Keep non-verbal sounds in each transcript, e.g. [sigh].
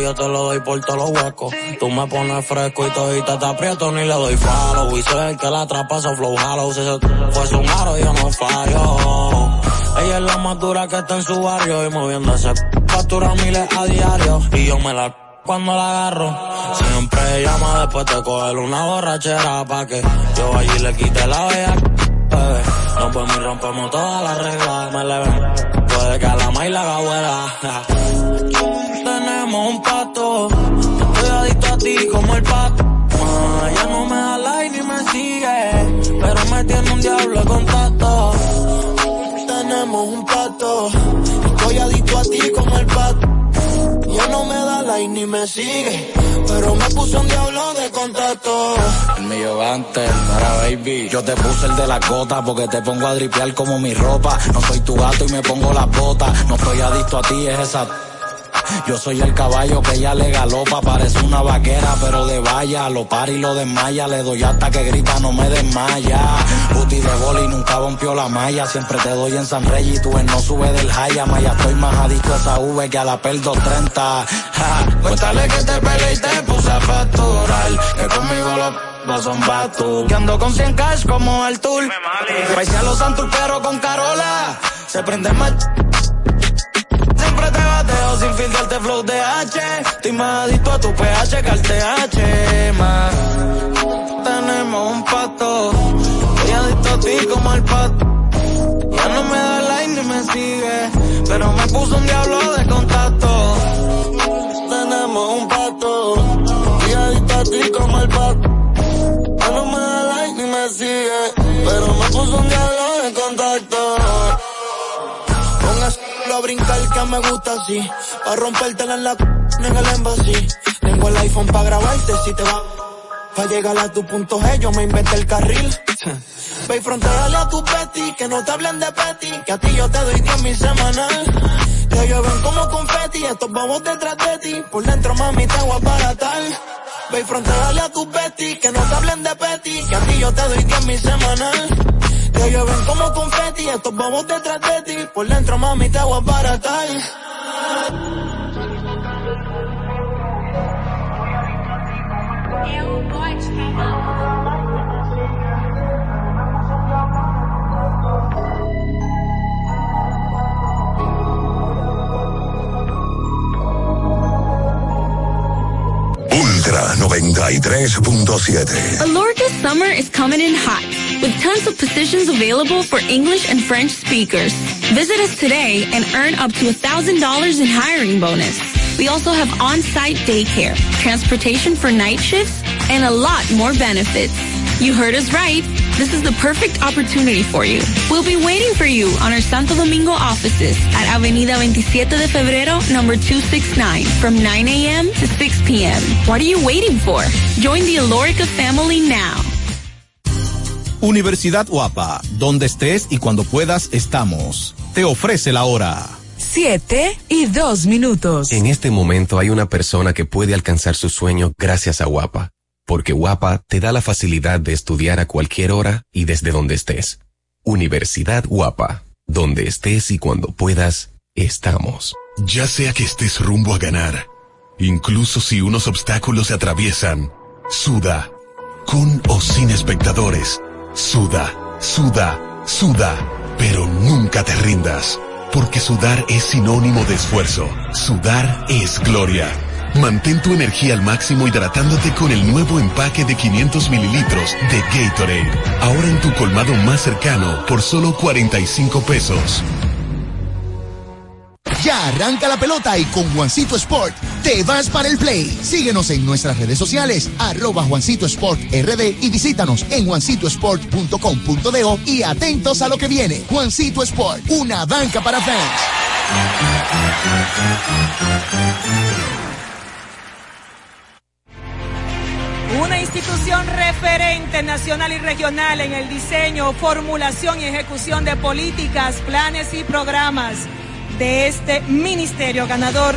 yo te lo doy por todos los huecos. Tú me pones fresco y todita te aprieto ni le doy follow. Y soy el que la atrapa, so flow hollow. Si eso fue un aro, yo no fallo. Ella es la más dura que está en su barrio y moviéndose factura miles a diario. Y yo me la cuando la agarro. Siempre llama después de coger una borrachera pa' que yo allí le quite la bella. No pues ni rompemos todas las reglas, me le ven. Puede que a la maíz la. [laughs] Tenemos un pato, estoy adicto a ti como el pato. Ah, ya no me da like ni me sigue, pero me tiene un diablo de contacto. Tenemos un pato, estoy adicto a ti como el pato. Ya no me da like ni me sigue, pero me puso un diablo de contacto. El mío antes, para baby. Yo te puse el de la gota porque te pongo a dripear como mi ropa. No soy tu gato y me pongo las botas. No estoy adicto a ti, es esa yo soy el caballo que ella le galopa, parece una vaquera, pero de valla. Lo para y lo desmaya, le doy hasta que grita, no me desmaya. Puti de boli nunca rompió la malla, siempre te doy en San Rey y tú en no sube del Jaya. Maya, estoy más adicto a esa V que a la PEL 230. cuéntale que te peleé y te puse a facturar, que conmigo los son batus. Que ando con 100 cash como el tour. Paise a los pero con Carola. Se prende más sin filtrarte flow de H. Estoy más adicto a tu pH que al TH, más. Tenemos un pato. Estoy adicto a ti como al pato. Ya no me da like ni me sigue. Pero me puso un diablo de contacto. Tenemos un pato. Estoy adicto a ti como el pato. Ya no me da like ni me sigue. Pero me puso un diablo de contacto que me gusta así. Pa' rompértela en la en el embassy. Tengo el iPhone pa' grabarte si te va. Pa' llegar a tu punto G, yo me inventé el carril. [laughs] Ve y fronteale a tu Betty, que no te hablen de Petty, que a ti yo te doy 10 mi semanal. Que llueven como confeti, estos bobos detrás de ti, por dentro mami te voy a baratar. Ve y fronteale a tu Betty, que no te hablen de Petty, que a ti yo te doy 10 mi semanal. Que llueven como confeti, estos bobos detrás de ti. Por dentro, mami, te voy a baratar. Ultra 93.7. Alorca summer is coming in hot with tons of positions available for English and French speakers. Visit us today and earn up to $1,000 in hiring bonus. We also have on-site daycare, transportation for night shifts, and a lot more benefits. You heard us right. This is the perfect opportunity for you. We'll be waiting for you on our Santo Domingo offices at Avenida 27 de Febrero, number 269, from 9 a.m. to 6 p.m. What are you waiting for? Join the Alorica family now. Universidad Guapa, donde estés y cuando puedas estamos. Te ofrece la hora. Siete y dos minutos. En este momento hay una persona que puede alcanzar su sueño gracias a Guapa porque Guapa te da la facilidad de estudiar a cualquier hora y desde donde estés. Universidad Guapa, donde estés y cuando puedas, estamos. Ya sea que estés rumbo a ganar, incluso si unos obstáculos se atraviesan, suda, con o sin espectadores, suda, suda, suda, pero nunca te rindas, porque sudar es sinónimo de esfuerzo, sudar es gloria. Mantén tu energía al máximo hidratándote con el nuevo empaque de 500 mililitros de Gatorade. Ahora en tu colmado más cercano por solo 45 pesos. Ya arranca la pelota y con Juancito Sport te vas para el play. Síguenos en nuestras redes sociales, arroba Juancito Sport RD y visítanos en juancitosport.com.de y atentos a lo que viene. Juancito Sport, una banca para fans. Una institución referente nacional y regional en el diseño, formulación y ejecución de políticas, planes y programas de este ministerio ganador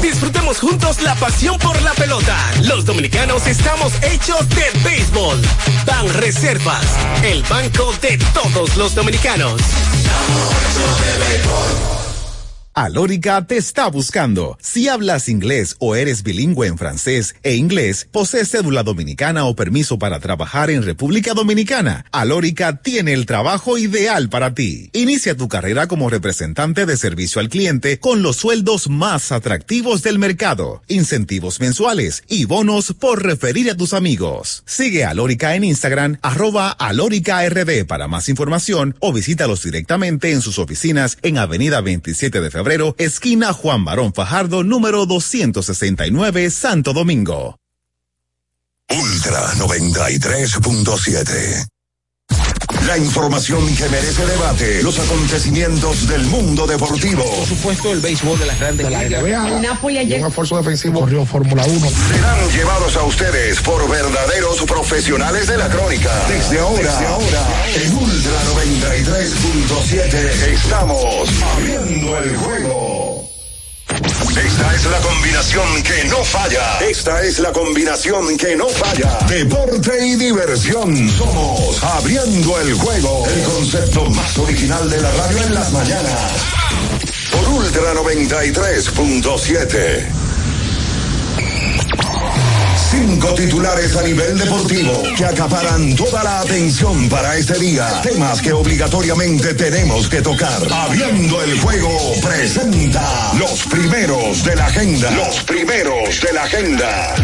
Disfrutemos juntos la pasión por la pelota. Los dominicanos estamos hechos de béisbol. Ban Reservas, el banco de todos los dominicanos. Alórica te está buscando. Si hablas inglés o eres bilingüe en francés e inglés, posees cédula dominicana o permiso para trabajar en República Dominicana, Alórica tiene el trabajo ideal para ti. Inicia tu carrera como representante de servicio al cliente con los sueldos más atractivos del mercado, incentivos mensuales y bonos por referir a tus amigos. Sigue a Alórica en Instagram, arroba alórica.rd para más información o visítalos directamente en sus oficinas en Avenida 27 de Febrero esquina Juan Barón Fajardo, número 269, Santo Domingo. Ultra 93.7. La información que merece debate, los acontecimientos del mundo deportivo. Por supuesto, el béisbol de las grandes ligas. Napoli ayer. Un esfuerzo defensivo corrió Fórmula 1. Serán llevados a ustedes por verdaderos profesionales de la crónica. Desde ahora, Desde ahora en Ultra 93.7 estamos abriendo el juego. Esta es la combinación que no falla. Esta es la combinación que no falla. Deporte y diversión. Somos abriendo el juego. El concepto más original de la radio en las mañanas. Por Ultra 93.7. Cinco titulares a nivel deportivo que acaparan toda la atención para este día. Temas que obligatoriamente tenemos que tocar. Abriendo el juego presenta los primeros de la agenda. Los primeros de la agenda.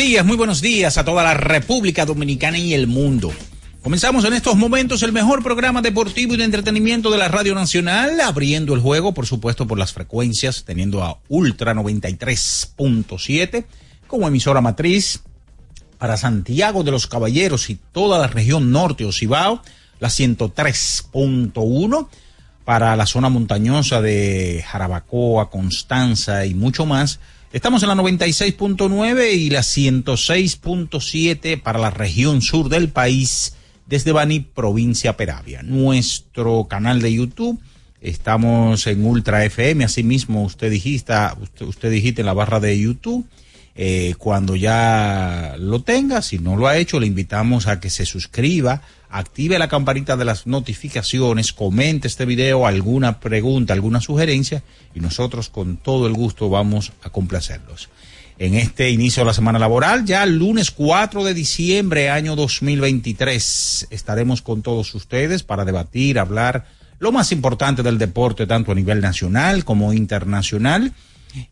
Días, muy buenos días a toda la República Dominicana y el mundo. Comenzamos en estos momentos el mejor programa deportivo y de entretenimiento de la Radio Nacional, abriendo el juego, por supuesto, por las frecuencias, teniendo a Ultra 93.7 como emisora matriz para Santiago de los Caballeros y toda la región norte o Cibao, la 103.1 para la zona montañosa de Jarabacoa, Constanza y mucho más Estamos en la 96.9 y la 106.7 para la región sur del país desde Bani, provincia Peravia. Nuestro canal de YouTube, estamos en Ultra FM, asimismo usted dijiste, usted, usted dijiste en la barra de YouTube. Eh, cuando ya lo tenga, si no lo ha hecho, le invitamos a que se suscriba active la campanita de las notificaciones, comente este video, alguna pregunta, alguna sugerencia y nosotros con todo el gusto vamos a complacerlos. En este inicio de la semana laboral, ya lunes 4 de diciembre, año 2023, estaremos con todos ustedes para debatir, hablar lo más importante del deporte, tanto a nivel nacional como internacional.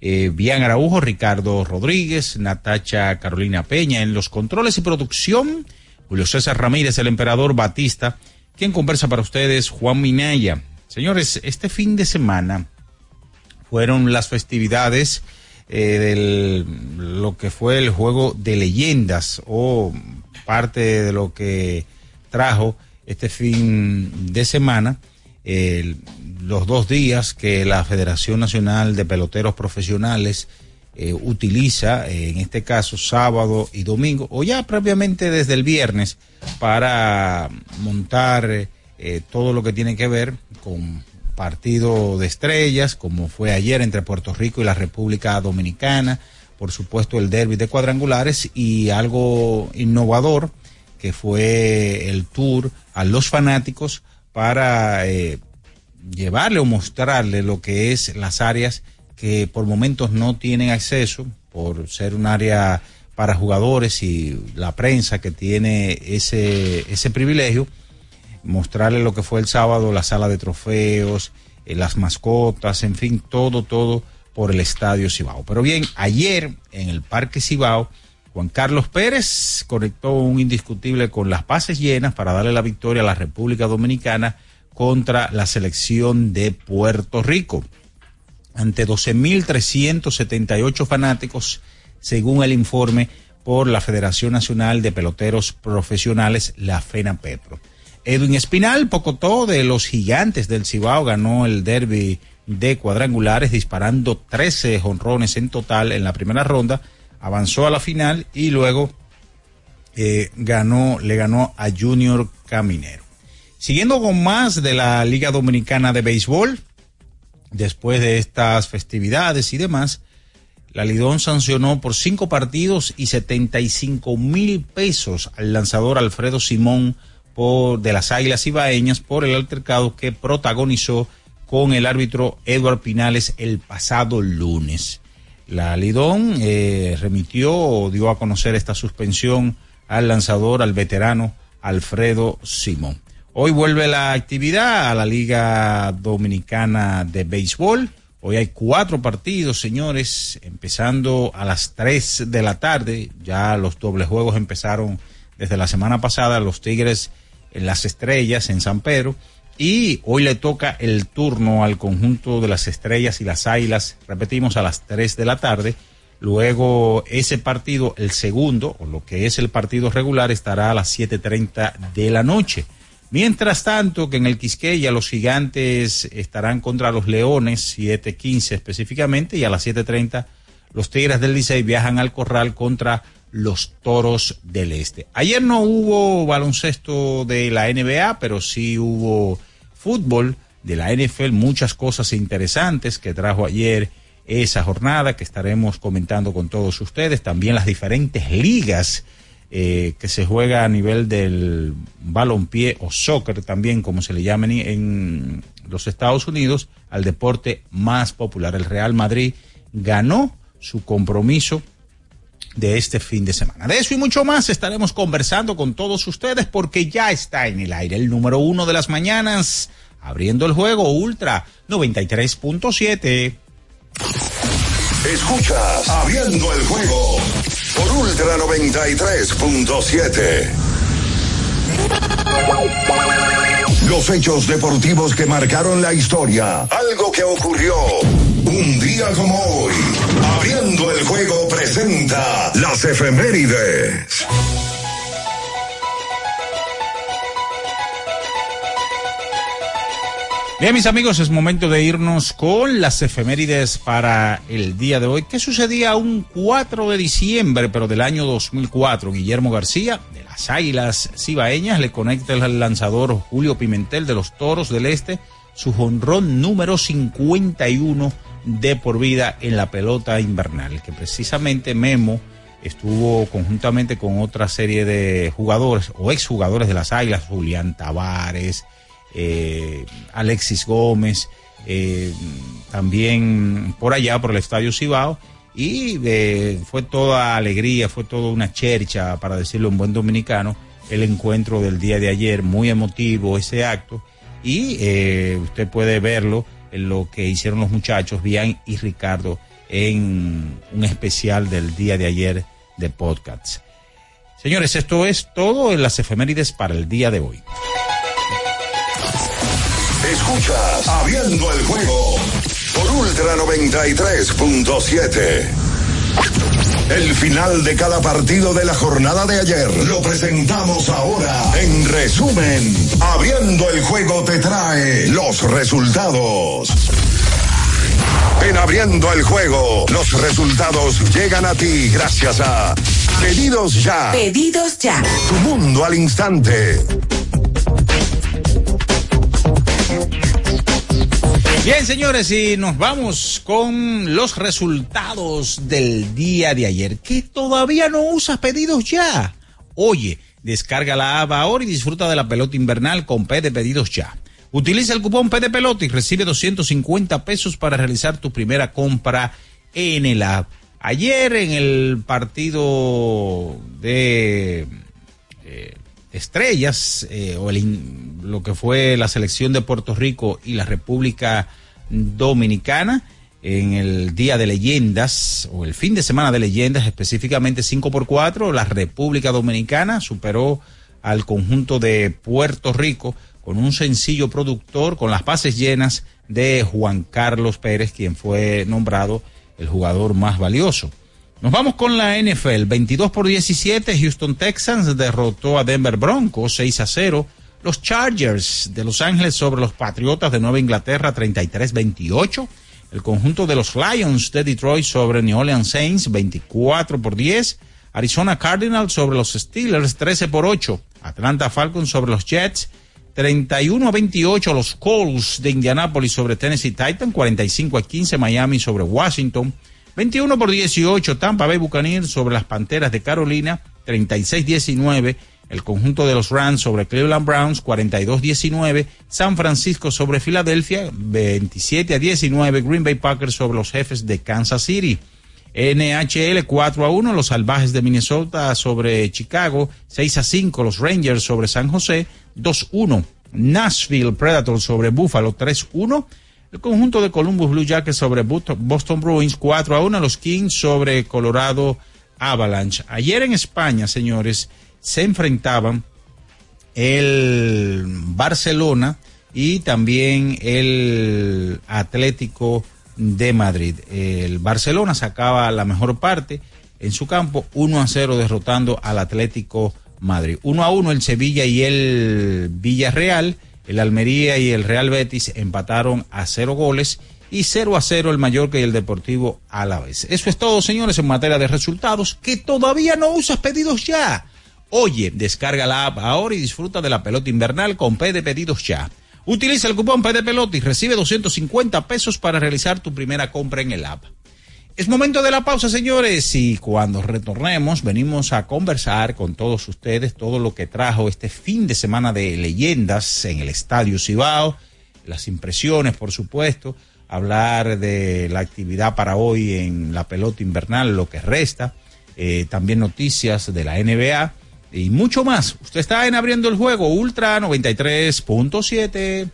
Eh, Bian Araujo, Ricardo Rodríguez, Natacha Carolina Peña en los controles y producción Julio César Ramírez, el emperador Batista, quien conversa para ustedes, Juan Minaya. Señores, este fin de semana fueron las festividades eh, de lo que fue el juego de leyendas o parte de lo que trajo este fin de semana, los dos días que la Federación Nacional de Peloteros Profesionales eh, utiliza, eh, en este caso sábado y domingo, o ya previamente desde el viernes, para montar eh, todo lo que tiene que ver con partido de estrellas, como fue ayer entre Puerto Rico y la República Dominicana, por supuesto el derby de cuadrangulares y algo innovador que fue el tour a los fanáticos para llevarle o mostrarle lo que es las áreas que por momentos no tienen acceso por ser un área para jugadores y la prensa que tiene ese, ese privilegio, mostrarle lo que fue el sábado, la sala de trofeos, eh, las mascotas, en fin, todo, todo por el Estadio Cibao. Pero bien, ayer en el Parque Cibao, Juan Carlos Pérez conectó un indiscutible con las bases llenas para darle la victoria a la República Dominicana contra la selección de Puerto Rico. Ante 12.378 fanáticos, según el informe por la Federación Nacional de Peloteros Profesionales, la FENA Petro. Edwin Espinal, Pocotó de los Gigantes del Cibao, ganó el derby de cuadrangulares disparando 13 jonrones en total en la primera ronda, avanzó a la final y luego eh, ganó, le ganó a Junior Caminero. Siguiendo con más de la Liga Dominicana de Béisbol, después de estas festividades y demás, la Lidón sancionó por cinco partidos y 75 mil pesos al lanzador Alfredo Simón por, de las Águilas Ibaeñas por el altercado que protagonizó con el árbitro Edward Pinales el pasado lunes. La Lidón eh, remitió o dio a conocer esta suspensión al lanzador, al veterano Alfredo Simón. Hoy vuelve la actividad a la Liga Dominicana de Béisbol. Hoy hay cuatro partidos, señores, empezando a las tres de la tarde. Ya los dobles juegos empezaron desde la semana pasada. Los Tigres en las estrellas en San Pedro. Y hoy le toca el turno al conjunto de las estrellas y las águilas. Repetimos a las tres de la tarde. Luego ese partido, el segundo, o lo que es el partido regular, estará a las 7.30 de la noche. Mientras tanto, que en el Quisqueya los gigantes estarán contra los Leones, 7.15 específicamente, y a las 7.30 los Tigres del Licey viajan al Corral contra los Toros del Este. Ayer no hubo baloncesto de la NBA, pero sí hubo fútbol de la NFL, muchas cosas interesantes que trajo ayer esa jornada que estaremos comentando con todos ustedes, también las diferentes ligas eh, que se juega a nivel del balonpié o soccer también, como se le llama en, los Estados Unidos, al deporte más popular. El Real Madrid ganó su compromiso de este fin de semana. De eso y mucho más estaremos conversando con todos ustedes porque ya está en el aire el número uno de las mañanas, abriendo el juego Ultra 93.7. Escuchas Abriendo el juego por Ultra 93.7. Los hechos deportivos que marcaron la historia. Algo que ocurrió un día como hoy. Abriendo el juego presenta las efemérides. Bien, mis amigos, es momento de irnos con las efemérides para el día de hoy. ¿Qué sucedía un 4 de diciembre, pero del año 2004? Guillermo García, de las Águilas Cibaeñas, le conecta al lanzador Julio Pimentel de los Toros del Este su jonrón número 51 de por vida en la pelota invernal, que precisamente Memo estuvo conjuntamente con otra serie de jugadores o exjugadores de las Águilas, Julián Tavares, eh, Alexis Gómez, eh, también por allá, por el Estadio Cibao, y eh, fue toda alegría, fue toda una chercha, para decirlo en buen dominicano, el encuentro del día de ayer, muy emotivo ese acto, y usted puede verlo en lo que hicieron los muchachos, Bian y Ricardo, en un especial del día de ayer de podcasts. Señores, esto es todo en las efemérides para el día de hoy. Escuchas Abriendo el juego por Ultra 93.7. El final de cada partido de la jornada de ayer lo presentamos ahora. En resumen, Abriendo el juego te trae los resultados. En Abriendo el juego, los resultados llegan a ti gracias a Pedidos Ya. Pedidos Ya. Tu mundo al instante. Bien, señores, y nos vamos con los resultados del día de ayer. Que todavía no usas pedidos ya. Oye, descarga la app ahora y disfruta de la pelota invernal con P de pedidos ya. Utiliza el cupón P de pelota y recibe 250 pesos para realizar tu primera compra en el app. Ayer en el partido de estrellas, eh, o lo que fue la selección de Puerto Rico y la República Dominicana, en el Día de Leyendas, o el fin de semana de leyendas, específicamente 5 por 4 la República Dominicana superó al conjunto de Puerto Rico con un sencillo productor, con las bases llenas de Juan Carlos Pérez, quien fue nombrado el jugador más valioso. Nos vamos con la NFL. 22 por 17, Houston Texans derrotó a Denver Broncos 6 a 0. Los Chargers de Los Ángeles sobre los Patriotas de Nueva Inglaterra 33-28. El conjunto de los Lions de Detroit sobre New Orleans Saints 24 por 10. Arizona Cardinals sobre los Steelers 13 por 8. Atlanta Falcons sobre los Jets 31 a 28 los Colts de Indianapolis sobre Tennessee Titan, 45 a 15 Miami sobre Washington, 21 por 18 Tampa Bay Buccaneers sobre las Panteras de Carolina, 36-19 el conjunto de los Rams sobre Cleveland Browns, 42-19 San Francisco sobre Filadelfia, 27 a 19 Green Bay Packers sobre los jefes de Kansas City. NHL 4 a 1, los salvajes de Minnesota sobre Chicago, 6 a 5 los Rangers sobre San José, 2-1. Nashville Predators sobre Buffalo 3-1. El conjunto de Columbus Blue Jackets sobre Boston Bruins 4 a 1. Los Kings sobre Colorado Avalanche. Ayer en España, señores, se enfrentaban el Barcelona y también el Atlético de Madrid. El Barcelona sacaba la mejor parte en su campo 1 a 0 derrotando al Atlético Madrid. Uno a uno el Sevilla y el Villarreal, el Almería y el Real Betis empataron a cero goles y 0 a 0 el Mallorca y el Deportivo a la vez. Eso es todo, señores, en materia de resultados. Que todavía no usas pedidos ya. Oye, descarga la app ahora y disfruta de la pelota invernal con P de pedidos ya. Utiliza el cupón P de pelota y recibe 250 pesos para realizar tu primera compra en el app. Es momento de la pausa, señores, y cuando retornemos venimos a conversar con todos ustedes todo lo que trajo este fin de semana de leyendas en el Estadio Cibao, las impresiones, por supuesto, hablar de la actividad para hoy en la pelota invernal, lo que resta, eh, también noticias de la NBA y mucho más. Usted está en abriendo el juego Ultra 93.7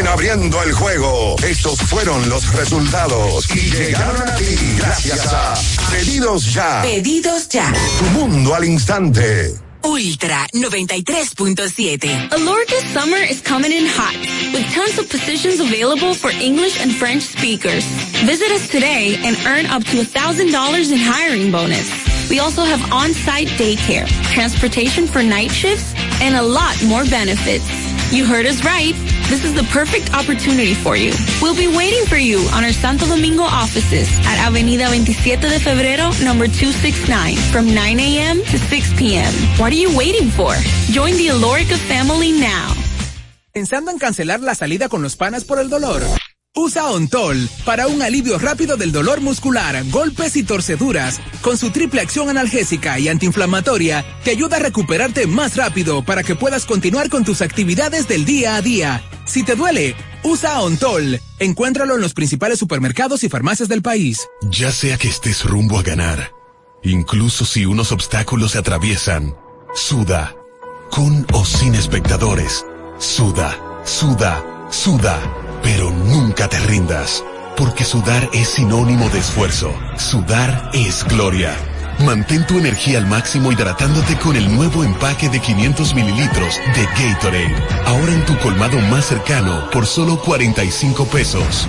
en abriendo el juego. Estos fueron los resultados y llegaron a ti gracias a Pedidos Ya. Pedidos Ya. Tu mundo al instante. Ultra 93.7. Alorca's summer is coming in hot, with tons of positions available for English and French speakers. Visit us today and earn up to $1,000 in hiring bonus. We also have on-site daycare, transportation for night shifts, and a lot more benefits. You heard us right. This is the perfect opportunity for you. We'll be waiting for you on our Santo Domingo offices at Avenida 27 de Febrero, number 269, from 9 a.m. to 6 p.m. What are you waiting for? Join the Alorica family now. Pensando en cancelar la salida con los panas por el dolor. Usa Ontol para un alivio rápido del dolor muscular, golpes y torceduras. Con su triple acción analgésica y antiinflamatoria, te ayuda a recuperarte más rápido para que puedas continuar con tus actividades del día a día. Si te duele, usa Ontol. Encuéntralo en los principales supermercados y farmacias del país. Ya sea que estés rumbo a ganar, incluso si unos obstáculos se atraviesan, suda. Con o sin espectadores, suda, suda, suda pero nunca te rindas, porque sudar es sinónimo de esfuerzo. Sudar es gloria. Mantén tu energía al máximo hidratándote con el nuevo empaque de 500 mililitros de Gatorade. Ahora en tu colmado más cercano por solo 45 pesos.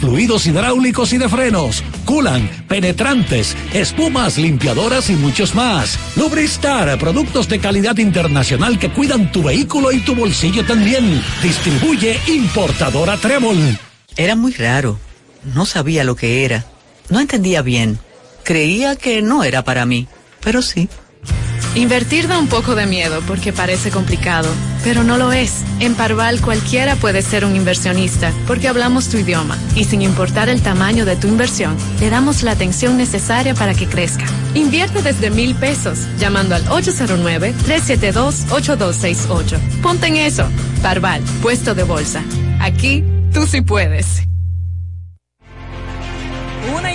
fluidos hidráulicos y de frenos, culan, penetrantes, espumas, limpiadoras y muchos más. Lubristar, productos de calidad internacional que cuidan tu vehículo y tu bolsillo también. Distribuye importadora Trébol. Era muy raro. No sabía lo que era. No entendía bien. Creía que no era para mí, pero sí. Invertir da un poco de miedo porque parece complicado, pero no lo es. En Parval cualquiera puede ser un inversionista porque hablamos tu idioma y sin importar el tamaño de tu inversión, le damos la atención necesaria para que crezca. Invierte desde mil pesos llamando al 809-372-8268. Ponte en eso. Parval, puesto de bolsa. Aquí tú sí puedes.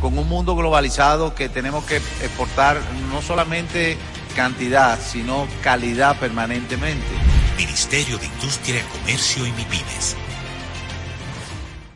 con un mundo globalizado que tenemos que exportar no solamente cantidad, sino calidad permanentemente. Ministerio de Industria, Comercio y MIPIMES.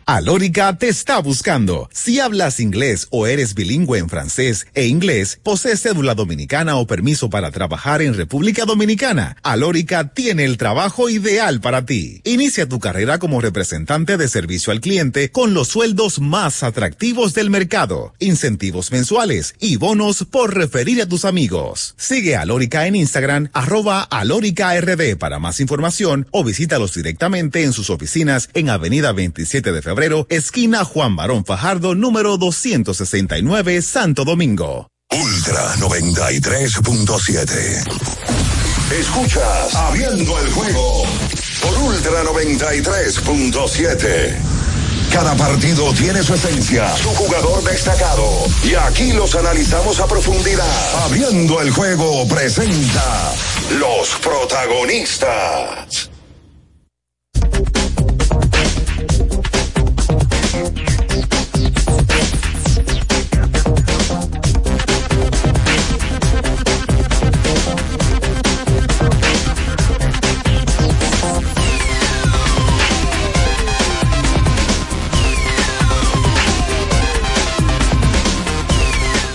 Alórica te está buscando. Si hablas inglés o eres bilingüe en francés e inglés, posees cédula dominicana o permiso para trabajar en República Dominicana, Alórica tiene el trabajo ideal para ti. Inicia tu carrera como representante de servicio al cliente con los sueldos más atractivos del mercado, incentivos mensuales y bonos por referir a tus amigos. Sigue a Alórica en Instagram, arroba alóricard para más información o visítalos directamente en sus oficinas en Avenida 27 de Febrero esquina Juan Barón Fajardo, número 269, Santo Domingo. Ultra 93.7. Escuchas Abriendo el juego por Ultra 93.7. Cada partido tiene su esencia, su jugador destacado. Y aquí los analizamos a profundidad. Abriendo el juego presenta los protagonistas.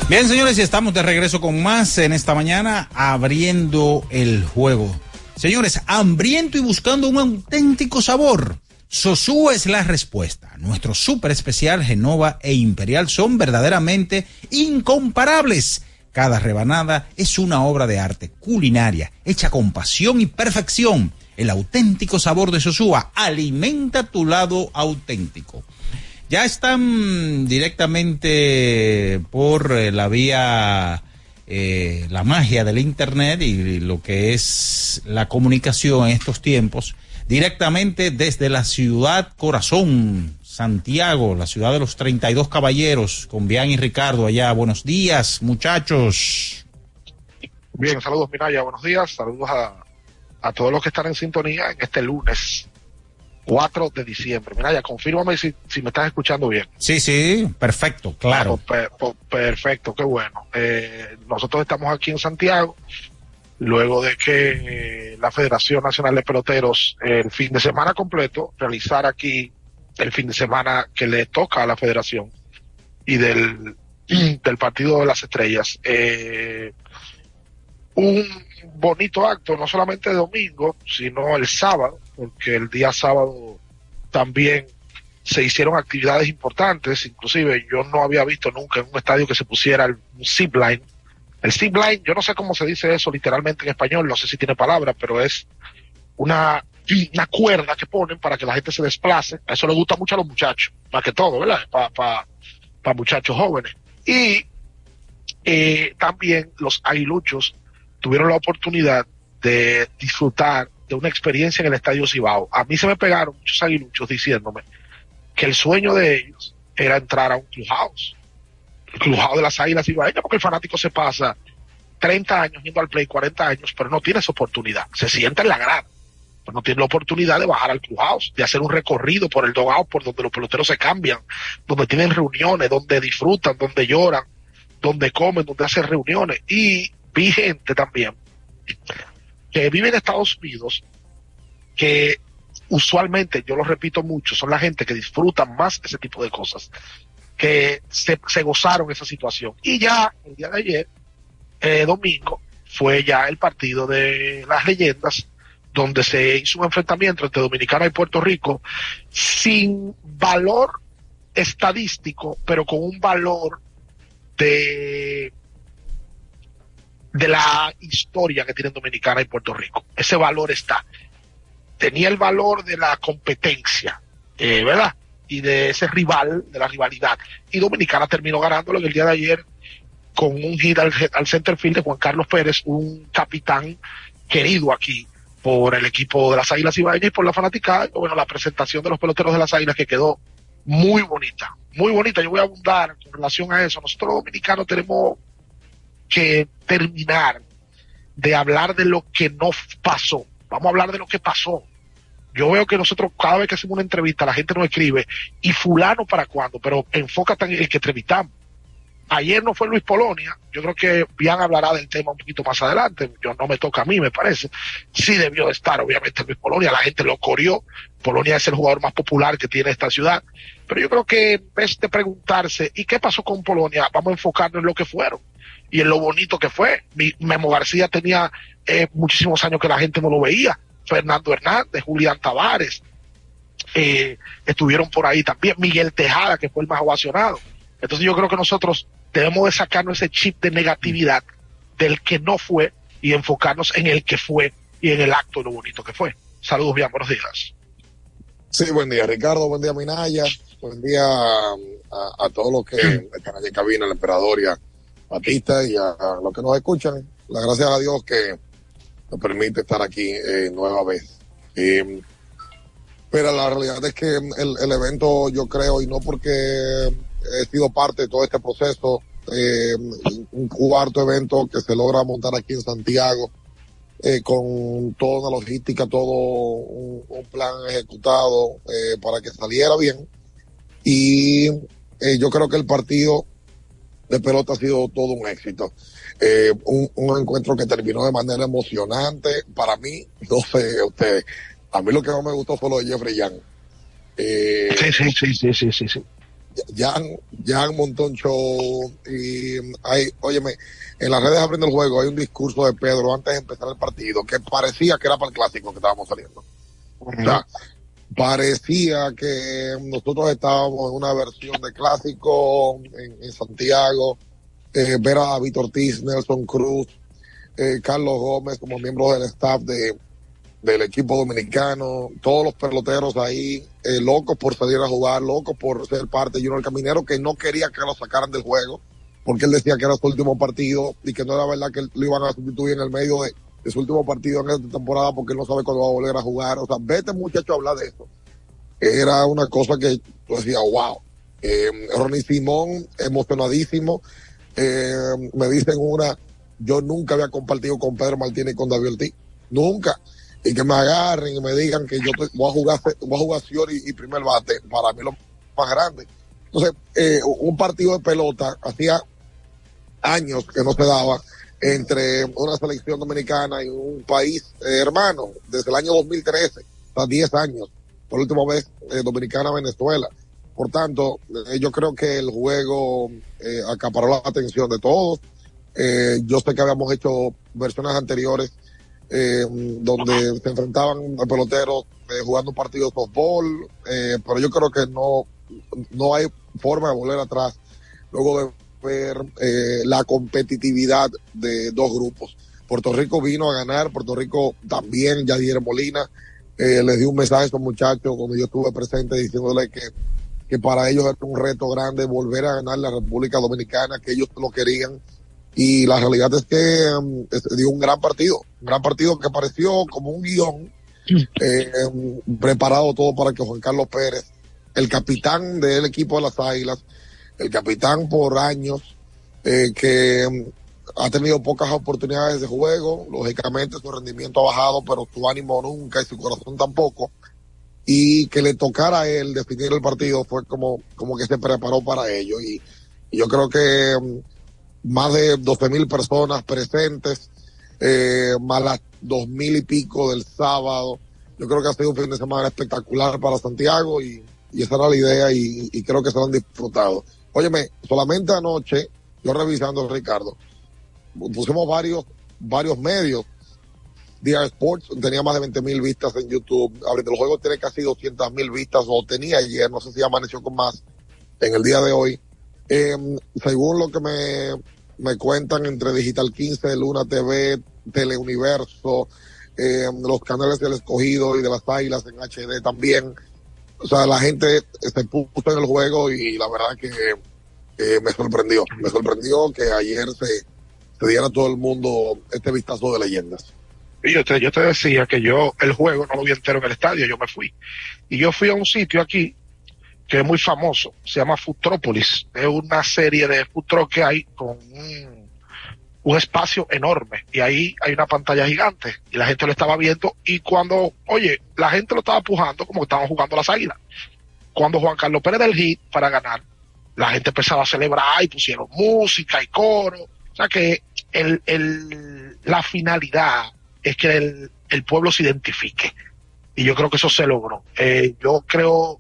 Bien, señores, y estamos de regreso con más en esta mañana, abriendo el juego. Señores, hambriento y buscando un auténtico sabor. Sosúa es la respuesta. Nuestro súper especial Genova e Imperial son verdaderamente incomparables. Cada rebanada es una obra de arte culinaria, hecha con pasión y perfección. El auténtico sabor de Sosúa alimenta tu lado auténtico. Ya están directamente por eh, la vía, eh, la magia del Internet y lo que es la comunicación en estos tiempos, directamente desde la ciudad corazón, Santiago, la ciudad de los 32 caballeros, con Bian y Ricardo allá. Buenos días, muchachos. Bien, saludos Miraya, buenos días, saludos a, a todos los que están en sintonía en este lunes 4 de diciembre. Mira, ya confírmame si, si me estás escuchando bien. Sí, sí, perfecto, claro. Ah, pues, pues, perfecto, qué bueno. Eh, nosotros estamos aquí en Santiago, luego de que eh, la Federación Nacional de Peloteros el fin de semana completo realizara aquí el fin de semana que le toca a la Federación y del, del Partido de las Estrellas. Eh, un bonito acto, no solamente domingo, sino el sábado, porque el día sábado también se hicieron actividades importantes, inclusive yo no había visto nunca en un estadio que se pusiera el zipline. El zipline, yo no sé cómo se dice eso literalmente en español, no sé si tiene palabra, pero es una una cuerda que ponen para que la gente se desplace. A eso le gusta mucho a los muchachos, más que todo, ¿verdad? Para pa, pa muchachos jóvenes. Y eh, también los aguiluchos tuvieron la oportunidad de disfrutar de una experiencia en el Estadio Cibao. A mí se me pegaron muchos aguiluchos diciéndome que el sueño de ellos era entrar a un clubhouse. El clubhouse de las águilas ibaeñas, porque el fanático se pasa 30 años yendo al play, 40 años, pero no tiene esa oportunidad. Se sienta en la grada, pero no tiene la oportunidad de bajar al clubhouse, de hacer un recorrido por el dogout, por donde los peloteros se cambian, donde tienen reuniones, donde disfrutan, donde lloran, donde comen, donde hacen reuniones. Y vi gente también que vive en Estados Unidos que usualmente, yo lo repito mucho, son la gente que disfrutan más ese tipo de cosas, que se, se gozaron esa situación. Y ya el día de ayer, eh, domingo, fue ya el partido de las leyendas, donde se hizo un enfrentamiento entre Dominicana y Puerto Rico sin valor estadístico, pero con un valor de de la historia que tienen Dominicana y Puerto Rico. Ese valor está. Tenía el valor de la competencia, eh, ¿verdad? Y de ese rival, de la rivalidad. Y Dominicana terminó ganándolo en el día de ayer con un hit al, al center field de Juan Carlos Pérez, un capitán querido aquí por el equipo de las Águilas Ibaeñas y por la fanaticada. Bueno, la presentación de los peloteros de las Águilas que quedó muy bonita, muy bonita. Yo voy a abundar con relación a eso. Nosotros dominicanos tenemos que terminar de hablar de lo que no pasó. Vamos a hablar de lo que pasó. Yo veo que nosotros cada vez que hacemos una entrevista la gente nos escribe y fulano para cuándo, pero enfócate en el que entrevistamos. Ayer no fue Luis Polonia, yo creo que Bian hablará del tema un poquito más adelante, yo no me toca a mí, me parece. Sí debió de estar, obviamente, Luis Polonia, la gente lo corrió, Polonia es el jugador más popular que tiene esta ciudad, pero yo creo que en vez de preguntarse, ¿y qué pasó con Polonia? Vamos a enfocarnos en lo que fueron y en lo bonito que fue. Memo García tenía eh, muchísimos años que la gente no lo veía. Fernando Hernández, Julián Tavares, eh, estuvieron por ahí también. Miguel Tejada, que fue el más ovacionado. Entonces yo creo que nosotros debemos de sacarnos ese chip de negatividad del que no fue y enfocarnos en el que fue y en el acto de lo bonito que fue. Saludos, bien, buenos días. Sí, buen día, Ricardo, buen día, Minaya, buen día a, a todos los que están allí en cabina, el emperador y a, Batista y a, los que nos escuchan. La gracias a Dios que nos permite estar aquí eh, nueva vez. pero la realidad es que el, el, evento, yo creo, y no porque he sido parte de todo este proceso, eh, un cuarto evento que se logra montar aquí en Santiago, eh, con toda una logística, todo un, un plan ejecutado eh, para que saliera bien. Y eh, yo creo que el partido de pelota ha sido todo un éxito. Eh, un, un, encuentro que terminó de manera emocionante. Para mí, no sé ustedes, a mí lo que más me gustó fue lo de Jeffrey Young. Eh, sí, sí, sí, sí, sí, sí, sí. Jan, Jan montón show y hay, óyeme, en las redes abriendo el juego hay un discurso de Pedro antes de empezar el partido que parecía que era para el clásico que estábamos saliendo. O sea, parecía que nosotros estábamos en una versión de clásico en, en Santiago, eh, ver a Víctor Ortiz, Nelson Cruz, eh, Carlos Gómez como miembros del staff de, del equipo dominicano, todos los peloteros ahí, eh, locos por salir a jugar, locos por ser parte de Junior Caminero, que no quería que lo sacaran del juego, porque él decía que era su último partido y que no era verdad que lo iban a sustituir en el medio de, su último partido en esta temporada porque él no sabe cuándo va a volver a jugar. O sea, vete muchacho a hablar de esto. Era una cosa que tú decías, wow. Eh, Ronnie Simón, emocionadísimo. Eh, me dicen una, yo nunca había compartido con Pedro Martínez y con David Ortiz. Nunca. Y que me agarren y me digan que yo voy a jugar, voy a jugar y, primer bate. Para mí lo más grande. Entonces, eh, un partido de pelota hacía años que no se daba entre una selección dominicana y un país eh, hermano desde el año 2013, hasta 10 años, por última vez eh, dominicana-Venezuela. Por tanto, eh, yo creo que el juego eh, acaparó la atención de todos. Eh, yo sé que habíamos hecho versiones anteriores donde se enfrentaban peloteros jugando partidos de fútbol, pero yo creo que no, no hay forma de volver atrás luego de ver eh, la competitividad de dos grupos. Puerto Rico vino a ganar, Puerto Rico también, Yadier Molina, eh, les di un mensaje a estos muchachos cuando yo estuve presente diciéndole que, que para ellos era un reto grande volver a ganar la República Dominicana, que ellos lo querían. Y la realidad es que um, dio un gran partido, un gran partido que pareció como un guion [laughs] eh, um, preparado todo para que Juan Carlos Pérez, el capitán del equipo de las Águilas, el capitán por años, eh, que um, ha tenido pocas oportunidades de juego, lógicamente su rendimiento ha bajado, pero su ánimo nunca y su corazón tampoco. Y que le tocara a él definir el partido fue como, como que se preparó para ello. Y, yo creo que um, más de 12 mil personas presentes, eh, más las dos mil y pico del sábado. Yo creo que ha sido un fin de semana espectacular para Santiago y, y esa era la idea y, y creo que se lo han disfrutado. Óyeme, solamente anoche, yo revisando Ricardo, pusimos varios, varios medios. DR Sports tenía más de 20 mil vistas en YouTube. Abriendo el juego tiene casi 200 mil vistas, o tenía ayer, no sé si amaneció con más en el día de hoy. Eh, según lo que me, me cuentan entre Digital 15, Luna TV, Teleuniverso, eh, los canales del escogido y de las águilas en HD también. O sea, la gente se puso en el juego y la verdad que me sorprendió. Me sorprendió que ayer se, se diera a todo el mundo este vistazo de leyendas. Yo te, yo te decía que yo el juego no lo vi entero en el estadio, yo me fui. Y yo fui a un sitio aquí que es muy famoso, se llama Futrópolis. Es una serie de truck que hay con un, un espacio enorme y ahí hay una pantalla gigante y la gente lo estaba viendo y cuando, oye, la gente lo estaba pujando como que estaban jugando las águilas. Cuando Juan Carlos Pérez del hit para ganar, la gente empezaba a celebrar y pusieron música y coro. O sea que el, el, la finalidad es que el, el pueblo se identifique. Y yo creo que eso se logró. Eh, yo creo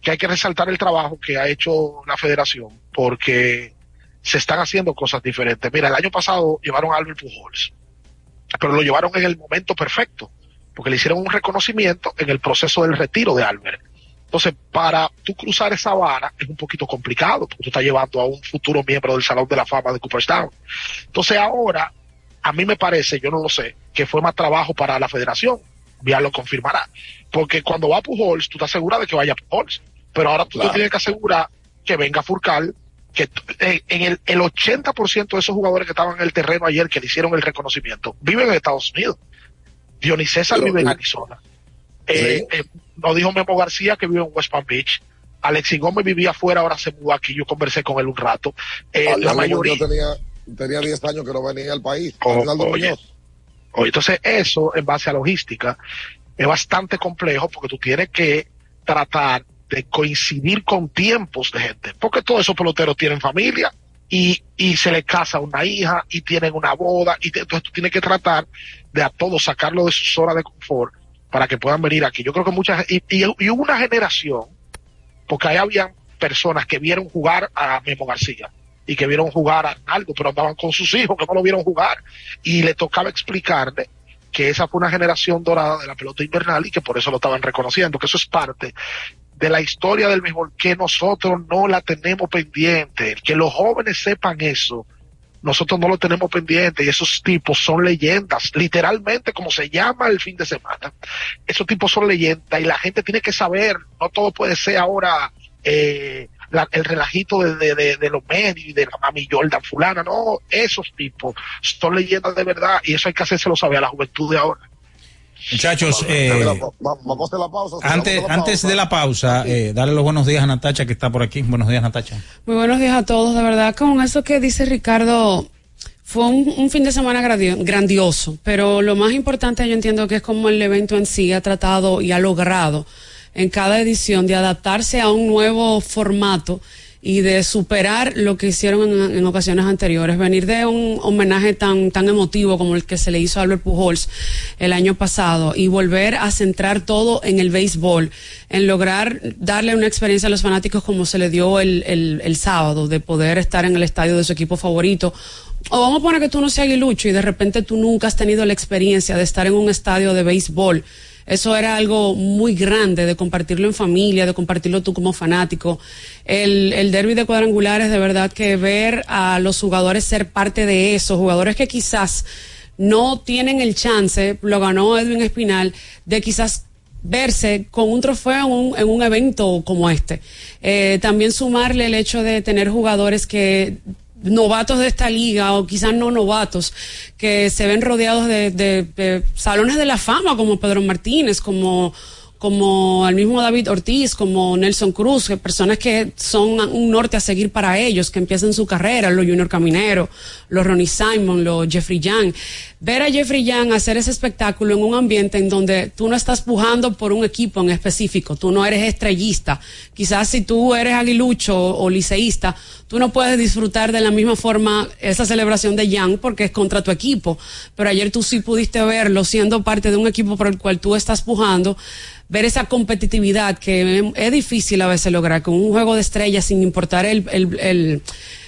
que hay que resaltar el trabajo que ha hecho la federación porque se están haciendo cosas diferentes. Mira, el año pasado llevaron a Albert Pujols, pero lo llevaron en el momento perfecto, porque le hicieron un reconocimiento en el proceso del retiro de Albert. Entonces, para tú cruzar esa vara es un poquito complicado, porque tú estás llevando a un futuro miembro del Salón de la Fama de Cooperstown. Entonces, ahora, a mí me parece, yo no lo sé, que fue más trabajo para la federación. Ya lo confirmará. Porque cuando va Pujols, tú estás segura de que vaya Pujols. Pero ahora tú te tienes que asegurar que venga Furcal, que eh, en el, el 80% de esos jugadores que estaban en el terreno ayer, que le hicieron el reconocimiento, viven en Estados Unidos. Dionis César vive en Arizona. Eh, eh, nos dijo Memo García que vive en West Palm Beach. Alexis Gómez vivía afuera, ahora se mudó aquí. Yo conversé con él un rato. Eh, la mayoría. Tenía, tenía 10 años que no venía al país. Oh, Arnaldo oye. Oye, entonces eso en base a logística es bastante complejo porque tú tienes que tratar de coincidir con tiempos de gente, porque todos esos peloteros tienen familia y, y se les casa una hija y tienen una boda y te- entonces tú tienes que tratar de a todos sacarlo de su zona de confort para que puedan venir aquí. Yo creo que muchas y, y, y hubo una generación porque ahí habían personas que vieron jugar a Memo García y que vieron jugar a Arnaldo, pero andaban con sus hijos que no lo vieron jugar y le tocaba explicarle que esa fue una generación dorada de la pelota invernal y que por eso lo estaban reconociendo, que eso es parte de la historia del béisbol que nosotros no la tenemos pendiente, que los jóvenes sepan eso. Nosotros no lo tenemos pendiente y esos tipos son leyendas, literalmente como se llama el fin de semana. Esos tipos son leyendas y la gente tiene que saber, no todo puede ser ahora eh, la- el relajito de, de, de- de los medios y de la mami Jordan fulana, no, esos tipos son leyendas de verdad y eso hay que hacérselo saber a la juventud de ahora. Muchachos, eh, Mira, va- vamos a hacer la pausa. antes, la antes pausa. de la pausa, eh, darle los buenos días a Natacha que está por aquí. Buenos días, Natacha. Muy buenos días a todos. De verdad, con eso que dice Ricardo, fue un, un fin de semana grandioso, pero lo más importante yo entiendo que es como el evento en sí ha tratado y ha logrado en cada edición de adaptarse a un nuevo formato y de superar lo que hicieron en, ocasiones anteriores, venir de un homenaje tan tan emotivo como el que se le hizo a Albert Pujols el año pasado y volver a centrar todo en el béisbol, en lograr darle una experiencia a los fanáticos como se le dio el, el, el sábado, de poder estar en el estadio de su equipo favorito. O vamos a poner que tú no seas aguilucho y de repente tú nunca has tenido la experiencia de estar en un estadio de béisbol. Eso era algo muy grande de compartirlo en familia, de compartirlo tú como fanático. El, el derby de cuadrangulares, de verdad que ver a los jugadores ser parte de eso, jugadores que quizás no tienen el chance, lo ganó Edwin Espinal, de quizás verse con un trofeo en un, en un evento como este. Eh, también sumarle el hecho de tener jugadores que novatos de esta liga o quizás no novatos que se ven rodeados de, de, de salones de la fama como Pedro Martínez, como como el mismo David Ortiz, como Nelson Cruz, que personas que son un norte a seguir para ellos, que empiezan su carrera, los Junior Caminero, los Ronnie Simon, los Jeffrey Young. Ver a Jeffrey Young hacer ese espectáculo en un ambiente en donde tú no estás pujando por un equipo en específico, tú no eres estrellista. Quizás si tú eres aguilucho o liceísta, tú no puedes disfrutar de la misma forma esa celebración de Young porque es contra tu equipo. Pero ayer tú sí pudiste verlo siendo parte de un equipo por el cual tú estás pujando ver esa competitividad que es difícil a veces lograr con un juego de estrellas sin importar el, el, el,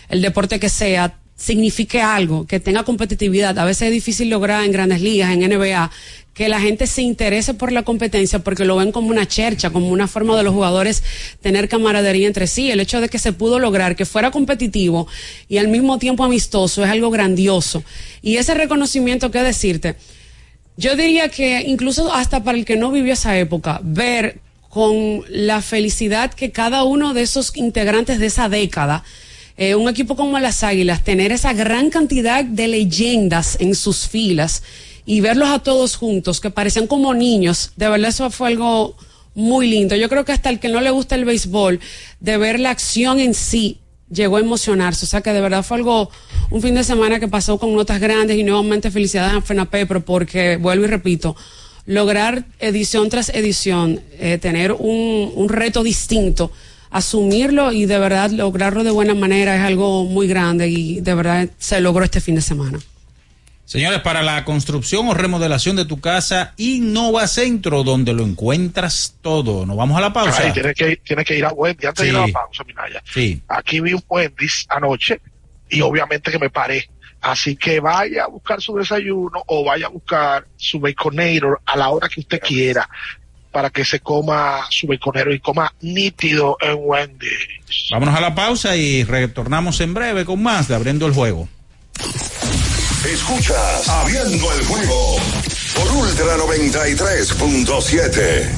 el, deporte que sea signifique algo, que tenga competitividad. A veces es difícil lograr en grandes ligas, en NBA, que la gente se interese por la competencia porque lo ven como una chercha, como una forma de los jugadores tener camaradería entre sí. El hecho de que se pudo lograr que fuera competitivo y al mismo tiempo amistoso es algo grandioso. Y ese reconocimiento, ¿qué decirte? Yo diría que incluso hasta para el que no vivió esa época, ver con la felicidad que cada uno de esos integrantes de esa década, eh, un equipo como las Águilas, tener esa gran cantidad de leyendas en sus filas y verlos a todos juntos, que parecían como niños, de verdad eso fue algo muy lindo. Yo creo que hasta el que no le gusta el béisbol, de ver la acción en sí, llegó a emocionarse. O sea que de verdad fue algo, un fin de semana que pasó con notas grandes y nuevamente felicidades a FENAPEPRO porque, vuelvo y repito, lograr edición tras edición, eh, tener un, un reto distinto, asumirlo y de verdad lograrlo de buena manera es algo muy grande y de verdad se logró este fin de semana. Señores, para la construcción o remodelación de tu casa, Innova Centro, donde lo encuentras todo. Nos vamos a la pausa. Ay, tienes, que, tienes que ir a Wendy. Antes de ir a la pausa, Minaya. Sí. Aquí vi un Wendy's anoche y obviamente que me paré. Así que vaya a buscar su desayuno o vaya a buscar su baconator a la hora que usted quiera para que se coma su baconero y coma nítido en Wendy's. Vámonos a la pausa y retornamos en breve con más de Abriendo el Juego. Escuchas Abriendo el Juego por Ultra 93.7.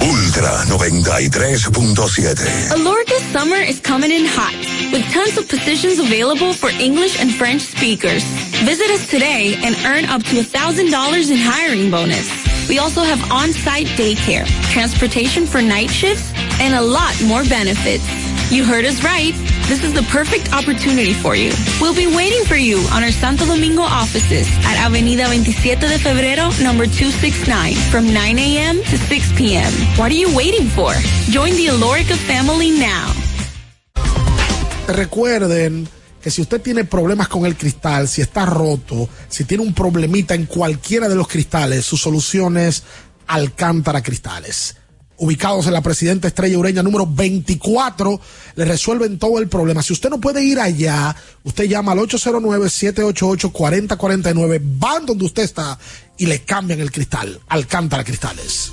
Ultra 93.7. Alorca's summer is coming in hot, with tons of positions available for English and French speakers. Visit us today and earn up to $1,000 in hiring bonus. We also have on-site daycare, transportation for night shifts, and a lot more benefits. You heard us right. This is the perfect opportunity for you. We'll be waiting for you on our Santo Domingo offices at Avenida 27 de Febrero, number 269, from 9 a.m. to 6 p.m. What are you waiting for? Join the Alorica family now. Recuerden que si usted tiene problemas con el cristal, si está roto, si tiene un problemita en cualquiera de los cristales, su solución es Alcántara Cristales ubicados en la Presidenta Estrella Ureña número 24, le resuelven todo el problema. Si usted no puede ir allá, usted llama al 809-788-4049, van donde usted está y le cambian el cristal. Alcántara Cristales.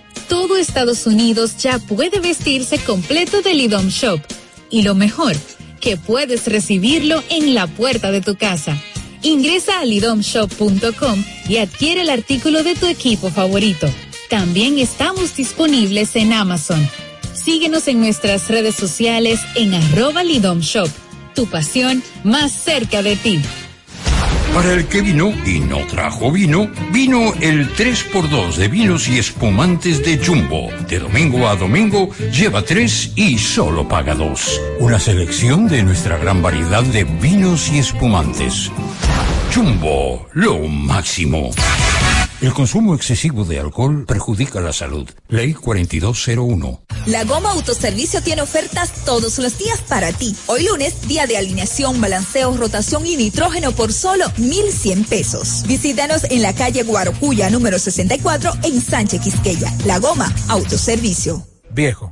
Todo Estados Unidos ya puede vestirse completo del IDOM Shop. Y lo mejor, que puedes recibirlo en la puerta de tu casa. Ingresa a lidomshop.com y adquiere el artículo de tu equipo favorito. También estamos disponibles en Amazon. Síguenos en nuestras redes sociales en arroba lidomshop. Tu pasión más cerca de ti. Para el que vino y no trajo vino, vino el 3x2 de vinos y espumantes de Jumbo. De domingo a domingo, lleva 3 y solo paga 2. Una selección de nuestra gran variedad de vinos y espumantes. Jumbo, lo máximo. El consumo excesivo de alcohol perjudica la salud. Ley 4201. La Goma Autoservicio tiene ofertas todos los días para ti. Hoy lunes, día de alineación, balanceo, rotación y nitrógeno por solo 1,100 pesos. Visítanos en la calle Guarocuya, número 64, en Sánchez Quisqueya. La Goma Autoservicio. Viejo,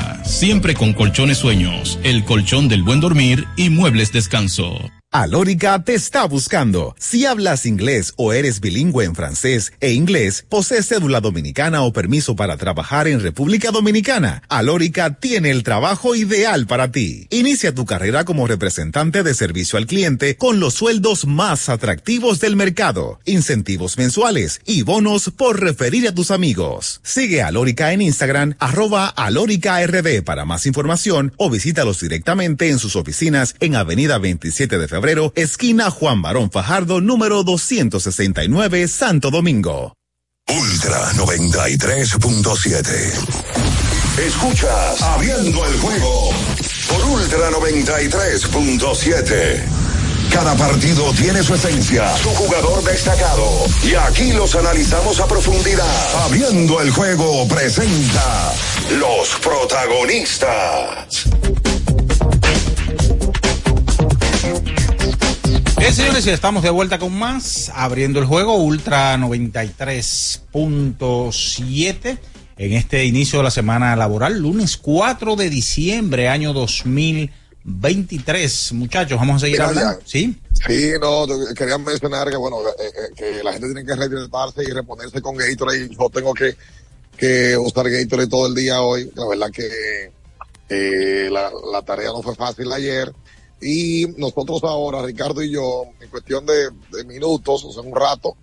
siempre con colchones sueños, el colchón del buen dormir y muebles descanso. Alórica te está buscando. Si hablas inglés o eres bilingüe en francés e inglés, posees cédula dominicana o permiso para trabajar en República Dominicana, Alórica tiene el trabajo ideal para ti. Inicia tu carrera como representante de servicio al cliente con los sueldos más atractivos del mercado, incentivos mensuales y bonos por referir a tus amigos. Sigue a Alórica en Instagram, arroba alóricard para más información o visítalos directamente en sus oficinas en Avenida 27 de Febrero febrero, esquina Juan Barón Fajardo, número 269, Santo Domingo. Ultra 93.7. Escuchas Abriendo el juego por Ultra 93.7. Cada partido tiene su esencia, su jugador destacado. Y aquí los analizamos a profundidad. Abriendo el juego presenta los protagonistas. Bien, señores, estamos de vuelta con más, abriendo el juego Ultra 93.7 en este inicio de la semana laboral, lunes 4 de diciembre, año 2023. Muchachos, vamos a seguir Mira, hablando. ya. ¿Sí? Sí, no, quería mencionar que, bueno, eh, eh, que la gente tiene que rehidratarse y reponerse con Gatorade. Yo tengo que, que usar Gatorade todo el día hoy. La verdad que eh, la, la tarea no fue fácil ayer. Y nosotros ahora, Ricardo y yo, en cuestión de, minutos, o sea, un rato,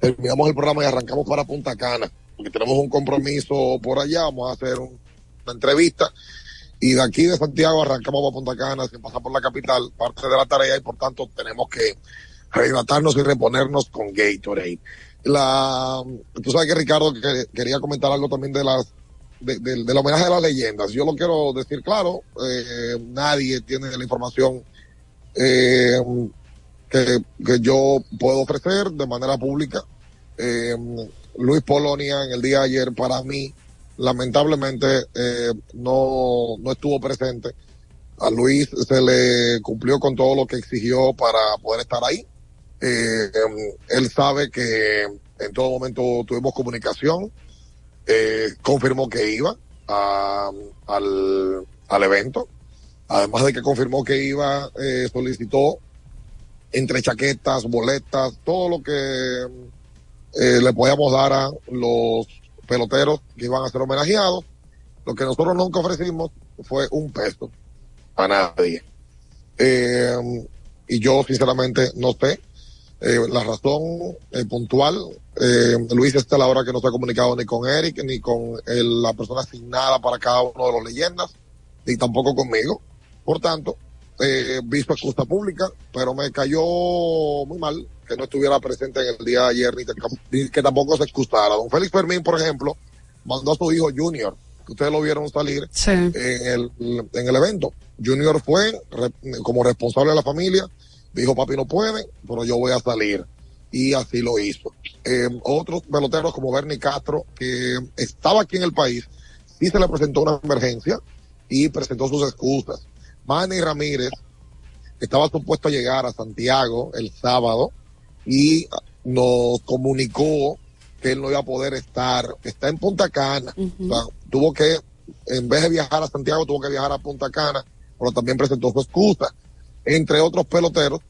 terminamos el programa y arrancamos para Punta Cana, porque tenemos un compromiso por allá, vamos a hacer un- una entrevista. Y de aquí de Santiago arrancamos para Punta Cana sin pasar por la capital, parte de la tarea, y por tanto tenemos que rehidratarnos y reponernos con Gatorade. La, tú sabes que Ricardo que- quería comentar algo también de las de- del- del homenaje a las leyendas. Yo lo quiero decir claro, eh, nadie tiene la información eh, que, que yo puedo ofrecer de manera pública. Eh, Luis Polonia en el día de ayer para mí lamentablemente eh, no, no estuvo presente. A Luis se le cumplió con todo lo que exigió para poder estar ahí. Eh, él sabe que en todo momento tuvimos comunicación, eh, confirmó que iba a- al, al evento. Además de que confirmó que iba, eh, solicitó entre chaquetas, boletas, todo lo que eh, le podíamos dar a los peloteros que iban a ser homenajeados. Lo que nosotros nunca ofrecimos fue un peso a nadie. Eh, y yo sinceramente no sé eh, la razón eh, puntual. Eh, Luis está a la hora que no se ha comunicado ni con Eric ni con el- la persona asignada para cada uno de los leyendas. ni tampoco conmigo. Por tanto, eh, vi su excusa pública, pero me cayó muy mal que no estuviera presente en el día de ayer ni, que tampoco se excusara. Don Félix Fermín, por ejemplo, mandó a su hijo Junior, que ustedes lo vieron salir en, el, en el evento. Junior fue re- como responsable de la familia, dijo papi no puede, pero yo voy a salir. Y así lo hizo. Eh, otros peloteros como Bernie Castro, que estaba aquí en el país, sí se le presentó una emergencia y presentó sus excusas. Manny Ramírez estaba supuesto a llegar a Santiago el sábado y nos comunicó que él no iba a poder estar. Está en Punta Cana. O sea, tuvo que, en vez de viajar a Santiago, tuvo que viajar a Punta Cana, pero también presentó su excusa. Entre otros peloteros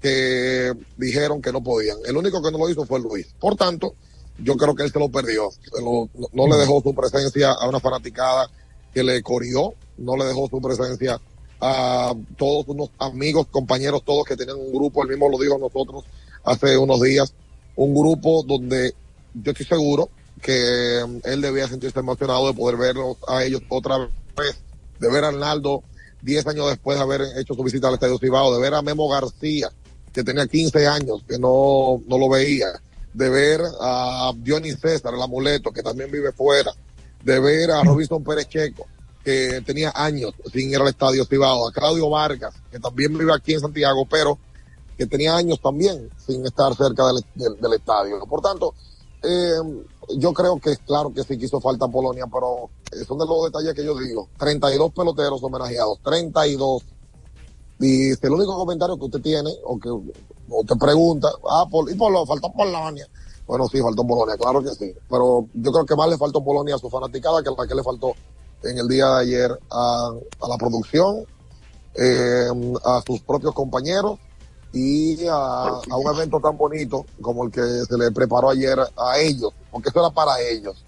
que dijeron que no podían. El único que no lo hizo fue Luis. Por tanto, yo creo que él se lo perdió. Se lo- no, no le dejó su presencia a una fanaticada que le corrió, no le dejó su presencia a todos unos amigos, compañeros, todos que tenían un grupo, él mismo lo dijo a nosotros hace unos días, un grupo donde yo estoy seguro que mm, él debía sentirse emocionado de poder verlos a ellos otra vez, de ver a Arnaldo 10 años después de haber hecho su visita al Estadio Cibao, de ver a Memo García, que tenía 15 años, que no, no lo veía, de ver a Dionis César, el amuleto, que también vive fuera, de ver a Robinson Pérez Checo, que tenía años sin ir al Estadio Cibao, a Claudio Vargas, que también vive aquí en Santiago, pero que tenía años también sin estar cerca del, del- del estadio. Por tanto, eh, yo creo que claro que sí quiso falta Polonia, pero son de los detalles que yo digo. 32 peloteros homenajeados, 32. Y el único comentario que usted tiene, o que o te pregunta, ah, Pol- y Polo, faltó Polonia. Bueno, sí, faltó Polonia, claro que sí. Pero yo creo que más le faltó Polonia a su fanaticada que la que le faltó en el día de ayer a, a la producción, eh, a sus propios compañeros y a, a un evento tan bonito como el que se le preparó ayer a ellos, porque eso era para ellos.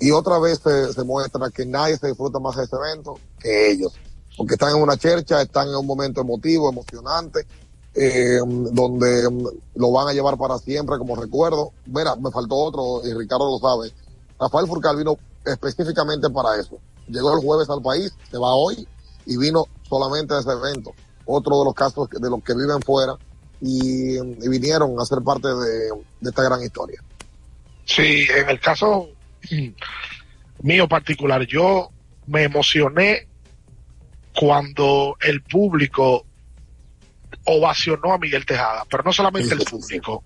Y otra vez se, muestra que nadie se disfruta más de ese evento que ellos, porque están en una chercha, están en un momento emotivo, emocionante, eh, donde mm, lo van a llevar para siempre como recuerdo. Mira, me faltó otro, y Ricardo lo sabe. Rafael Furcal vino específicamente para eso. Llegó el jueves al país, se va hoy, y vino solamente a ese evento. Otro de los casos de los que viven fuera y, y vinieron a ser parte de, de esta gran historia. Sí, en el caso mío particular, yo me emocioné cuando el público ovacionó a Miguel Tejada, pero no solamente el público,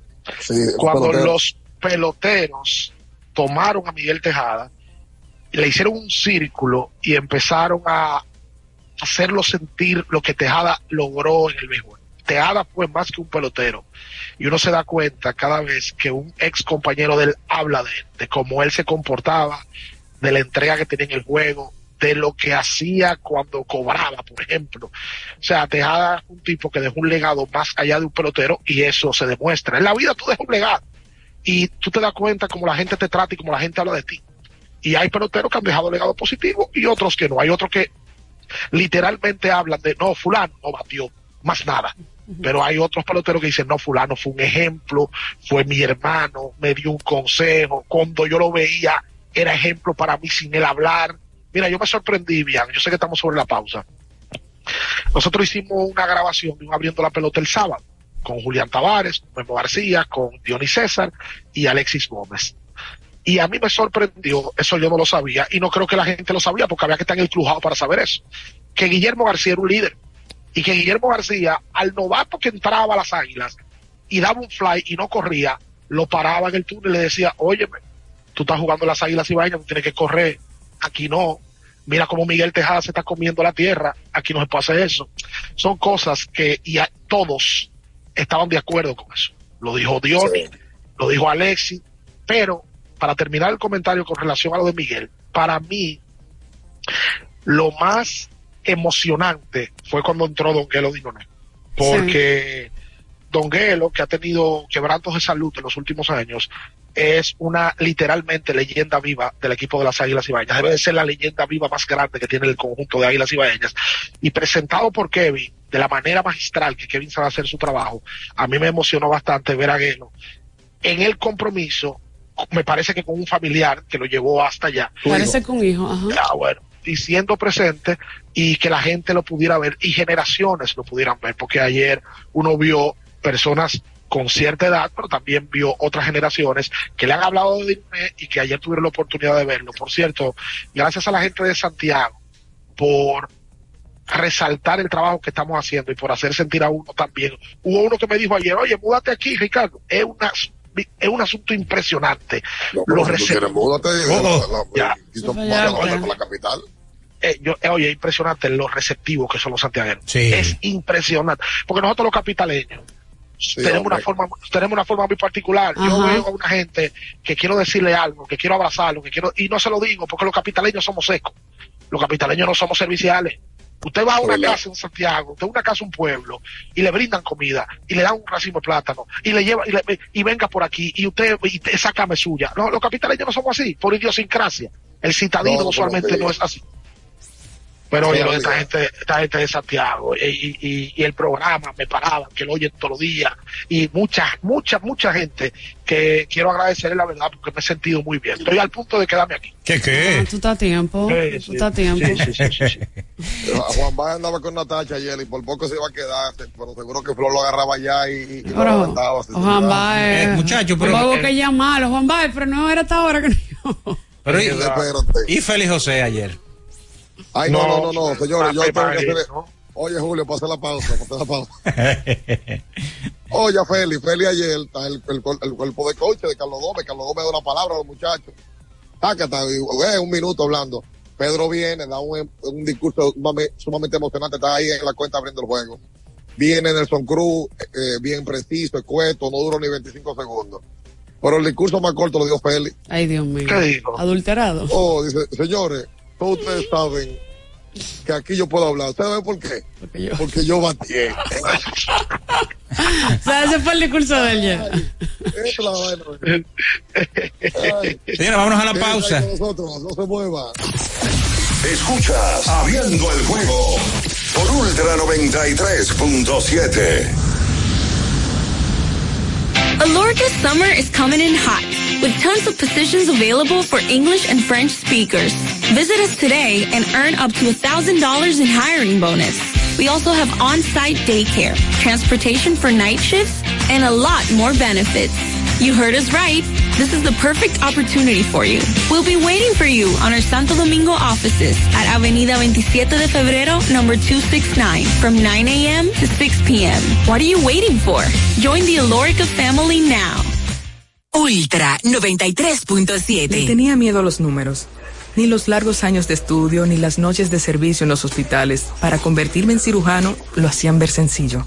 cuando pelotero. los peloteros tomaron a Miguel Tejada, le hicieron un círculo y empezaron a hacerlo sentir lo que Tejada logró en el béisbol. Tejada fue más que un pelotero. Y uno se da cuenta cada vez que un ex compañero de él habla de él, de cómo él se comportaba, de la entrega que tenía en el juego, de lo que hacía cuando cobraba, por ejemplo. O sea, Tejada es un tipo que dejó un legado más allá de un pelotero y eso se demuestra. En la vida tú dejas un legado y tú te das cuenta cómo la gente te trata y cómo la gente habla de ti. Y hay peloteros que han dejado legado positivo y otros que no. Hay otros que literalmente hablan de no, fulano no batió más nada. Pero hay otros peloteros que dicen, no, fulano fue un ejemplo, fue mi hermano, me dio un consejo, cuando yo lo veía era ejemplo para mí sin él hablar. Mira, yo me sorprendí, bien, yo sé que estamos sobre la pausa. Nosotros hicimos una grabación de un abriendo la pelota el sábado con Julián Tavares, con Memo García, con Dionis César y Alexis Gómez. Y a mí me sorprendió, eso yo no lo sabía, y no creo que la gente lo sabía, porque había que estar en el crujado para saber eso, que Guillermo García era un líder. Y que Guillermo García, al novato que entraba a las águilas y daba un fly y no corría, lo paraba en el túnel y le decía, óyeme, tú estás jugando las águilas y vaya, tú tienes que correr, aquí no. Mira cómo Miguel Tejada se está comiendo la tierra, aquí no se puede hacer eso. Son cosas que y a- todos estaban de acuerdo con eso. Lo dijo Diony, lo dijo Alexis, pero para terminar el comentario con relación a lo de Miguel, para mí lo más emocionante fue cuando entró Don Guelo Dinoné. Porque Don Guelo, que ha tenido quebrantos de salud en los últimos años, es una literalmente leyenda viva del equipo de las Águilas Ibaeñas. Debe de ser la leyenda viva más grande que tiene el conjunto de Águilas Ibaeñas. Y presentado por Kevin de la manera magistral que Kevin sabe hacer su trabajo, a mí me emocionó bastante ver a Guelo en el compromiso, me parece que con un familiar que lo llevó hasta allá. Parece que un hijo, ajá. Ah, bueno. diciendo presente y que la gente lo pudiera ver y generaciones lo pudieran ver, porque ayer uno vio personas con cierta edad, pero también vio otras generaciones que le han hablado de Diné y que ayer tuvieron la oportunidad de verlo. Por cierto, gracias a la gente de Santiago por resaltar el trabajo que estamos haciendo y por hacer sentir a uno también. Hubo uno que me dijo ayer, oye, múdate aquí, Ricardo. Es una es un asunto impresionante. Los receptivos. la capital. Eh, yo, eh, oye, impresionante los receptivos que son los santiagueros. Es impresionante. Porque nosotros los capitaleños tenemos una forma tenemos una forma muy particular. Yo veo a una gente que quiero decirle algo, que quiero abrazarlo, que quiero y no se lo digo porque los capitaleños somos secos. Los capitaleños no somos serviciales. Usted va a una casa en Santiago, usted va a una casa, un pueblo, y le brindan comida, y le dan un racimo de plátano, y le lleva, y, venga por aquí, y usted, y sácame suya. No, los capitaleños no somos así, por idiosincrasia. El citadino usualmente no es así. Pero oye, esta gente, esta gente de Santiago y, y, el programa me paraban, que lo oyen todos los días, y mucha, mucha, mucha gente que quiero agradecerle la verdad porque me he sentido muy bien. Estoy al punto de quedarme aquí. ¿Qué qué? Ah, tú estás a tiempo. tú estás a tiempo. Sí, sí, sí, Juan Báez andaba con Natacha ayer y por poco se iba a quedar, pero seguro que Flor lo agarraba ya y, y pero, lo aventaba. Juan Báez. Eh, muchacho, pero. Luego que llamarlo, Juan Báez, pero no era hasta ahora que no. Pero, y, y Félix José ayer. Ay, no, no, no, no, señores, yo tengo que hacer... Oye, Julio, pase la pausa, pase la pausa. [laughs] Oye, Feli, Feli ayer, está el, el, el, cuerpo de coche de Carlos Gómez, Carlos Gómez da una palabra a los muchachos. Que está eh, un minuto hablando. Pedro viene, da un, un discurso sumamente, emocionante, está ahí en la cuenta abriendo el juego. Viene Nelson Cruz, eh, bien preciso, escueto, no duró ni 25 segundos. Pero el discurso más corto lo dio Feli. Ay, Dios mío. ¿Qué dijo? Adulterado. Oh, dice, señores, todos ustedes saben que aquí yo puedo hablar. ¿Ustedes saben por qué? Porque yo, Porque yo batí. o sea, ese fue el discurso de él ya. Señora, vámonos a la pausa. Nosotros, no se mueva. Escuchas Abriendo el juego por Ultra 93.7. Alorca summer is coming in hot with tons of positions available for English and French speakers. Visit us today and earn up to $1,000 in hiring bonus. We also have on-site daycare, transportation for night shifts, and a lot more benefits. You heard us right. This is the perfect opportunity for you. We'll be waiting for you on our Santo Domingo offices at Avenida 27 de Febrero, number 269, from 9 a.m. to 6 p.m. What are you waiting for? Join the Alorica family now. Ultra 93.7. Le tenía miedo a los números. Ni los largos años de estudio, ni las noches de servicio en los hospitales para convertirme en cirujano lo hacían ver sencillo.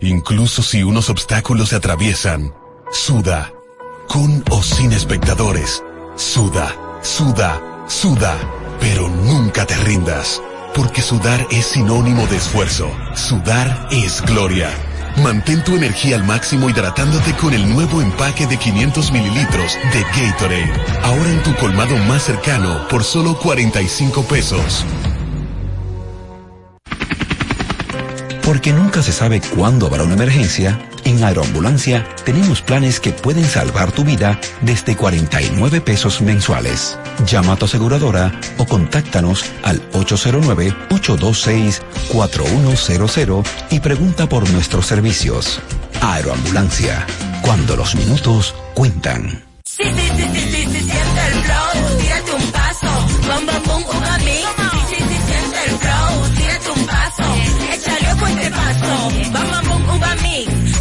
incluso si unos obstáculos se atraviesan, suda con o sin espectadores. Suda, suda, suda, pero nunca te rindas, porque sudar es sinónimo de esfuerzo. Sudar es gloria. Mantén tu energía al máximo hidratándote con el nuevo empaque de 500 mililitros de Gatorade. Ahora en tu colmado más cercano por solo 45 pesos. Porque nunca se sabe cuándo habrá una emergencia, en Aeroambulancia tenemos planes que pueden salvar tu vida desde 49 pesos mensuales. Llama a tu aseguradora o contáctanos al 809-826-4100 y pregunta por nuestros servicios. Aeroambulancia, cuando los minutos cuentan. Sí, sí, sí, sí, sí, sí, siente el flow, tírate un paso, bam, bam,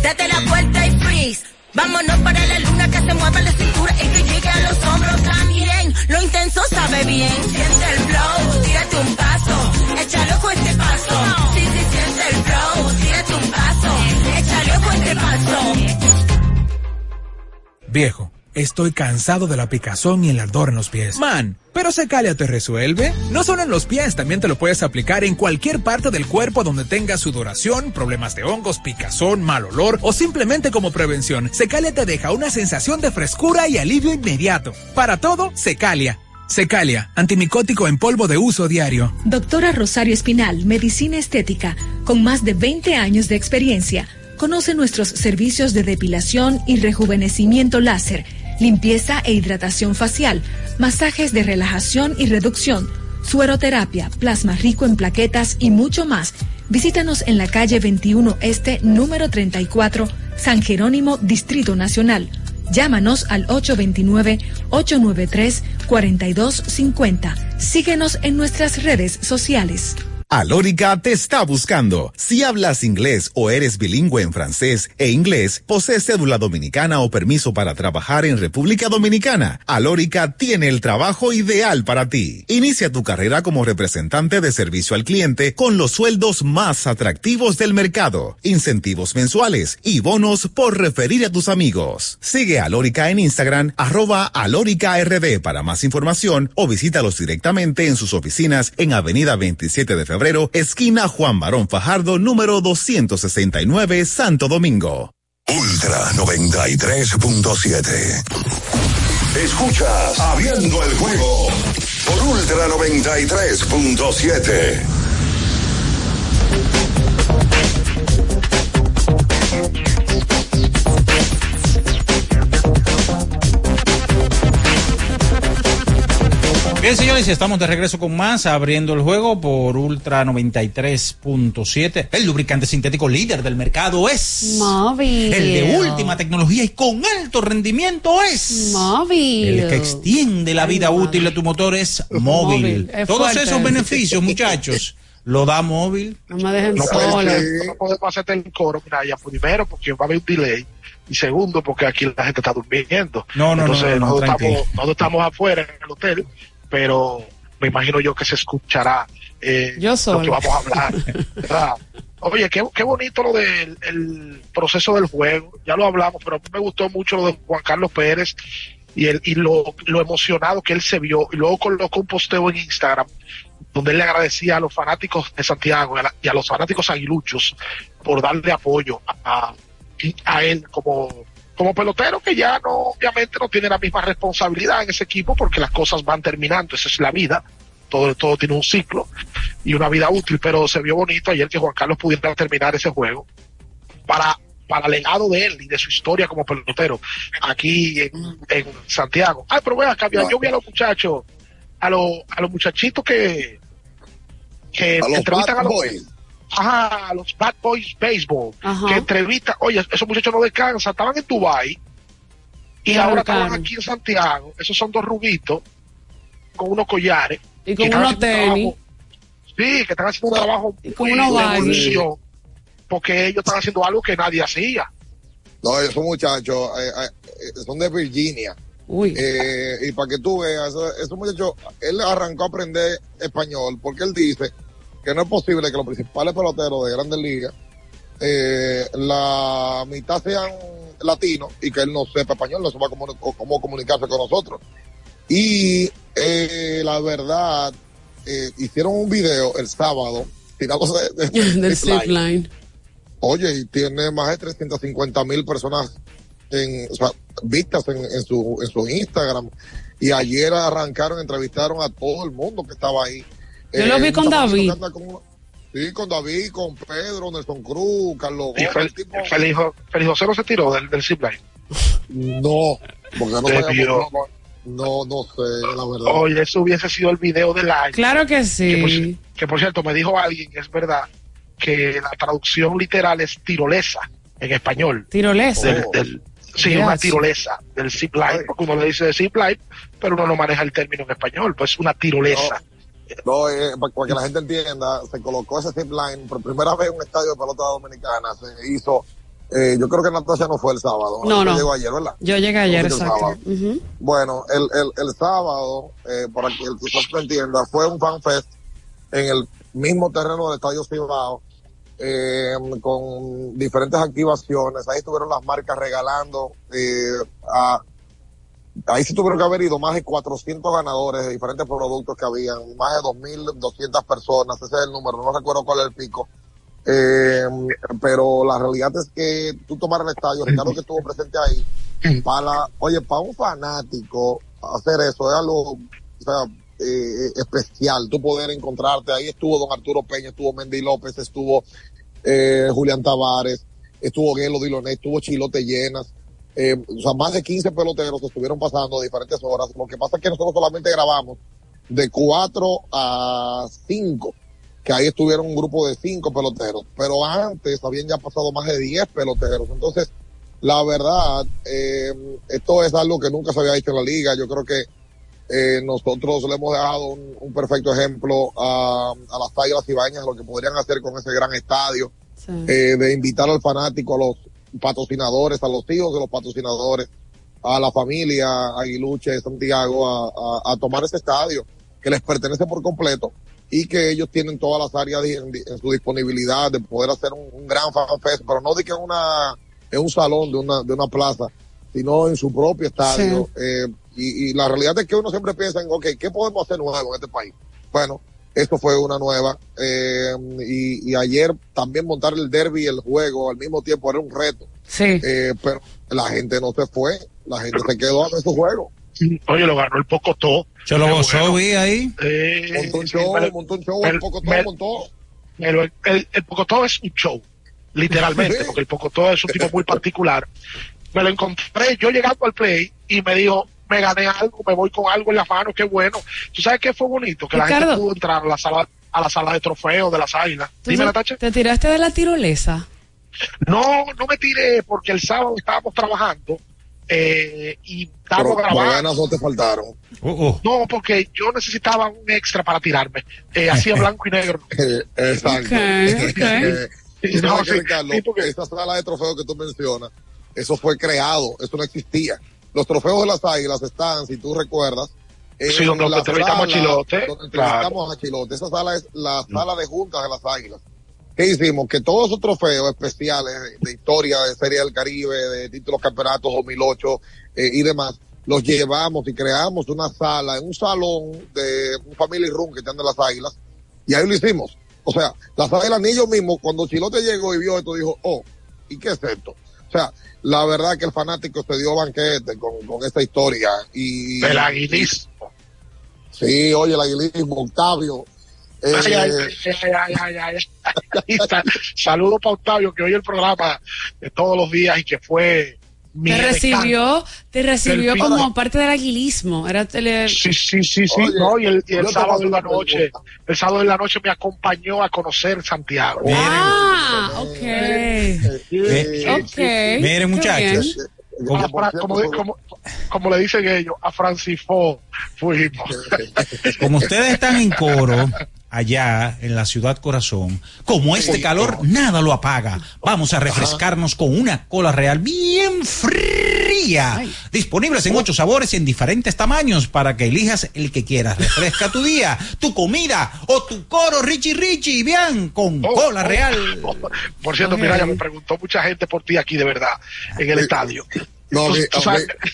Date la vuelta y freeze. Vámonos para la luna que se mueva la cintura y que llegue a los hombros también. Lo intenso sabe bien. Siente el flow, tírate un paso, échale ojo este paso. Sí, sí, siente el flow, tírate un paso, échale ojo este paso. Viejo Estoy cansado de la picazón y el ardor en los pies. Man, pero Secalia te resuelve. No solo en los pies, también te lo puedes aplicar en cualquier parte del cuerpo donde tengas sudoración, problemas de hongos, picazón, mal olor o simplemente como prevención. Secalia te deja una sensación de frescura y alivio inmediato. Para todo, Secalia. Secalia, antimicótico en polvo de uso diario. Doctora Rosario Espinal, Medicina Estética, con más de 20 años de experiencia. Conoce nuestros servicios de depilación y rejuvenecimiento láser, limpieza e hidratación facial, masajes de relajación y reducción, sueroterapia, plasma rico en plaquetas y mucho más. Visítanos en la calle 21 Este, número 34, San Jerónimo, Distrito Nacional. Llámanos al 829-893-4250. Síguenos en nuestras redes sociales. Alórica te está buscando. Si hablas inglés o eres bilingüe en francés e inglés, posees cédula dominicana o permiso para trabajar en República Dominicana, Alórica tiene el trabajo ideal para ti. Inicia tu carrera como representante de servicio al cliente con los sueldos más atractivos del mercado, incentivos mensuales y bonos por referir a tus amigos. Sigue a Alórica en Instagram, arroba Alórica RD para más información o visítalos directamente en sus oficinas en Avenida 27 de Febrero esquina Juan Barón Fajardo, número 269, Santo Domingo. Ultra 93.7. Escuchas Abriendo el juego por Ultra 93.7. Bien, señores, estamos de regreso con más, abriendo el juego por Ultra 93.7. El lubricante sintético líder del mercado es Móvil. El de última tecnología y con alto rendimiento es Móvil. El que extiende la vida útil de tu motor es móvil. Móvil. Es Todos fuerte. esos [laughs] beneficios, muchachos, lo da móvil. No me dejen No sola. podemos, no podemos hacerte el coro, mira, ya primero porque va a haber un delay y segundo porque aquí la gente está durmiendo. No, no, no, Entonces no, no, nosotros, estamos, nosotros estamos afuera en el hotel, pero me imagino yo que se escuchará eh, Yo lo que vamos a hablar. ¿verdad? Oye, qué, qué bonito lo del el proceso del juego, ya lo hablamos, pero me gustó mucho lo de Juan Carlos Pérez y, el, y lo, lo emocionado que él se vio, y luego colocó un posteo en Instagram donde él le agradecía a los fanáticos de Santiago y a, la- y a los fanáticos aguiluchos por darle apoyo a, a él como, como pelotero que ya no, obviamente no tiene la misma responsabilidad en ese equipo porque las cosas van terminando, esa es la vida, todo, todo tiene un ciclo y una vida útil, pero se vio bonito ayer que Juan Carlos pudiera terminar ese juego para para el legado de él y de su historia como pelotero aquí en, en Santiago. Ay, pero vea, acá, yo vi a los muchachos, a los, a los muchachitos que, que A los entrevistan a los, Boys. Ajá, los Bad Boys Baseball, Ajá. que entrevistan, oye, esos muchachos no descansan, estaban en Dubai y Y ahora arrancaron. estaban aquí en Santiago, esos son dos rubitos con unos collares Y con unos tenis. trabajo- sí, que están haciendo un trabajo con muy de evolución, porque ellos están haciendo algo que nadie hacía. No, esos muchachos eh, eh, son de Virginia. Uy. Eh, y para que tú veas, esos muchachos, él arrancó a aprender español porque él dice que no es posible que los principales peloteros de grandes ligas, eh, la mitad sean latinos y que él no sepa español, no sepa cómo, cómo comunicarse con nosotros. Y eh, la verdad, eh, hicieron un video el sábado tirándose de- de- [laughs] Del. Oye, y tiene más de 350 mil personas en, o sea, vistas en, en su, en su Instagram. Y ayer arrancaron, entrevistaron a todo el mundo que estaba ahí. Yo lo vi un con David. con- sí, con David, con Pedro, Nelson Cruz, Carlos Y Gómez, Fel- el tipo- Feliz, Jo- Feliz José no se tiró del, del zipline. No, porque no sabíamos, no, no, sé, la verdad. Oye, eso hubiese sido el video del año. Claro que Que por, sí. que por cierto, me dijo alguien, que es verdad, que la traducción literal es tirolesa en español. Tirolesa. Del- del- sí, Yes. una tirolesa del zipline, porque uno le dice de zipline, pero uno no maneja el término en español, pues una tirolesa. No, eh, para, para que la gente entienda, se colocó ese zip line por primera vez en un estadio de pelota dominicana. Se hizo, eh, yo creo que Natasha no fue el sábado. No, no. llegó ayer, ¿verdad? Yo llegué ayer, No, el exacto. Bueno, el, el, el sábado, eh, para que el que lo entienda, fue un fan fest en el mismo terreno del Estadio Cibao, eh, con diferentes activaciones. Ahí estuvieron las marcas regalando eh, a ahí sí tuvieron que haber ido más de 400 ganadores de diferentes productos que habían, más de 2.200 personas, ese es el número, no recuerdo cuál es el pico. Eh, pero la realidad es que tú tomar el estadio, Ricardo que estuvo presente ahí, para, oye, para un fanático hacer eso es algo, o sea, eh, especial, tú poder encontrarte, ahí estuvo don Arturo Peña, estuvo Mendy López, estuvo eh, Julián Tavares, estuvo Gelo Diloné, estuvo Chilote Llenas, eh, o sea, más de 15 peloteros que estuvieron pasando diferentes horas. Lo que pasa es que nosotros solamente grabamos de 4 a 5, que ahí estuvieron un grupo de 5 peloteros, pero antes habían ya pasado más de 10 peloteros. Entonces, la verdad, eh, esto es algo que nunca se había hecho en la liga. Yo creo que eh, nosotros le hemos dejado un, un perfecto ejemplo a, a las Águilas Ibañas, lo que podrían hacer con ese gran estadio, eh, de invitar al fanático, a los patrocinadores, a los hijos de los patrocinadores, a la familia Aguiluche de Santiago a, a, a tomar ese estadio que les pertenece por completo y que ellos tienen todas las áreas en, en su disponibilidad de poder hacer un, un gran fan fest, pero no de que en una en un salón de una de una plaza, sino en su propio estadio. Eh, y, y la realidad es que uno siempre piensa en, ok, ¿qué podemos hacer nuevo en este país? Bueno, esto fue una nueva. Eh, y, y ayer también montar el derby y el juego al mismo tiempo era un reto. Sí. Eh, pero la gente no se fue, la gente se quedó a ver su juego. Oye, lo ganó el Pocotó. Se lo gozó, vi ahí. Eh, Montó un show, me- montó un show, me- el Pocotó me- montó. Pero el, el, el Pocotó es un show, literalmente, [laughs] porque el Pocotó es un tipo muy particular. Me lo encontré yo llegando al play y me dijo, me gané algo, me voy con algo en las manos, qué bueno. ¿Tú sabes qué fue bonito? Que la gente pudo entrar a la sala a la sala de trofeos de las águilas. ¿Tú Dime, te- Natacha. ¿Te tiraste de la tirolesa? No, no me tiré porque el sábado estábamos trabajando eh, y Pero estábamos grabando. ganas no te faltaron. No, porque yo necesitaba un extra para tirarme. Eh, hacía blanco y negro. [laughs] Exacto. Ok, [laughs] ok. Eh, tú No, sí, Ricardo, sí, porque- esa sala de trofeos que tú mencionas, eso fue creado, eso no existía. Los trofeos de las águilas están, si tú recuerdas, en Sí, donde entrevistamos a Chilote, Donde entrevistamos a Chilote. Esa sala es la sala de juntas de las águilas. ¿Qué hicimos? Que todos esos trofeos especiales de, historia, de Serie del Caribe, de títulos campeonatos 2008 eh, y demás, los llevamos y creamos una sala, en un salón de un family room que están de las águilas, y ahí lo hicimos. O sea, las águilas ni ellos mismos, cuando Chilote llegó y vio esto, dijo, oh, ¿y qué es esto? O sea, la verdad que el fanático se dio banquete con, con esta historia. y El aguilismo. Sí, oye, el aguilismo, Octavio. eh, Ay, ay. [laughs] Saludos para Octavio que oye el programa de todos los días y que fue Te recibió, te recibió como final. parte del aguilismo. Era tele... Sí, sí, sí, sí. Oye, no, y el, y el sábado en la noche, el sábado en la noche me acompañó a conocer Santiago. Ah, ok. Ok. Qué Miren, muchachos. Fra- como, como, como le dicen ellos, a Francisco fuimos. [laughs] Como ustedes están en coro allá en la ciudad corazón, como este calor nada lo apaga, vamos a refrescarnos con una cola real bien fría. Disponibles en ocho sabores y en diferentes tamaños para que elijas el que quieras. Refresca tu día, tu comida o tu coro Richie Richie, bien, con cola real. [laughs] Por cierto, mira, ya me preguntó mucha gente por ti aquí, de verdad, en el estadio. No, a, tú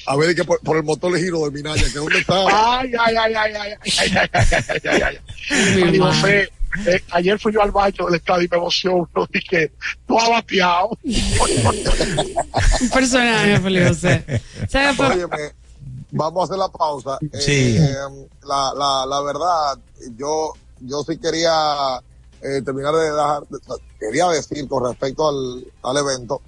a, ver, que por, por el motor de giro de Minaya, que dónde está. Ay, ay, ay, ay, ay, ay, ay, ay, ay, ay, ay, ay. Ay, José, eh, ayer fui yo al baño del estadio y me emocionó. Dije, tú has bateado. Un personaje, Felipe José. ¿Sabes por- Óyeme, vamos a hacer la pausa. Eh, Sí. la, la, la verdad, yo, yo sí quería eh, terminar de dar, quería decir con respecto al, al evento,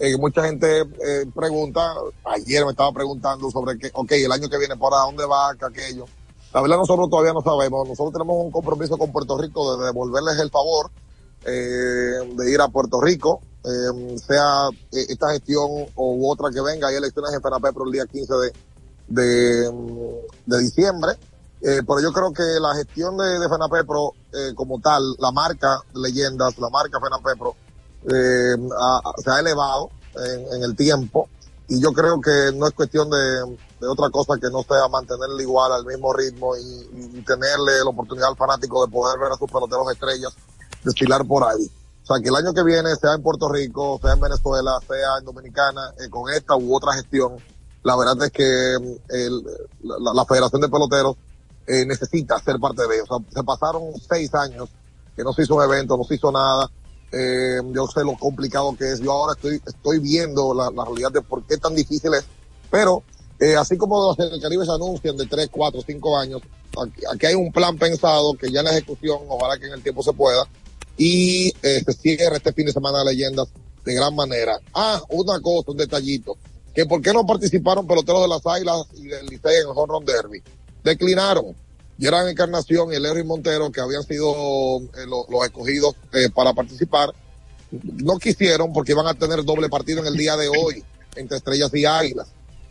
eh, mucha gente eh, pregunta, ayer me estaba preguntando sobre que, ok, el año que viene, ¿para dónde va que aquello? La verdad nosotros todavía no sabemos, nosotros tenemos un compromiso con Puerto Rico de devolverles el favor eh, de ir a Puerto Rico, eh, sea eh, esta gestión u otra que venga, hay elecciones en FENAPEPRO el día 15 de, de, diciembre, pero yo creo que la gestión de, de FENAPEPRO como tal, la marca Leyendas, la marca FENAPEPRO, eh, se ha elevado en, en el tiempo y yo creo que no es cuestión de, otra cosa que no sea mantenerle igual al mismo ritmo y, tenerle la oportunidad al fanático de poder ver a sus peloteros estrellas desfilar por ahí. O sea, que el año que viene, sea en Puerto Rico, sea en Venezuela, sea en Dominicana, eh, con esta u otra gestión, la verdad es que mm, el- la, la Federación de Peloteros eh, necesita ser parte de sea, se pasaron seis años que no se hizo un evento, no se hizo nada. Eh, yo sé lo complicado que es. Yo ahora estoy, estoy viendo la, la realidad de por qué tan difícil es. Pero, eh, así como los del Caribe se anuncian de tres, cuatro, cinco años, aquí, aquí hay un plan pensado que ya en la ejecución, ojalá que en el tiempo se pueda, y eh, se cierra este fin de semana de leyendas de gran manera. Ah, una cosa, un detallito, que por qué no participaron peloteros de las Águilas y del Licey en el Home Run Derby. Declinaron. Gerard Encarnación y Larry Montero, que habían sido eh, lo- los escogidos eh, para participar, no quisieron porque iban a tener doble partido en el día de hoy entre Estrellas y Águilas.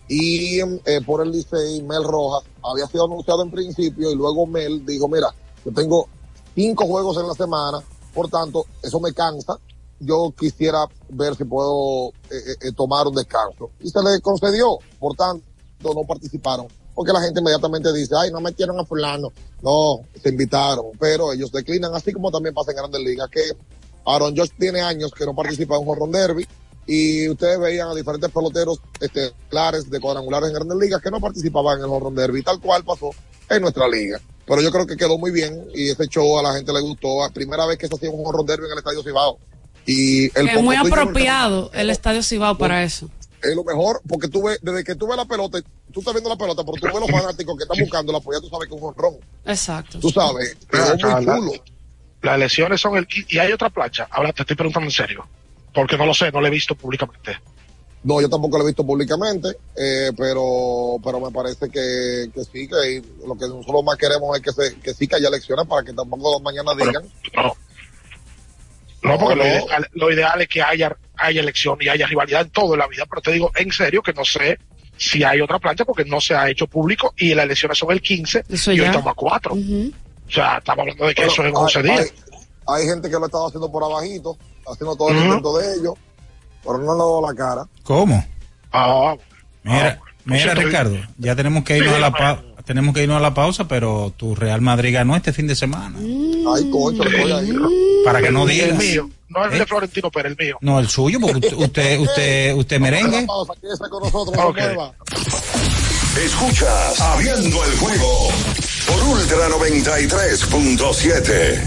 Y eh, por el Licey, Mel Rojas había sido anunciado en principio y luego Mel dijo, mira, yo tengo cinco juegos en la semana, por tanto, eso me cansa. Yo quisiera ver si puedo tomar un descanso. Y se le concedió, por tanto, no participaron. Porque la gente inmediatamente dice, ay, no metieron a fulano. No, se invitaron, pero ellos declinan, así como también pasa en Grandes Ligas, que Aaron Josh tiene años que no participa en un jorrón derby y ustedes veían a diferentes peloteros estelares de cuadrangulares en Grandes Ligas que no participaban en el jorrón derby, tal cual pasó en nuestra liga. Pero yo creo que quedó muy bien y ese show a la gente le gustó. La primera vez que se hacía un jorrón derby en el Estadio Cibao. Y el es muy apropiado el Estadio Cibao para eso. Es lo mejor, porque tú ves, desde que tú ves la pelota, tú estás viendo la pelota, pero tú ves los [laughs] fanáticos que están buscándola, pues ya tú sabes que es un honrón. Exacto. Tú sabes, quedó Acá, muy la- chulo. Las lesiones son el... Y, y hay otra plancha. Ahora te estoy preguntando en serio. Porque no lo sé, no lo he visto públicamente. No, yo tampoco lo he visto públicamente, eh, pero pero me parece que, que sí, que lo que nosotros más queremos es que, se, que sí que haya elecciones para que tampoco mañana digan. No. No, porque No, Lo, ideal, lo ideal es que haya, haya elección y haya rivalidad en todo en la vida. Pero te digo en serio que no sé si hay otra plancha porque no se ha hecho público y las elecciones son el 15 Eso y hoy ya. estamos a 4. O sea, estamos hablando de que Pero eso es en hay- 11 días. Hay, hay gente que lo ha estado haciendo por abajito, haciendo todo el intento de ellos, pero no le dado la cara. ¿Cómo? Ah, Mira, mira siento- Ricardo, ya tenemos que irnos a la pa- tenemos que irnos a la pausa, pero tu Real Madrid ganó este fin de semana. Ay, cocho, le voy a ir. Para que no El digas. mío, no el ¿Eh? de Florentino, pero el mío. No, el suyo, porque usted, usted, usted, usted merengue. Escuchas Abriendo el juego por Ultra 93.7.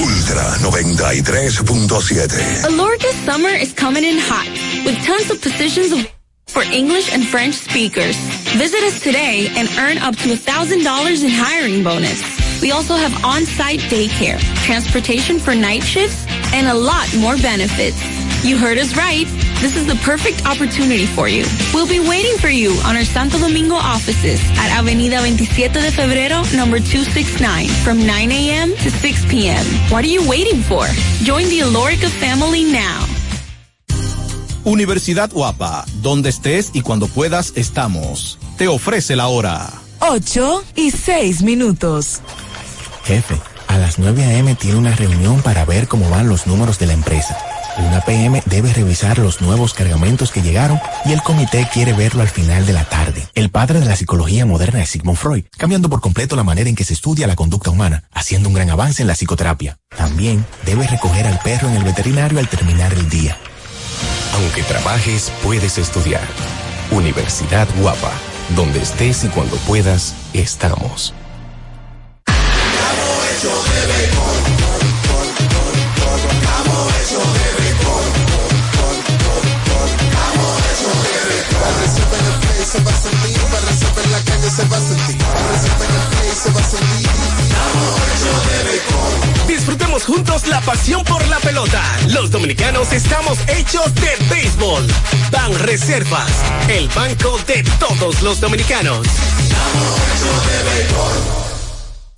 Ultra 93.7. Alorca summer is coming in hot with tons of positions of- for English and French speakers. Visit us today and earn up to $1,000 in hiring bonus. We also have on-site daycare, transportation for night shifts, and a lot more benefits. You heard us right. This is the perfect opportunity for you. We'll be waiting for you on our Santo Domingo offices at Avenida 27 de Febrero, number 269, from 9 a.m. to 6 p.m. What are you waiting for? Join the Alorica family now. Universidad Guapa, donde estés y cuando puedas estamos. Te ofrece la hora. 8 y 6 minutos. Jefe, a las 9 a.m. tiene una reunión para ver cómo van los números de la empresa. Una PM debe revisar los nuevos cargamentos que llegaron y el comité quiere verlo al final de la tarde. El padre de la psicología moderna es Sigmund Freud, cambiando por completo la manera en que se estudia la conducta humana, haciendo un gran avance en la psicoterapia. También debe recoger al perro en el veterinario al terminar el día. Aunque trabajes, puedes estudiar. Universidad Guapa, donde estés y cuando puedas, estamos. se va a sentir, para resolver la calle se va a sentir, para se va a sentir. Disfrutemos juntos la pasión por la pelota. Los dominicanos estamos hechos de béisbol. Ban Reservas, el banco de todos los dominicanos.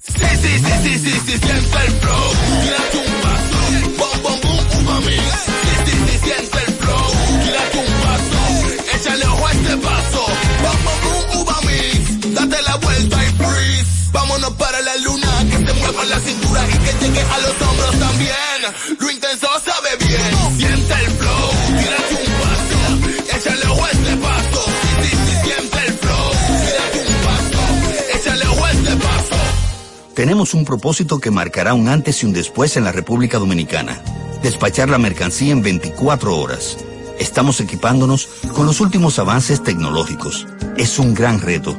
Sí, sí, sí, sí, sí, sí, siente el flow. Tírate un paso, bom, bom, uva mix. Sí, sí, sí, siente el flow. Tírate un paso, échale ojo a este paso. Date la vuelta y freeze. Vámonos para la luna, que se mueva la cintura y que llegue a los hombros también. Lo intenso sabe bien. Siente el flow, tírate un paso, échale ojo este paso. Sí, sí, sí, siente el flow. Tírate un paso, échale ojo este paso. Tenemos un propósito que marcará un antes y un después en la República Dominicana. Despachar la mercancía en 24 horas. Estamos equipándonos con los últimos avances tecnológicos. Es un gran reto,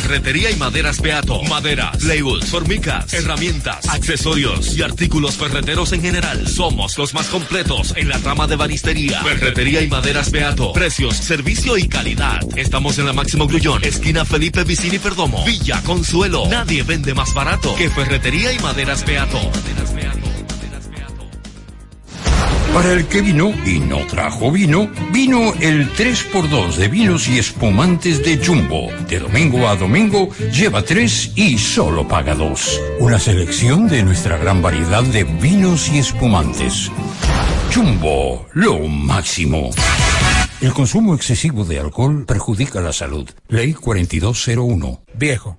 Ferretería y maderas Beato. Maderas, labels, formicas, herramientas, accesorios y artículos ferreteros en general. Somos los más completos en la rama de banistería. Ferretería y maderas Beato. Precios, servicio y calidad. Estamos en la Máximo Grullón, esquina Felipe Vicini Perdomo. Villa Consuelo. Nadie vende más barato que Ferretería y maderas Beato. Para el que vino y no trajo vino, vino el 3x2 de vinos y espumantes de Jumbo. De domingo a domingo, lleva 3 y solo paga 2. Una selección de nuestra gran variedad de vinos y espumantes. Jumbo, lo máximo. El consumo excesivo de alcohol perjudica la salud. Ley 4201. Viejo,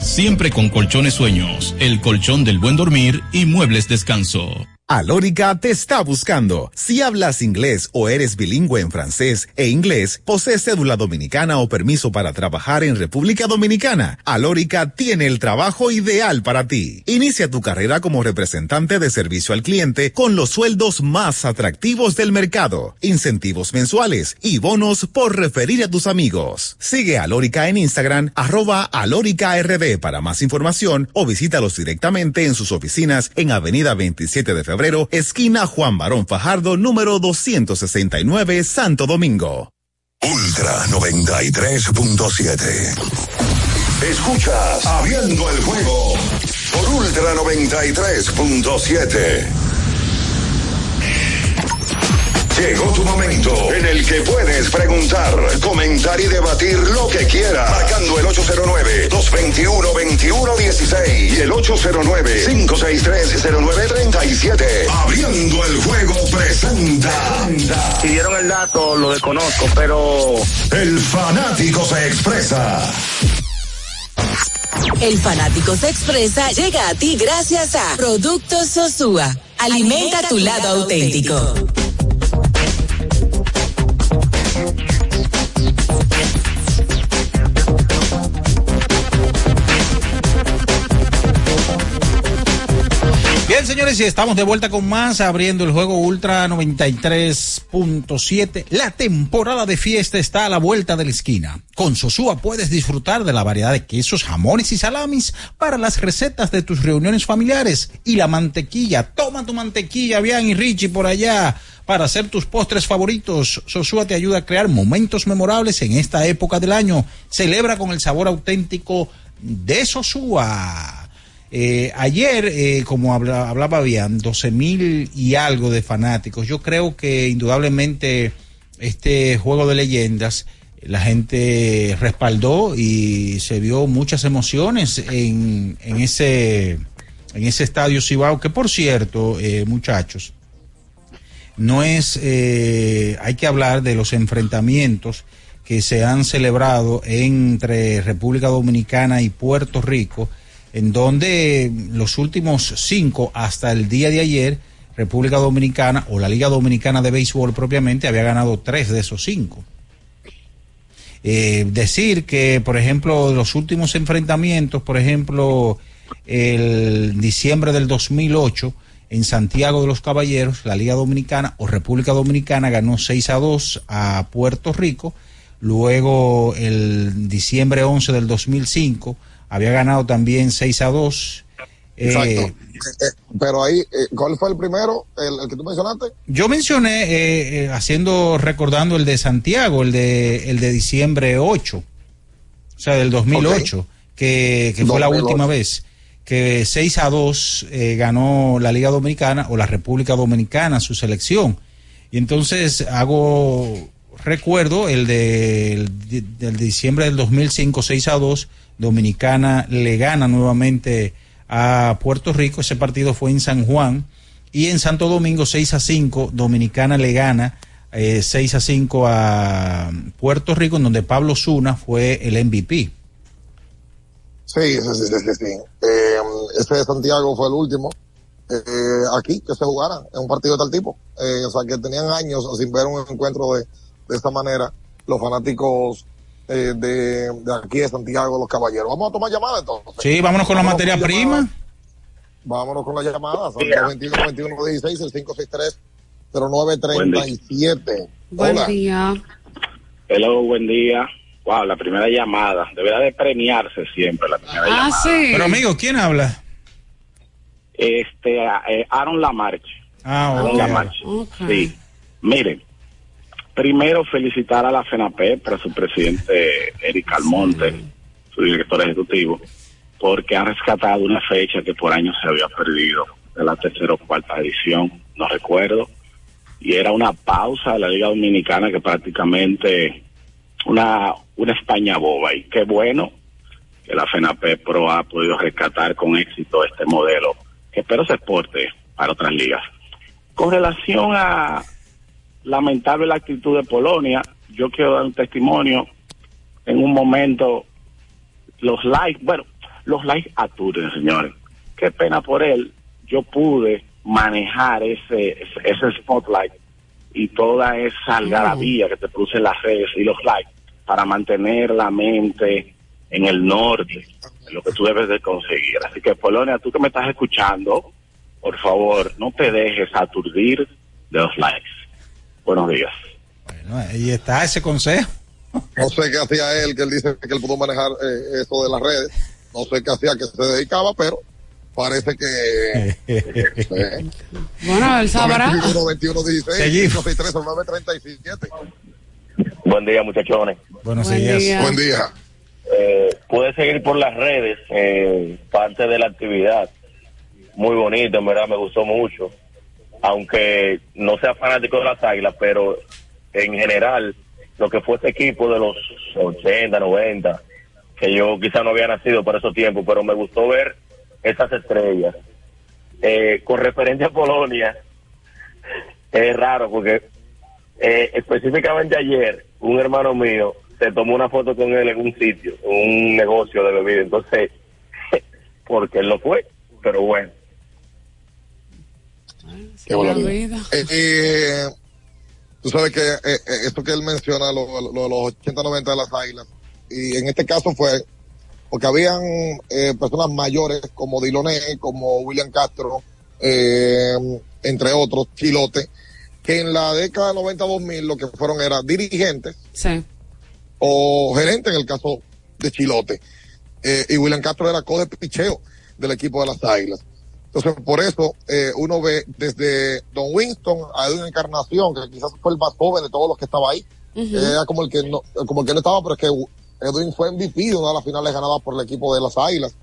siempre con colchones sueños, el colchón del buen dormir y muebles descanso. Alórica te está buscando. Si hablas inglés o eres bilingüe en francés e inglés, posees cédula dominicana o permiso para trabajar en República Dominicana, Alórica tiene el trabajo ideal para ti. Inicia tu carrera como representante de servicio al cliente con los sueldos más atractivos del mercado, incentivos mensuales y bonos por referir a tus amigos. Sigue Alórica en Instagram, arroba Alórica RD para más información o visítalos directamente en sus oficinas en Avenida 27 de Febrero febrero, esquina Juan Barón Fajardo, número 269, Santo Domingo. Ultra 93.7. Escuchas Abriendo el juego por Ultra 93.7. Llegó tu momento en el que puedes preguntar, comentar y debatir lo que quieras. Marcando el 809-221-2116 y el 809-563-0937. Abriendo el juego presenta. Si dieron el dato, lo desconozco, pero. El fanático se expresa. El fanático se expresa llega a ti gracias a Productos Sosúa. Alimenta tu lado auténtico. Señores, y estamos de vuelta con más, abriendo el juego Ultra 93.7. La temporada de fiesta está a la vuelta de la esquina. Con Sosúa puedes disfrutar de la variedad de quesos, jamones y salamis para las recetas de tus reuniones familiares. Y la mantequilla, toma tu mantequilla, bien y Richie por allá para hacer tus postres favoritos. Sosúa te ayuda a crear momentos memorables en esta época del año. Celebra con el sabor auténtico de Sosúa. Eh, ayer, eh, como habla, hablaba bien, 12 mil y algo de fanáticos. Yo creo que indudablemente este juego de leyendas, la gente respaldó y se vio muchas emociones en, en ese, en ese estadio Cibao, que por cierto, eh, muchachos, no es, eh, hay que hablar de los enfrentamientos que se han celebrado entre República Dominicana y Puerto Rico en donde los últimos cinco hasta el día de ayer, República Dominicana o la Liga Dominicana de Béisbol propiamente había ganado tres de esos cinco. Eh, decir que, por ejemplo, los últimos enfrentamientos, por ejemplo, el diciembre del 2008, en Santiago de los Caballeros, la Liga Dominicana o República Dominicana ganó 6 a 2 a Puerto Rico. Luego, el diciembre 11 del 2005, había ganado también 6 a 2 Exacto. Eh, Eh, pero ahí, eh, ¿cuál fue el primero? El, el que tú mencionaste. Yo mencioné, eh, eh, haciendo, recordando el de Santiago, el de, el de diciembre 8, o sea, del 2008, que, que fue la 2008. última vez, que 6 a 2 eh, ganó la Liga Dominicana o la República Dominicana su selección. Y entonces hago, recuerdo el de, el del diciembre del 2005, 6 a 2, Dominicana le gana nuevamente a Puerto Rico, ese partido fue en San Juan, y en Santo Domingo 6 a 5, Dominicana le gana eh, 6 a 5 a Puerto Rico, en donde Pablo Zuna fue el MVP. Sí, sí, sí, sí, sí. Eh, ese de Santiago fue el último. eh, aquí que se jugara en un partido de tal tipo. Eh, o sea, que tenían años sin ver un encuentro de, de esta manera los fanáticos eh, de, de aquí de Santiago, los caballeros. Vamos a tomar llamadas entonces. Sí, vámonos con la materia con prima. llamadas. Vámonos con las llamadas. Son 21 21 16 el 563 0937. Buen Hola. día. Hello, buen día. Wow, la primera llamada. Deberá de premiarse siempre la primera Ah, llamada. sí. Pero amigo, ¿quién habla? Este, eh, Aaron Lamarche. Ah, Aaron. Lamarche. Sí. Miren, primero felicitar a la FENAPEP, a su presidente Eric Almonte, su director ejecutivo, porque han rescatado una fecha que por años se había perdido, de la tercera o cuarta edición, no recuerdo, y era una pausa de la Liga Dominicana que prácticamente una, una España boba, y qué bueno que la FENAPEP Pro ha podido rescatar con éxito este modelo, que espero se exporte para otras ligas. Con relación a lamentable la actitud de Polonia, yo quiero dar un testimonio. En un momento, los likes, bueno, los likes aturden, señores. Qué pena por él. Yo pude manejar ese, ese, ese spotlight y toda esa algarabía que te produce las redes y los likes para mantener la mente en el norte, en lo que tú debes de conseguir. Así que Polonia, tú que me estás escuchando, por favor, no te dejes aturdir de los likes. Buenos días. Bueno, ahí está ese consejo. No sé qué hacía él, que él dice que él pudo manejar eh, eso de las redes. No sé qué hacía, que se dedicaba, pero parece que... [laughs] eh, Bueno, él sabrá. 21, 21, 16, Seguimos. 563, 937. Buen día, muchachones. Buenos Buen días. día. Buen día. Eh, pude seguir por las redes eh, parte de la actividad. Muy bonito, en verdad, me gustó mucho. Aunque no sea fanático de las águilas, pero en general, lo que fue este equipo de los 80, 90, que yo quizá no había nacido por esos tiempos, pero me gustó ver esas estrellas. Eh, con referencia a Polonia, [laughs] es raro porque eh, específicamente ayer un hermano mío se tomó una foto con él en un sitio, un negocio de bebida, entonces, [laughs] porque él no fue, pero bueno. Qué barbaridad. Eh, eh, tú sabes que eh, eh, esto que él menciona, lo, lo de los 80-90 de las águilas, y en este caso fue porque habían eh, personas mayores como Diloné, como William Castro, eh, entre otros, Chilote, que en la década de 90-2000 lo que fueron era dirigentes Sí. o gerentes en el caso de Chilote. Eh, y William Castro era coge picheo del equipo de las Águilas. Entonces, por eso eh, uno ve desde Don Winston a Edwin Encarnación, que quizás fue el más joven de todos los que estaba ahí. Ujú. Era como el que no, como el que no estaba, pero es que Edwin fue MVP de una de las finales ganadas por el equipo de las Águilas.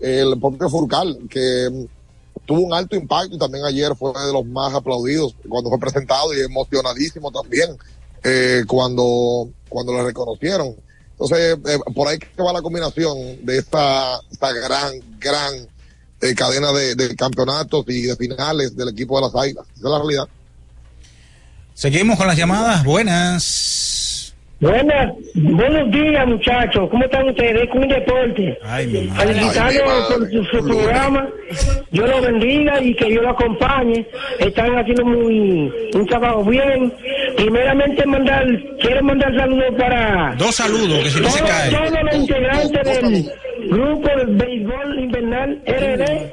El propio Furcal, que mm, tuvo un alto impacto y también ayer fue de los más aplaudidos cuando fue presentado y emocionadísimo también eh, cuando, cuando lo reconocieron. Entonces, eh, por ahí que va la combinación de esta, esta gran, gran eh, cadena de, de campeonatos y de finales del equipo de las Águilas. Esa es la realidad. Seguimos con las llamadas. Buenas. Buenas, buenos días muchachos, ¿cómo están ustedes? Con un deporte. Ay, mi madre. Felicitarlos por su, su programa, Dios lo bendiga y que Dios lo acompañe. Están haciendo muy un trabajo bien. Primeramente mandar, quiero mandar saludos para Dos saludos, que si no se todos, cae. todos los integrantes del grupo de béisbol invernal RD,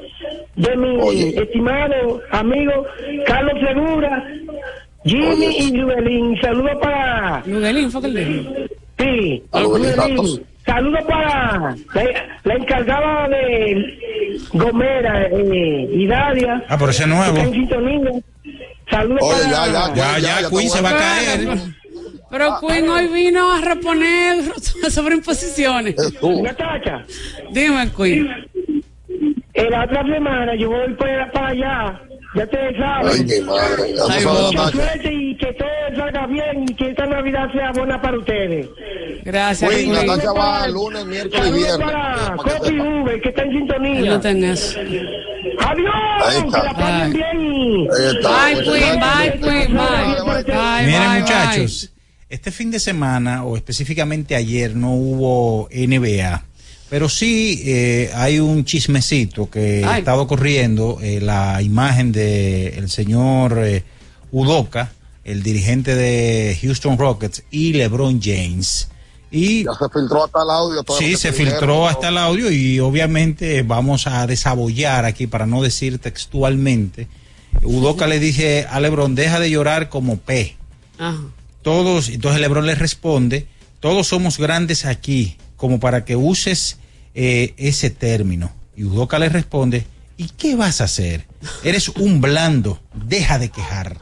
de mi estimado amigo Carlos Segura, Jimmy y Luelín. Saludos para... Luguelín fue que. Sí, Luelín. Santos. Saludos para la, la encargada de Gomera eh, y Daria. Ah, pero ese es nuevo. Saludos Oye, para... ya, ya, Ya, ya, ya, Queen se va a caer. Pero Queen hoy vino a reponer [laughs] sobre imposiciones. Natacha, Dime, Queen. en la otra semana yo voy para allá. Ya ustedes saben. Ay, mi madre. Ay, sabes, boba. Mucha suerte y que todo salga bien y que esta Navidad sea buena para ustedes. Gracias, Queen. Natacha va lunes, miércoles y viernes. para Copi. V, que está en Ahí sintonía. lo tenés. Ahí Adiós, está. que la pasen bien. y- Ahí está. Bye, Queen. Bye, Queen. Bye. Bye, Miren, muchachos, este fin de semana, o específicamente ayer, no hubo NBA. Pero sí eh, hay un chismecito que Ay. estado corriendo, eh, la imagen de el señor eh, Udoka, el dirigente de Houston Rockets, y LeBron James. Y Ya se filtró hasta el audio. todo Sí, se dijeron, filtró ¿no? hasta el audio y obviamente vamos a desabollar aquí para no decir textualmente. Udoca le dice a Lebron, deja de llorar como P. Ajá. Todos, entonces Lebron le responde, todos somos grandes aquí, como para que uses eh, ese término. Y Udoca le responde, ¿y qué vas a hacer? Eres un blando, deja de quejarte.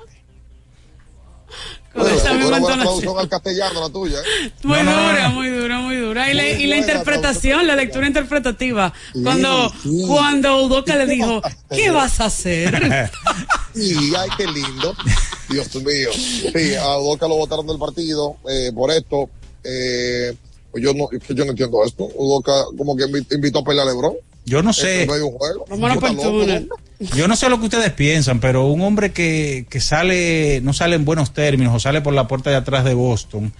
Con Bueno, esa una misma buena entonación. traducción al castellano, la tuya. ¿eh? [laughs] Muy No, no, dura, no. muy dura, muy dura. Y la, y interpretación, la lectura interpretativa. Sí, Cuando, sí. cuando Udoca le dijo, [laughs] ¿qué vas a hacer? [laughs] Y ay, qué lindo. Dios mío. Sí, a Udoca lo votaron del partido eh, por esto. Eh, yo no, yo no entiendo esto. Udoca como que invi- invitó a pelear a Lebron. Yo no sé. Yo no sé lo que ustedes piensan, pero un hombre que, que sale, no sale en buenos términos o sale por la puerta de atrás de Boston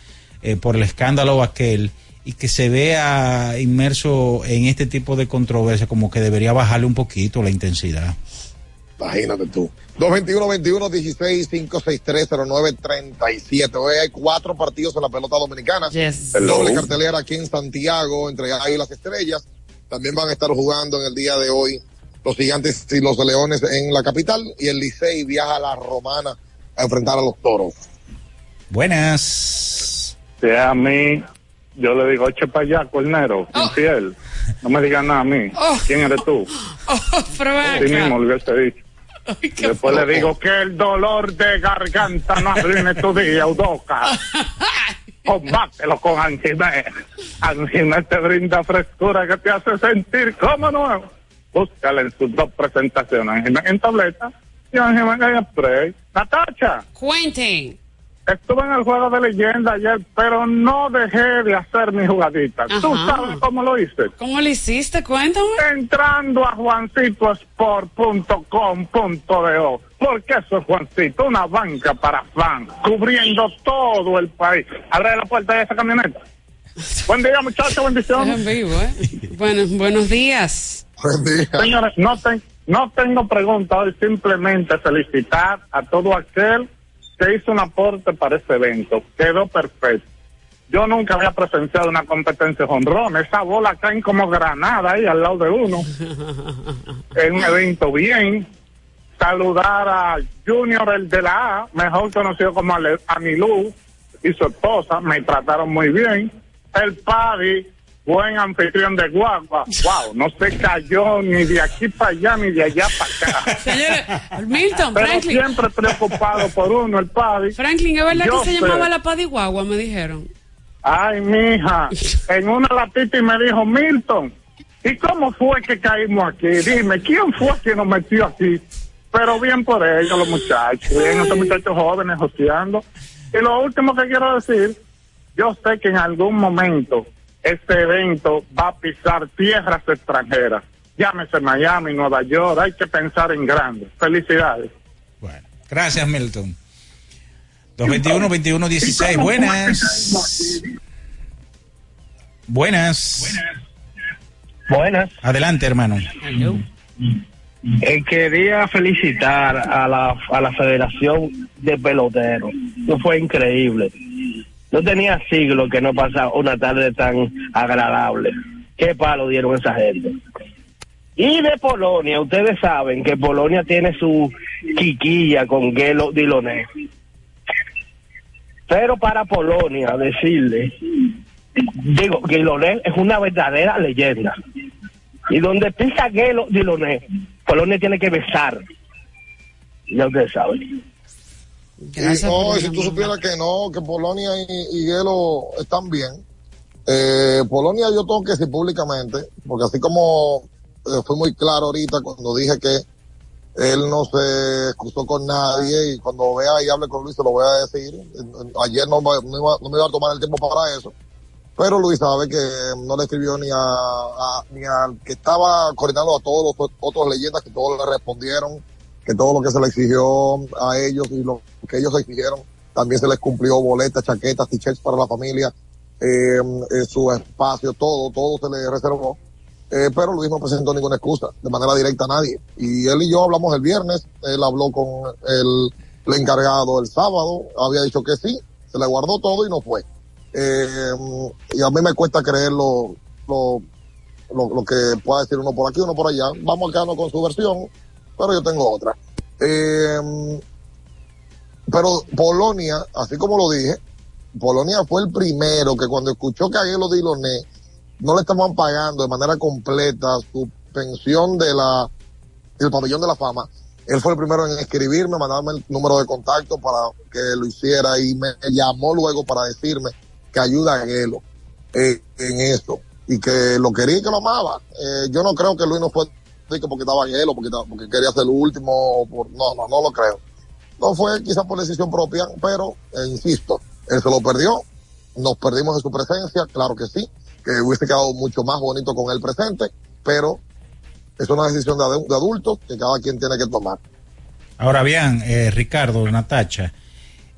eh, por el escándalo aquel y que se vea inmerso en este tipo de controversia, como que debería bajarle un poquito la intensidad. Imagínate tú. 221-21-16-563-09-37. Hoy hay cuatro partidos en la pelota dominicana. Yes. Doble cartelera aquí en Santiago entre Águilas Estrellas. También van a estar jugando en el día de hoy los gigantes y los leones en la capital. Y el Licey viaja a la Romana a enfrentar a los toros. Buenas. Es a mí, yo le digo, eche para allá, cornero, infiel. No me digas nada a mí. Oh. ¿Quién eres tú? Oh, ven Sí mismo lo hubiese dicho. Ay, Después le digo que el dolor de garganta no arruine [laughs] tu día, Udoca. Combátelo con Angimet. Angimet te brinda frescura que te hace sentir como nuevo. Búscala en sus dos presentaciones, Angimet en tableta y Angimet en spray. Natacha, Cuenten. Estuve en el juego de leyenda ayer, pero no dejé de hacer mi jugadita. ¿Tú Ajá. sabes cómo lo hice? ¿Cómo lo hiciste? Cuéntame. entrando a juancitosport.com.do porque eso es Juancito, una banca para fans, cubriendo todo el país. Abre la puerta de esa camioneta. Buen día, muchachos, Es bendiciones. en vivo, ¿eh? Bueno, buenos días. Buen día. Señores, no, ten- no tengo pregunta hoy, simplemente felicitar a todo aquel que hizo un aporte para este evento. Quedó perfecto. Yo nunca había presenciado una competencia de jonrón. Esa bola caen como granada ahí al lado de uno. [laughs] Es un evento bien. Saludar a Junior, el de la A, mejor conocido como Ale- Anilú, y su esposa. Me trataron muy bien. El Paddy, buen anfitrión de Guagua. Wow, no se cayó ni de aquí para allá ni de allá para acá. Señores, Milton, Pero Franklin. siempre preocupado por uno, el Paddy. Franklin, ¿es verdad Yo que se sé. llamaba la Padiguagua? Me dijeron. Ay, mija, [laughs] en una latita y me dijo, Milton, ¿y cómo fue que caímos aquí? Dime, ¿quién fue que nos metió aquí? Pero bien por ellos, los muchachos, bien, esos muchachos jóvenes joseando. Y lo último que quiero decir, yo sé que en algún momento este evento va a pisar tierras extranjeras. Llámese Miami, Nueva York, hay que pensar en grande. Felicidades. Bueno, gracias Milton. 221 21 16. Buenas. Buenas. Buenas. Adelante, hermano. Eh, quería felicitar a la, a la Federación de Peloteros. Eso fue increíble. No tenía siglos que no pasaba una tarde tan agradable. Qué palo dieron esa gente. Y de Polonia, ustedes saben que Polonia tiene su quiquilla con Gelo Diloné. Pero para Polonia, decirle, digo, Diloné es una verdadera leyenda. Y donde pisa Gelo, Diloné, Polonia tiene que besar. Ya ustedes saben. Y no, y si tú supieras que no, que Polonia y, y Hielo están bien. Eh, Polonia yo tengo que decir públicamente, porque así como eh, fue muy claro ahorita cuando dije que él no se excusó con nadie y cuando vea y hable con Luis se lo voy a decir. Ayer no, no iba, no me iba a tomar el tiempo para eso. Pero Luis sabe que no le escribió ni a, a- ni al que estaba coordinando a todos los otros leyendas que todos le respondieron, que todo lo que se le exigió a ellos y lo que ellos exigieron también se les cumplió boletas, chaquetas, t-shirts para la familia, eh, eh, su espacio, todo, todo se le reservó. Eh, pero Luis no presentó ninguna excusa de manera directa a nadie. Y él y yo hablamos el viernes, él habló con el, el encargado el sábado, había dicho que sí, se le guardó todo y no fue. Eh, y a mí me cuesta creer lo, lo, lo, lo que pueda decir uno por aquí, uno por allá. Vamos a quedarnos con su versión, pero yo tengo otra. Eh, pero Polonia, así como lo dije, Polonia fue el primero que cuando escuchó que a Aguelo Diloné no le estaban pagando de manera completa su pensión de la del pabellón de la fama, él fue el primero en escribirme, mandarme el número de contacto para que lo hiciera y me llamó luego para decirme que ayuda a Aguelo eh, en eso y que lo quería y que lo amaba. Eh, yo no creo que Luis no fue que porque estaba Aguelo, porque, estaba- porque quería ser el último, o por, no, no, no lo creo. No fue quizás por decisión propia, pero, eh, insisto, él se lo perdió, nos perdimos de su presencia, claro que sí, que hubiese quedado mucho más bonito con él presente, pero es una decisión de, de adultos que cada quien tiene que tomar. Ahora bien, eh, Ricardo, Natacha,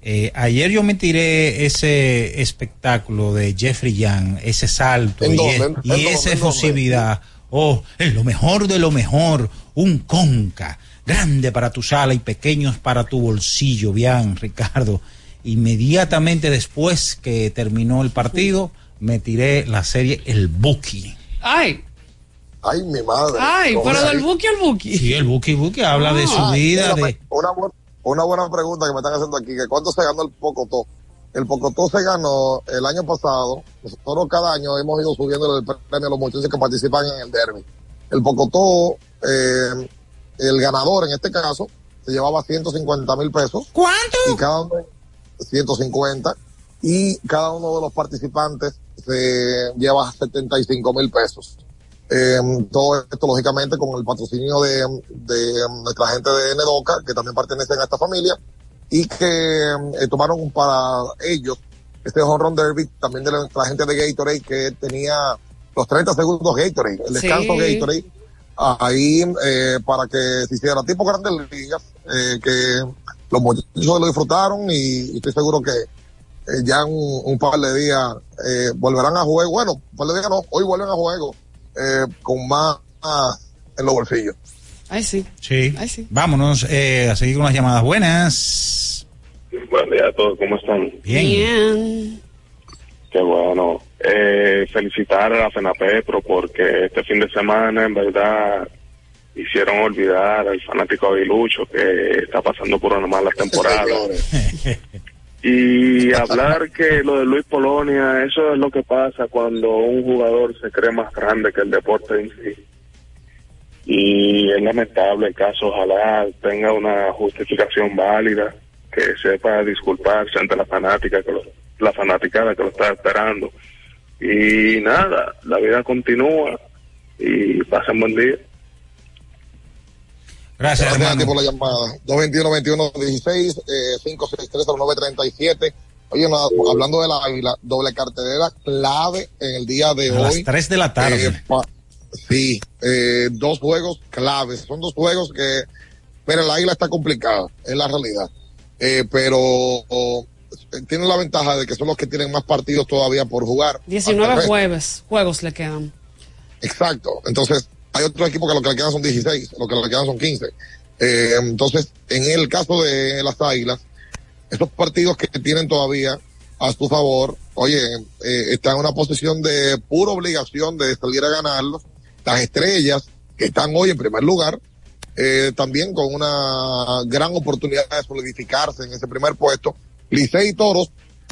eh, ayer yo me tiré ese espectáculo de Jeffrey Young, ese salto ¿En y, dónde? ¿En y dónde? esa ¿En efusividad. Oh, es lo mejor de lo mejor, un conca, grande para tu sala y pequeños para tu bolsillo, bien, Ricardo. Inmediatamente después que terminó el partido, me tiré la serie El Buki. Ay, Ay, mi madre. ay, pero del buki al buki. Sí, el Buki Buki habla de su Ah, vida, mira, de... Una, bu- una buena pregunta que me están haciendo aquí, que cuánto se ganó el Pocotó. El Pocotó se ganó el año pasado, nosotros cada año hemos ido subiendo el premio a los muchachos que participan en el derby. El Pocotó, eh, el ganador en este caso, se llevaba 150 mil pesos. ¿Cuánto? Y cada uno, 150, y cada uno de los participantes se lleva 75 mil pesos. Eh, todo esto, lógicamente, con el patrocinio de, de nuestra gente de Nedoca, que también pertenecen a esta familia, y que eh, tomaron para ellos este home run derby, también de nuestra gente de Gatorade, que tenía los 30 segundos Gatorade, el descanso Sí. Gatorade, ahí eh, para que se hiciera tipo grandes ligas, eh, que los muchachos lo disfrutaron y, y estoy seguro que eh, ya en un, un par de días eh, volverán a juego. Bueno, un par de días no, hoy vuelven a juego eh, con más, más en los bolsillos. Ay, sí. Sí. Ay, sí. Vámonos eh, a seguir con las llamadas buenas. Buen día a todos, ¿cómo están? Bien. Qué bueno. Eh, felicitar a la FENAPEPRO porque este fin de semana en verdad hicieron olvidar al fanático aguilucho que está pasando por una mala temporada. [laughs] Y hablar que lo de Luis Polonia, eso es lo que pasa cuando un jugador se cree más grande que el deporte en sí. Y es lamentable el caso, ojalá tenga una justificación válida, que sepa disculparse ante la fanática, que lo- la fanaticada que lo está esperando. Y nada, la vida continúa y pasen buen día. Gracias, Gracias a por la llamada. 221-21-16, eh, 563-0937. Oye, nada, hablando de la águila, doble cartelera clave en el día de A hoy. las 3 de la tarde. Eh, sí, eh, dos juegos claves. Son dos juegos que, pero el águila está complicada, es la realidad. Eh, pero oh, tiene la ventaja de que son los que tienen más partidos todavía por jugar. 19 Al revés. jueves, juegos le quedan. Exacto. Entonces, hay otro equipo que lo que le quedan son 16, lo que le quedan son 15. Eh, entonces, en el caso de las Águilas, esos partidos que tienen todavía a su favor, oye, eh, están en una posición de pura obligación de salir a ganarlos. Las estrellas, que están hoy en primer lugar, eh, también con una gran oportunidad de solidificarse en ese primer puesto. Licey y Toros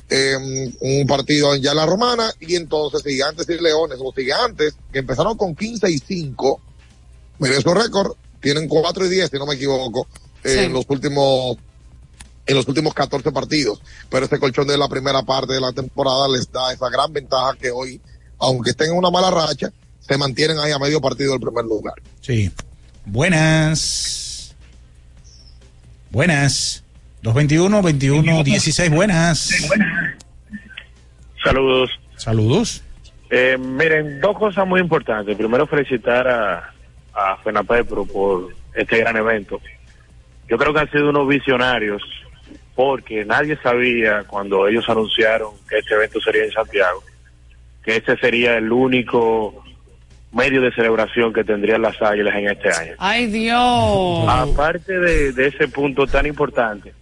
eh, un partido ya en la romana y entonces gigantes y leones, los gigantes que empezaron con 15 y 5, miren su récord, tienen 4 y 10 si no me equivoco, en los últimos en los últimos 14 partidos, pero ese colchón de la primera parte de la temporada les da esa gran ventaja que hoy, aunque estén en una mala racha, se mantienen ahí a medio partido del primer lugar. Sí. Buenas. Buenas. 221 21 16 buenas. Saludos. Saludos. Eh, miren, dos cosas muy importantes. Primero, felicitar a, a FENAPEPRO por este gran evento. Yo creo que han sido unos visionarios porque nadie sabía cuando ellos anunciaron que este evento sería en Santiago, que este sería el único medio de celebración que tendrían las águilas en este año. Ay, Dios. Aparte de, de ese punto tan importante,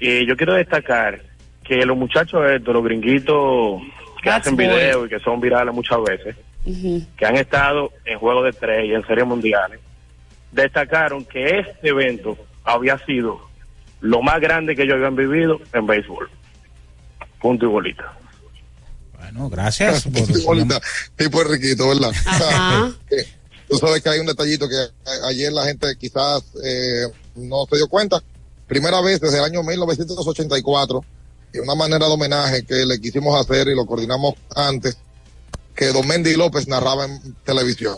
eh, yo quiero destacar que los muchachos estos, los gringuitos que That's hacen videos y que son virales muchas veces, que han estado en Juegos de Tres y en Series Mundiales, destacaron que este evento había sido lo más grande que ellos habían vivido en béisbol. Punto y bolita. Bueno, gracias. [laughs] por- Tipo riquito, ¿verdad? Ajá. [laughs] Que Tú sabes que hay un detallito que ayer la gente quizás eh, no se dio cuenta. Primera vez desde el año 1984, y una manera de homenaje que le quisimos hacer y lo coordinamos antes, que Don Mendy López narraba en televisión.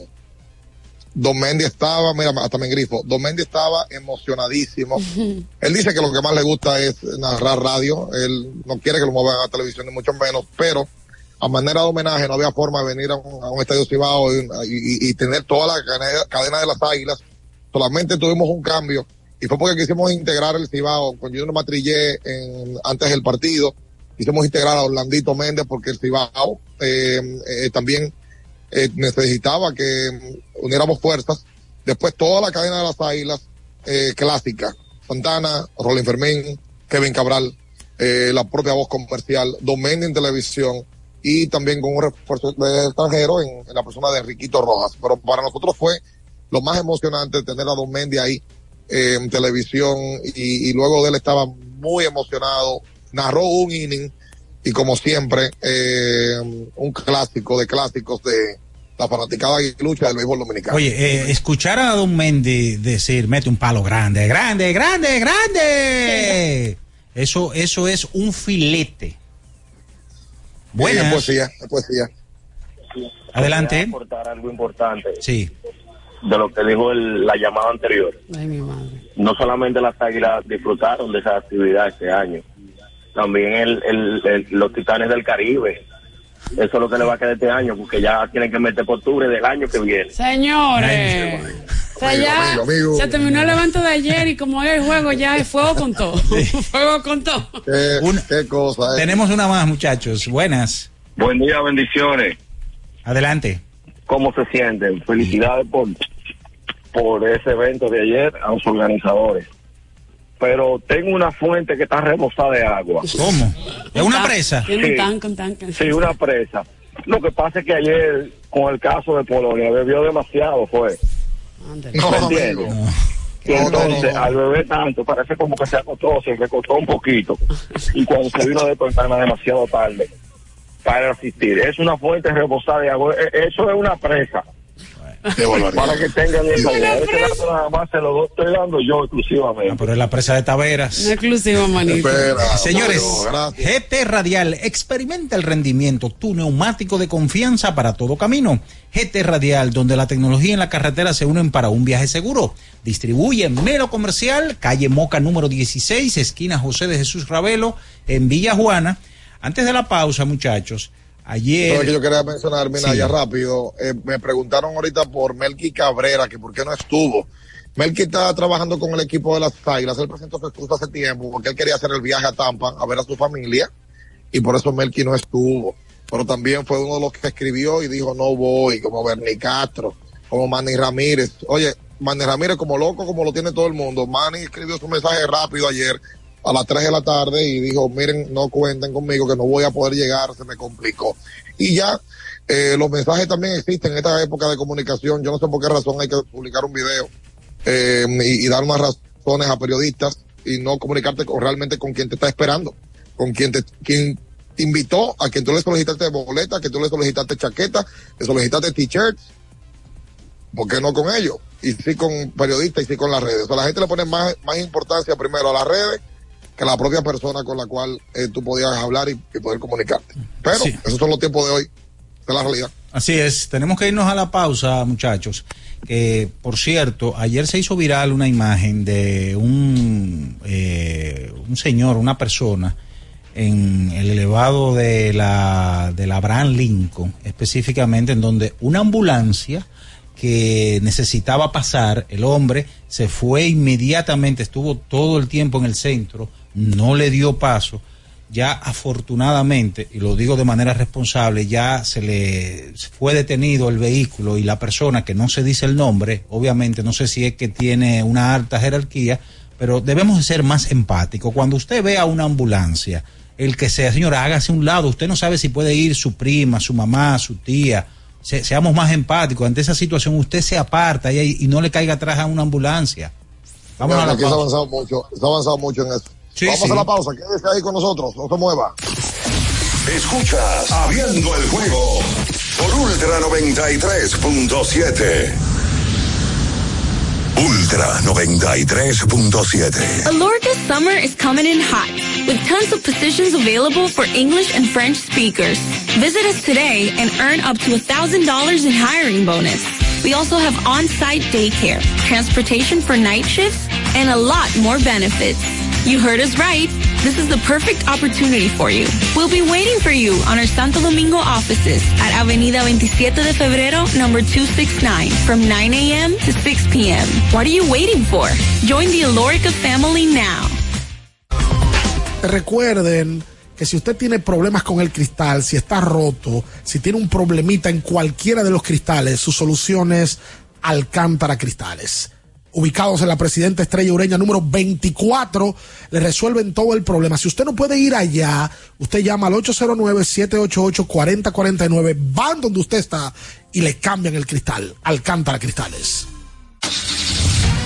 Don Mendy estaba, mira, hasta me grifo, Don Mendy estaba emocionadísimo. [laughs] Él dice que lo que más le gusta es narrar radio. Él no quiere que lo muevan a televisión, ni mucho menos, pero a manera de homenaje no había forma de venir a un, a un estadio Cibao y, tener toda la cadena, de las águilas. Solamente tuvimos un cambio y fue porque quisimos integrar el Cibao. Yo no matrillé en, antes del partido, quisimos integrar a Orlandito Méndez porque el Cibao eh, eh, también eh, necesitaba que uniéramos fuerzas. Después toda la cadena de las águilas clásica. Santana, Rolín Fermín, Kevin Cabral, la propia voz comercial, Don Mendy en televisión y también con un refuerzo de extranjero en, en la persona de Riquito Rojas. Pero para nosotros fue lo más emocionante tener a Don Mendy ahí eh, en televisión y, y luego de él estaba muy emocionado, narró un inning y como siempre eh, un clásico de clásicos de la fanaticada y lucha del béisbol dominicano. Oye, eh, escuchar a Don Mendy decir, mete un palo grande, grande, grande, grande. Eso, eso es un filete. Buenas. Eh, poesía, es poesía. Adelante. Aportar algo importante Sí. de lo que dijo el- la llamada anterior. Ay, mi madre. No solamente las águilas disfrutaron de esa actividad este año, también el, el- el- los titanes del Caribe. Eso es lo que le va a quedar este año, porque ya tienen que meter por octubre del año que viene. Señores. O sea, ya amigo, amigo. se terminó el evento de ayer y como es el juego, ya es fuego con todo. [laughs] [laughs] fuego con todo. Qué, qué cosa. eh. Tenemos una más, muchachos. Buenas. Buen día, bendiciones. Adelante. ¿Cómo se sienten? Felicidades por, por ese evento de ayer a los organizadores. Pero tengo una fuente que está rebosada de agua. [laughs] ¿Cómo? ¿Es una presa? Sí. un tanque, un tanque. Sí, una presa. Lo que pasa es que ayer, con el caso de Polonia, bebió demasiado, fue. No. Y entonces, al beber tanto, parece como que se acostó, se recostó un poquito. Y cuando se vino a despertar era demasiado tarde para asistir. Es una fuente rebosada de agua. E- Eso es una presa. Para que tengan esa idea. Ese dato nada más se lo estoy dando yo exclusivamente. Pero es la presa de Taveras. No exclusivo, manito. Espera, Señores. GT Radial experimenta el rendimiento, tu neumático de confianza para todo camino. GT Radial, donde la tecnología y la carretera se unen para un viaje seguro. Distribuye Mero Comercial, calle Moca número 16, esquina José de Jesús Ravelo, en Villa Juana. Antes de la pausa, muchachos, ayer... Que yo quería mencionar, mira, Sí. ya rápido. eh, me preguntaron ahorita por Melqui Cabrera, que por qué no estuvo. Melqui está trabajando con el equipo de las Águilas. Él presentó su excusa hace tiempo porque él quería hacer el viaje a Tampa a ver a su familia y por eso Melqui no estuvo. Pero también fue uno de los que escribió y dijo no voy, como Bernie Castro, como Manny Ramírez. Oye, Manny Ramírez como loco, como lo tiene todo el mundo. Manny escribió su mensaje rápido ayer a las 3 de la tarde y dijo, miren, no cuenten conmigo que no voy a poder llegar, se me complicó. Y ya, eh, los mensajes también existen en esta época de comunicación. Yo no sé por qué razón hay que publicar un video eh, y, dar unas razones a periodistas y no comunicarte con, realmente con quien te está esperando, con quien te, quien invitó a quien tú le solicitaste boleta, a quien tú le solicitaste chaqueta, le solicitaste t-shirts. ¿Por qué no con ellos? Y sí con periodistas y sí con las redes. O sea, la gente le pone más, más importancia primero a las redes que la propia persona con la cual eh, tú podías hablar y, y poder comunicarte. Pero esos son los tiempos de hoy, de la realidad. Así es, tenemos que irnos a la pausa, muchachos. Que, por cierto, ayer se hizo viral una imagen de un, eh, un señor, una persona, en el elevado de la, de la Abraham Lincoln, específicamente en donde una ambulancia que necesitaba pasar, el hombre se fue inmediatamente, estuvo todo el tiempo en el centro, no le dio paso ya afortunadamente, y lo digo de manera responsable, ya se le fue detenido el vehículo y la persona que no se dice el nombre, obviamente no sé si es que tiene una alta jerarquía, pero debemos de ser más empáticos. Cuando usted vea una ambulancia, el que sea, señora, hágase un lado, usted no sabe si puede ir su prima, su mamá, su tía, se- seamos más empáticos. Ante esa situación usted se aparta y, y no le caiga atrás a una ambulancia. Vamos a la aquí se ha avanzado mucho, se ha avanzado mucho en eso. Sí, Vamos sí. a la pausa, quédese ahí con nosotros, no se mueva. Escuchas Abriendo el juego por Ultra 93.7. Ultra 93.7. Alorca's summer is coming in hot, with tons of positions available for English and French speakers. Visit us today and earn up to $1,000 in hiring bonus. We also have on-site daycare, transportation for night shifts, and a lot more benefits. You heard us right. This is the perfect opportunity for you. We'll be waiting for you on our Santo Domingo offices at Avenida 27 de Febrero, number 269, from 9 a.m. to 6 p.m. What are you waiting for? Join the Alorica family now. Recuerden que si usted tiene problemas con el cristal, si está roto, si tiene un problemita en cualquiera de los cristales, su solución es Alcántara Cristales. Ubicados en la Presidenta Estrella Ureña número 24, le resuelven todo el problema. Si usted no puede ir allá, usted llama al 809-788-4049, van donde usted está y le cambian el cristal. Alcántara Cristales.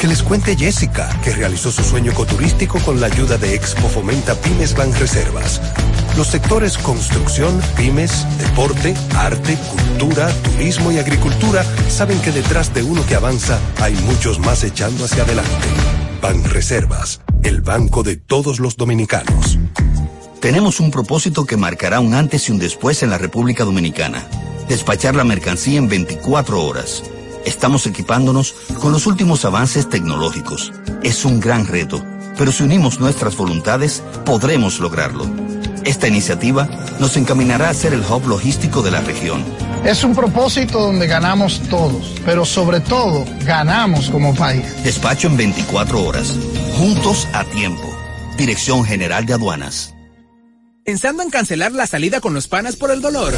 Que les cuente Jessica, que realizó su sueño ecoturístico con la ayuda de Expo Fomenta Pymes Banreservas. Los sectores construcción, pymes, deporte, arte, cultura, turismo y agricultura saben que detrás de uno que avanza hay muchos más echando hacia adelante. Banreservas, el banco de todos los dominicanos. Tenemos un propósito que marcará un antes y un después en la República Dominicana. Despachar la mercancía en 24 horas. Estamos equipándonos con los últimos avances tecnológicos. Es un gran reto, pero si unimos nuestras voluntades, podremos lograrlo. Esta iniciativa nos encaminará a ser el hub logístico de la región. Es un propósito donde ganamos todos, pero sobre todo ganamos como país. Despacho en 24 horas. Juntos a tiempo. Dirección General de Aduanas. ¿Pensando en cancelar la salida con los panas por el dolor?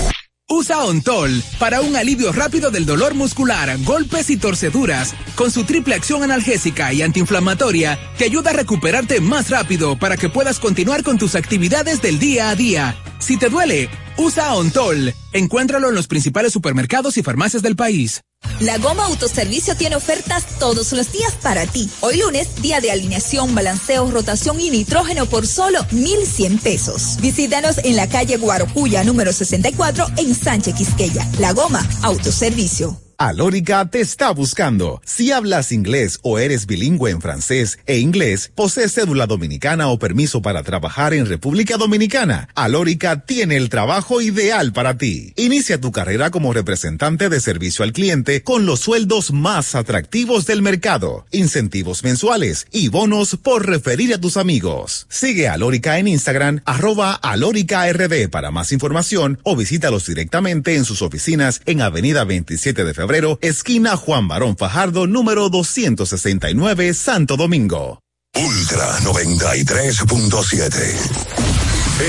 Usa Ontol para un alivio rápido del dolor muscular, golpes y torceduras. Con su triple acción analgésica y antiinflamatoria, te ayuda a recuperarte más rápido para que puedas continuar con tus actividades del día a día. Si te duele, usa Ontol. Encuéntralo en los principales supermercados y farmacias del país. La Goma Autoservicio tiene ofertas todos los días para ti. Hoy lunes, día de alineación, balanceo, rotación y nitrógeno por solo 1,100 pesos. Visítanos en la calle Guarocuya, número 64, en Sánchez Quisqueya. La Goma Autoservicio. Alórica te está buscando. Si hablas inglés o eres bilingüe en francés e inglés, posees cédula dominicana o permiso para trabajar en República Dominicana, Alórica tiene el trabajo ideal para ti. Inicia tu carrera como representante de servicio al cliente con los sueldos más atractivos del mercado, incentivos mensuales y bonos por referir a tus amigos. Sigue a Alórica en Instagram, arroba RD para más información o visítalos directamente en sus oficinas en Avenida 27 de Febrero esquina Juan Barón Fajardo, número 269, Santo Domingo. Ultra 93.7.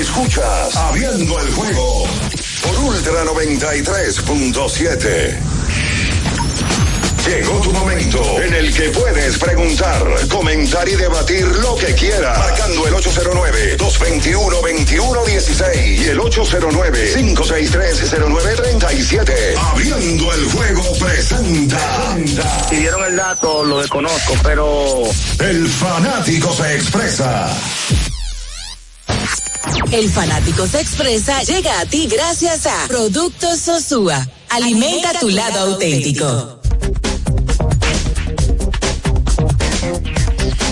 Escuchas Abriendo el juego por Ultra 93.7. Llegó tu momento en el que puedes preguntar, comentar y debatir lo que quieras. Marcando el 809-221-2116 y el 809-563-0937. Abriendo el juego presenta. Si dieron el dato, lo desconozco, pero. El fanático se expresa. El fanático se expresa llega a ti gracias a Productos Sosúa. Alimenta tu lado auténtico.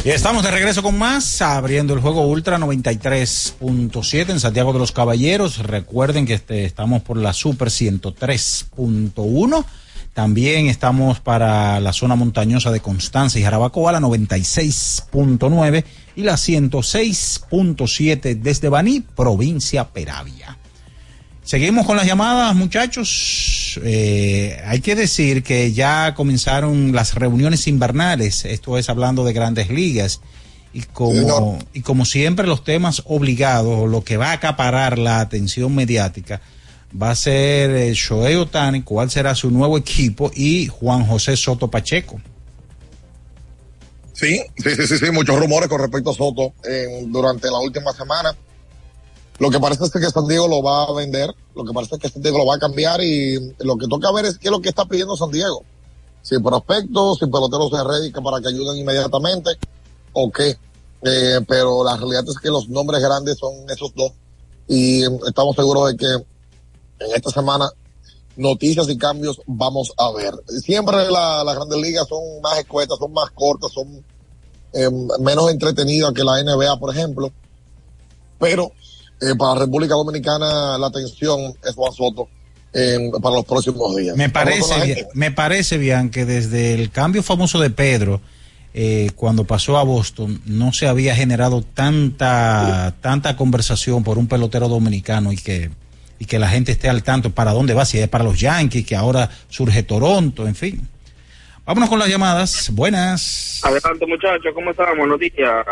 Y estamos de regreso con más, abriendo el juego Ultra 93.7 en Santiago de los Caballeros. Recuerden que este, estamos por la Super 103.1. También estamos para la zona montañosa de Constanza y Jarabacoa, la 96.9 y la 106.7 desde Baní, provincia Peravia. Seguimos con las llamadas, muchachos. Eh, hay que decir que ya comenzaron las reuniones invernales, esto es hablando de grandes ligas. Y como, y como siempre, los temas obligados, lo que va a acaparar la atención mediática, va a ser eh, Shohei Otani, cuál será su nuevo equipo, y Juan José Soto Pacheco. Sí, sí, sí, sí, sí muchos rumores con respecto a Soto eh, durante la última semana. Lo que parece es que San Diego lo va a vender, lo que parece es que San Diego lo va a cambiar y lo que toca ver es qué es lo que está pidiendo San Diego. Si prospectos, si peloteros se redican para que ayuden inmediatamente o qué. Eh, pero la realidad es que los nombres grandes son esos dos y estamos seguros de que en esta semana noticias y cambios vamos a ver. Siempre las grandes ligas son más escuetas, son más cortas, son eh, menos entretenidas que la NBA, por ejemplo. Pero eh, para la República Dominicana la atención es Juan Soto para los próximos días. Me parece, bien, me parece bien que desde el cambio famoso de Pedro, eh, cuando pasó a Boston, no se había generado tanta, tanta conversación por un pelotero dominicano y que, y que la gente esté al tanto para dónde va, si es para los Yankees, que ahora surge Toronto, en fin. Vámonos con las llamadas. Buenas. Adelante, muchachos, ¿cómo estamos? Buenos días.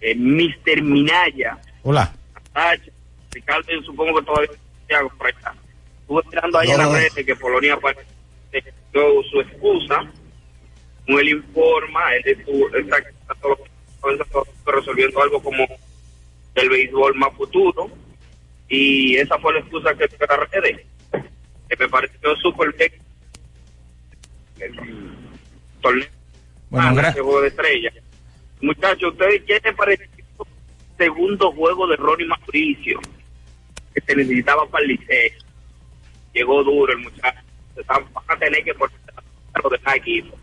Eh, Mr. Minaya. Hola. Ricardo, yo supongo que todavía Santiago por acá. Estuve mirando ahí en la red que Polonia dio su excusa. Como él informa, él está, resolviendo algo como el béisbol más futuro. Y esa fue la excusa que dio la red. Que me pareció súper bien. El torneo. Bueno, ah, gracias. juego de estrella. Muchachos, ¿ustedes qué les pareció segundo juego de Ronnie Mauricio, que se necesitaba para el liceo. Llegó duro el muchacho. Van a tener que lo de equipo.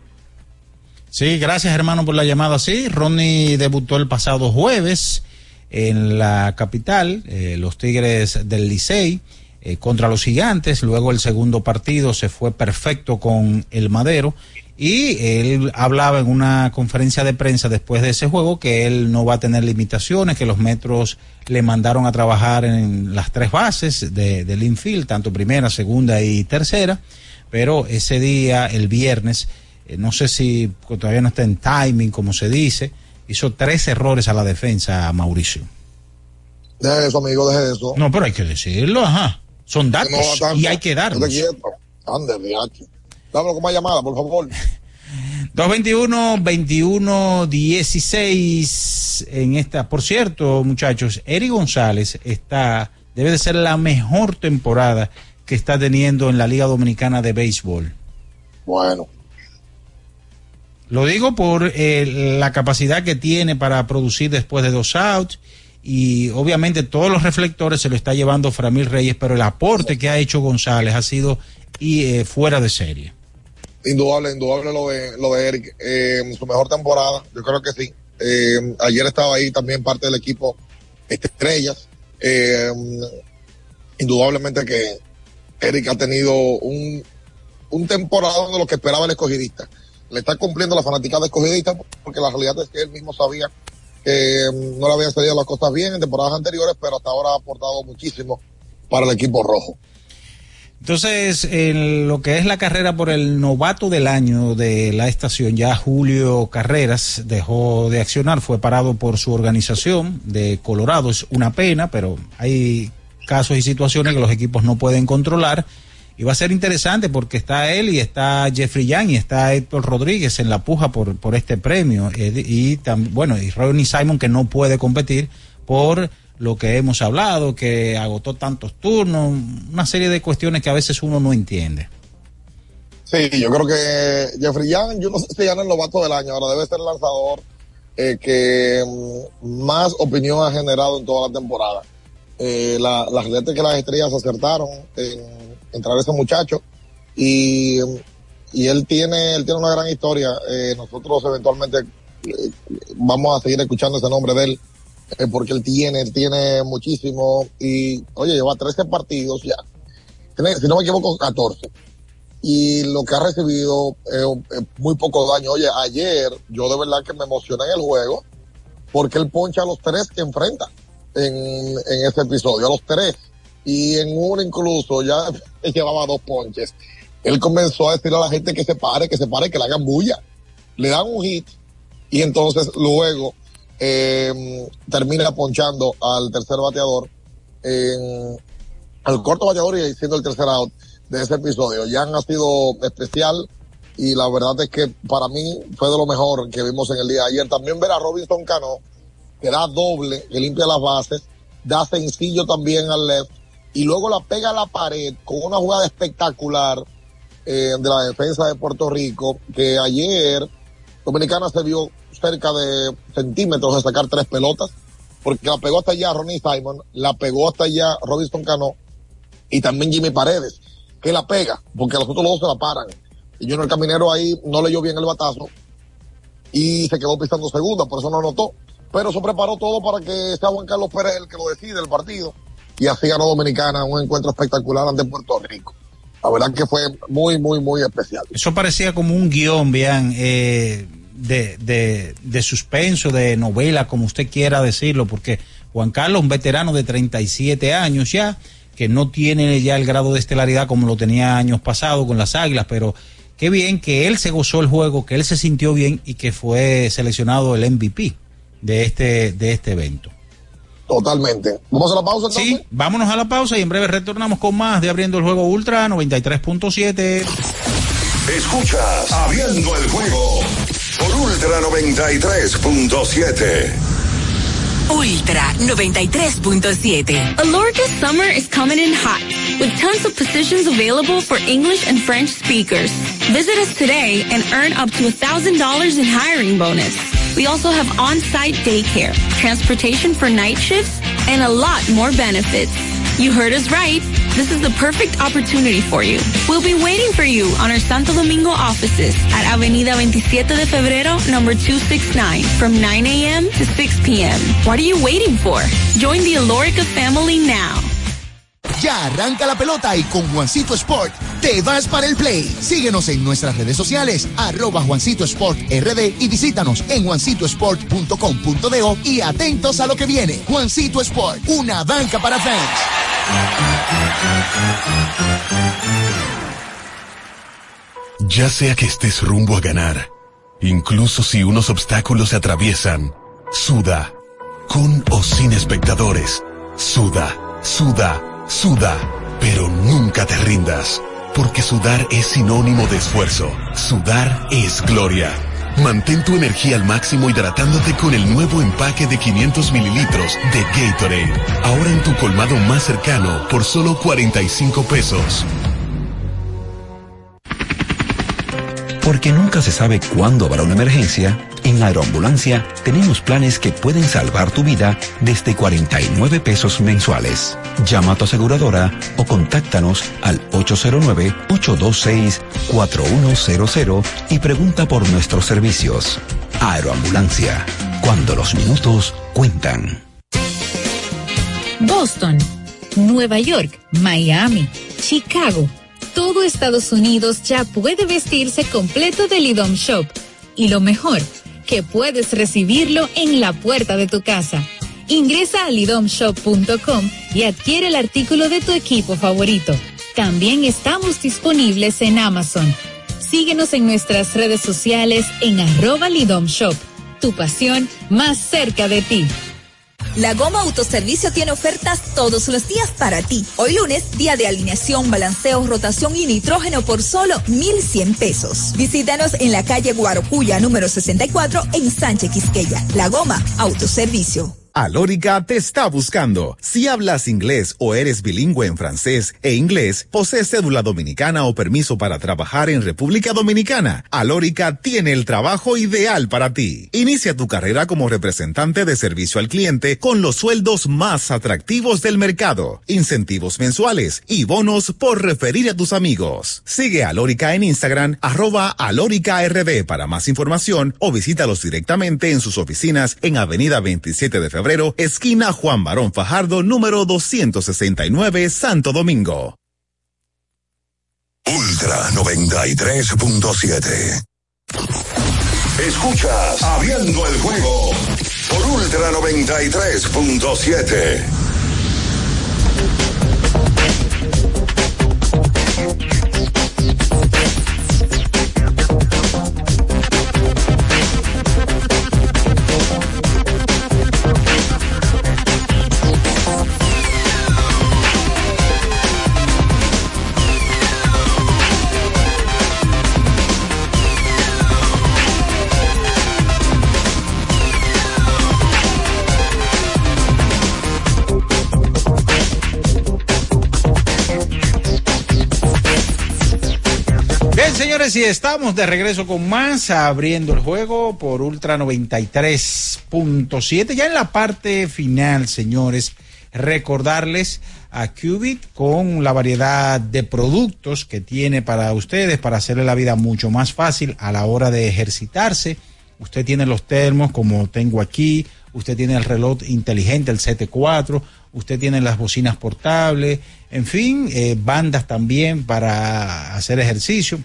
Sí, gracias hermano por la llamada. Sí, Ronnie debutó el pasado jueves en la capital, eh, los Tigres del Licey, eh, contra los Gigantes. Luego el segundo partido se fue perfecto con el Madero y él hablaba en una conferencia de prensa después de ese juego que él no va a tener limitaciones, que los metros le mandaron a trabajar en las tres bases de, del infield, tanto primera, segunda y tercera, pero ese día, el viernes, eh, no sé si todavía no está en timing, como se dice, hizo tres errores a la defensa, Mauricio. Deje eso, amigo, deje eso. No, pero hay que decirlo, ajá. Son datos No y hay que darlos. Estate Dame con más llamada, por favor. 221 21 16 en esta. Por cierto, muchachos, Eri González está debe de ser la mejor temporada que está teniendo en la Liga Dominicana de Béisbol. Bueno. Lo digo por eh, la capacidad que tiene para producir después de dos outs y obviamente todos los reflectores se lo está llevando Framil Reyes, pero el aporte que ha hecho González ha sido y, eh, fuera de serie. Indudable, indudable lo de, lo de Eric. Eh, su mejor temporada, yo creo que sí. Eh, ayer estaba ahí también parte del equipo Estrellas. Eh, indudablemente que Eric ha tenido un, un temporada de lo que esperaba el escogidista. Le está cumpliendo la fanática de escogidista porque la realidad es que él mismo sabía que mm, no le habían salido las cosas bien en temporadas anteriores, pero hasta ahora ha aportado muchísimo para el equipo rojo. Entonces, en lo que es la carrera por el novato del año de la estación, ya Julio Carreras dejó de accionar, fue parado por su organización de Colorado. Es una pena, pero hay casos y situaciones que los equipos no pueden controlar. Y va a ser interesante porque está él y está Jeffrey Young y está Héctor Rodríguez en la puja por, por este premio. Eh, Y, tam- bueno, y Ronnie Simon que no puede competir por lo que hemos hablado, que agotó tantos turnos, una serie de cuestiones que a veces uno no entiende. Sí, yo creo que Jeffrey Young, yo no sé si gana el novato del año, ahora debe ser el lanzador eh, que mm, más opinión ha generado en toda la temporada. Eh, la, la realidad que las estrellas acertaron en, en traer a ese muchacho y, y él tiene, él tiene una gran historia. Eh, nosotros eventualmente eh, vamos a seguir escuchando ese nombre de él eh, porque él tiene, él tiene muchísimo y oye, lleva 13 partidos ya. Si no me equivoco, 14 y lo que ha recibido eh, eh, muy poco daño. Oye, ayer yo de verdad que me emocioné en el juego porque él poncha a los tres que enfrenta en, en ese episodio, a los tres. Y en uno incluso ya [laughs] llevaba dos ponches. Él comenzó a decirle a la gente que se pare, que se pare, que le hagan bulla. Le dan un hit y entonces luego eh, termina ponchando al tercer bateador en, al corto bateador y siendo el tercer out de ese episodio. Jan ha sido especial y la verdad es que para mí fue de lo mejor que vimos en el día de ayer. También ver a Robinson Cano, que da doble, que limpia las bases, da sencillo también al left y luego la pega a la pared con una jugada espectacular eh, de la defensa de Puerto Rico, que ayer Dominicana se vio cerca de centímetros de sacar tres pelotas, porque la pegó hasta allá Ronnie Simon, la pegó hasta allá Robinson Cano y también Jimmy Paredes, que la pega, porque los otros dos se la paran. Y Junior Caminero ahí no leyó bien el batazo y se quedó pisando segunda, por eso no anotó. Pero eso preparó todo para que sea Juan Carlos Pérez el que lo decide el partido. Y así ganó Dominicana un encuentro espectacular ante Puerto Rico. La verdad que fue muy, muy, muy especial. Eso parecía como un guion, bien, eh, de, de, de suspenso, de novela, como usted quiera decirlo, porque Juan Carlos, un veterano de 37 años ya, que no tiene ya el grado de estelaridad como lo tenía años pasados con las Águilas, pero qué bien que él se gozó el juego, que él se sintió bien y que fue seleccionado el MVP de este, de este evento. Totalmente. ¿Vamos a la pausa entonces? Sí, vámonos a la pausa y en breve retornamos con más de Abriendo el Juego Ultra 93.7. Escuchas Abriendo el juego por Ultra 93.7. Ultra 93.7. Alorca's summer is coming in hot, with tons of positions available for English and French speakers. Visit us today and earn up to $1,000 in hiring bonus. We also have on-site daycare, transportation for night shifts, and a lot more benefits. You heard us right. This is the perfect opportunity for you. We'll be waiting for you on our Santo Domingo offices at Avenida 27 de Febrero, number 269, from 9 a.m. to 6 p.m. What are you waiting for? Join the Alorica family now. Ya arranca la pelota y con Juancito Sport te vas para el play. Síguenos en nuestras redes sociales, arroba Juancito Sport RD y visítanos en juancitosport.com.do y atentos a lo que viene. Juancito Sport, una banca para fans. Ya sea que estés rumbo a ganar, incluso si unos obstáculos se atraviesan, suda, con o sin espectadores, suda, suda, suda. Pero nunca te rindas, porque sudar es sinónimo de esfuerzo. Sudar es gloria. Mantén tu energía al máximo hidratándote con el nuevo empaque de 500 mililitros de Gatorade. Ahora en tu colmado más cercano por solo 45 pesos. Porque nunca se sabe cuándo habrá una emergencia, en Aeroambulancia tenemos planes que pueden salvar tu vida desde 49 pesos mensuales. Llama a tu aseguradora o contáctanos al 809-826-4100 y pregunta por nuestros servicios. Aeroambulancia, cuando los minutos cuentan. Boston, Nueva York, Miami, Chicago todo Estados Unidos ya puede vestirse completo del IDOM Shop. Y lo mejor, que puedes recibirlo en la puerta de tu casa. Ingresa a lidomshop.com y adquiere el artículo de tu equipo favorito. También estamos disponibles en Amazon. Síguenos en nuestras redes sociales en arroba lidomshop. Tu pasión más cerca de ti. La Goma Autoservicio tiene ofertas todos los días para ti. Hoy lunes, día de alineación, balanceo, rotación y nitrógeno por solo 1,100 pesos. Visítanos en la calle Guarocuya número 64 en Sánchez Quisqueya. La Goma Autoservicio. Alórica te está buscando. Si hablas inglés o eres bilingüe en francés e inglés, posees cédula dominicana o permiso para trabajar en República Dominicana, Alórica tiene el trabajo ideal para ti. Inicia tu carrera como representante de servicio al cliente con los sueldos más atractivos del mercado, incentivos mensuales y bonos por referir a tus amigos. Sigue a Alórica en Instagram, arroba alórica.rd para más información o visítalos directamente en sus oficinas en Avenida 27 de Febrero esquina Juan Barón Fajardo, número 269, Santo Domingo. Ultra 93.7. Escuchas Abriendo el juego por Ultra 93.7. señores, y estamos de regreso con más, abriendo el juego por Ultra 93.7. Ya en la parte final, señores, recordarles a Qubit con la variedad de productos que tiene para ustedes, para hacerle la vida mucho más fácil a la hora de ejercitarse. Usted tiene los termos como tengo aquí, usted tiene el reloj inteligente, el CT4, usted tiene las bocinas portables, en fin, eh, bandas también para hacer ejercicio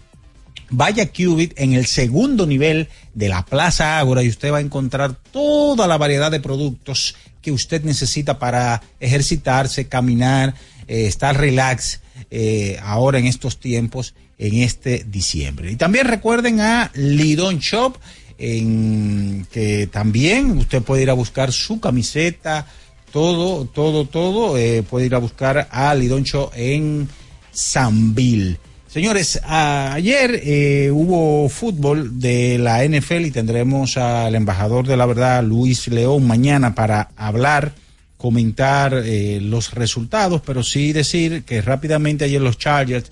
vaya a Qubit en el segundo nivel de la Plaza Ágora y usted va a encontrar toda la variedad de productos que usted necesita para ejercitarse, caminar, eh, estar relax eh, ahora en estos tiempos, en este diciembre. Y también recuerden a Lidon Shop, en que también usted puede ir a buscar su camiseta, todo, todo, todo, eh, puede ir a buscar a Lidon Shop en Sanville. Señores, ayer eh, hubo fútbol de la NFL y tendremos al embajador de la verdad, Luis León, mañana para hablar, comentar eh, los resultados, pero sí decir que rápidamente ayer los Chargers,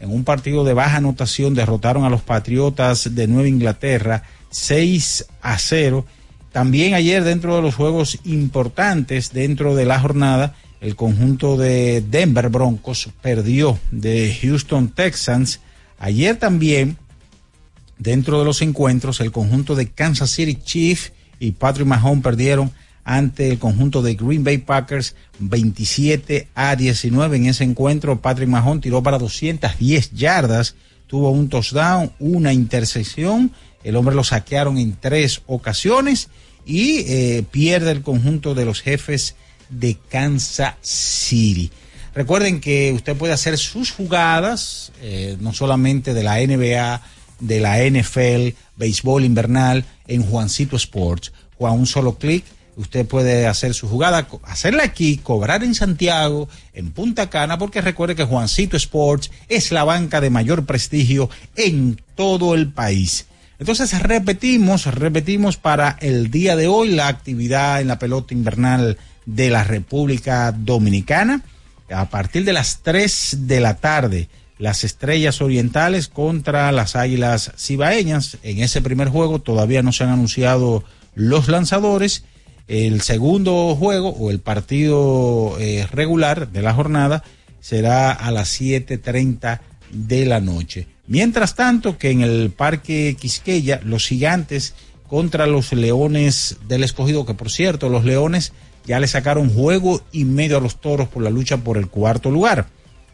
en un partido de baja anotación, derrotaron a los Patriotas de Nueva Inglaterra 6 a 0. También ayer dentro de los juegos importantes, dentro de la jornada, el conjunto de Denver Broncos perdió de Houston Texans. Ayer también, dentro de los encuentros, el conjunto de Kansas City Chiefs y Patrick Mahomes perdieron ante el conjunto de Green Bay Packers 27 a 19. En ese encuentro, Patrick Mahomes tiró para 210 yardas, tuvo un touchdown, una intersección. El hombre lo saquearon en tres ocasiones y eh, pierde el conjunto de los jefes de Kansas City. Recuerden que usted puede hacer sus jugadas, eh, no solamente de la NBA, de la NFL, béisbol invernal, en Juancito Sports. O a un solo clic, Usted puede hacer su jugada, hacerla aquí, cobrar en Santiago, en Punta Cana, porque recuerde que Juancito Sports es la banca de mayor prestigio en todo el país. Entonces repetimos, repetimos para el día de hoy la actividad en la pelota invernal de la República Dominicana. A partir de las 3 de la tarde, las estrellas orientales contra las águilas cibaeñas. En ese primer juego todavía no se han anunciado los lanzadores. El segundo juego o el partido eh, regular de la jornada será a las 7.30 de la noche. Mientras tanto que en el Parque Quisqueya, los gigantes contra los leones del escogido, que por cierto, los leones ya le sacaron juego y medio a los toros por la lucha por el cuarto lugar.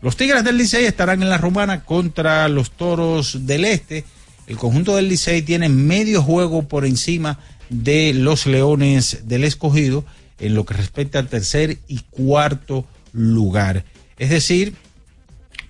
Los Tigres del Licey estarán en la romana contra los toros del este. El conjunto del Licey tiene medio juego por encima de los leones del escogido en lo que respecta al tercer y cuarto lugar. Es decir,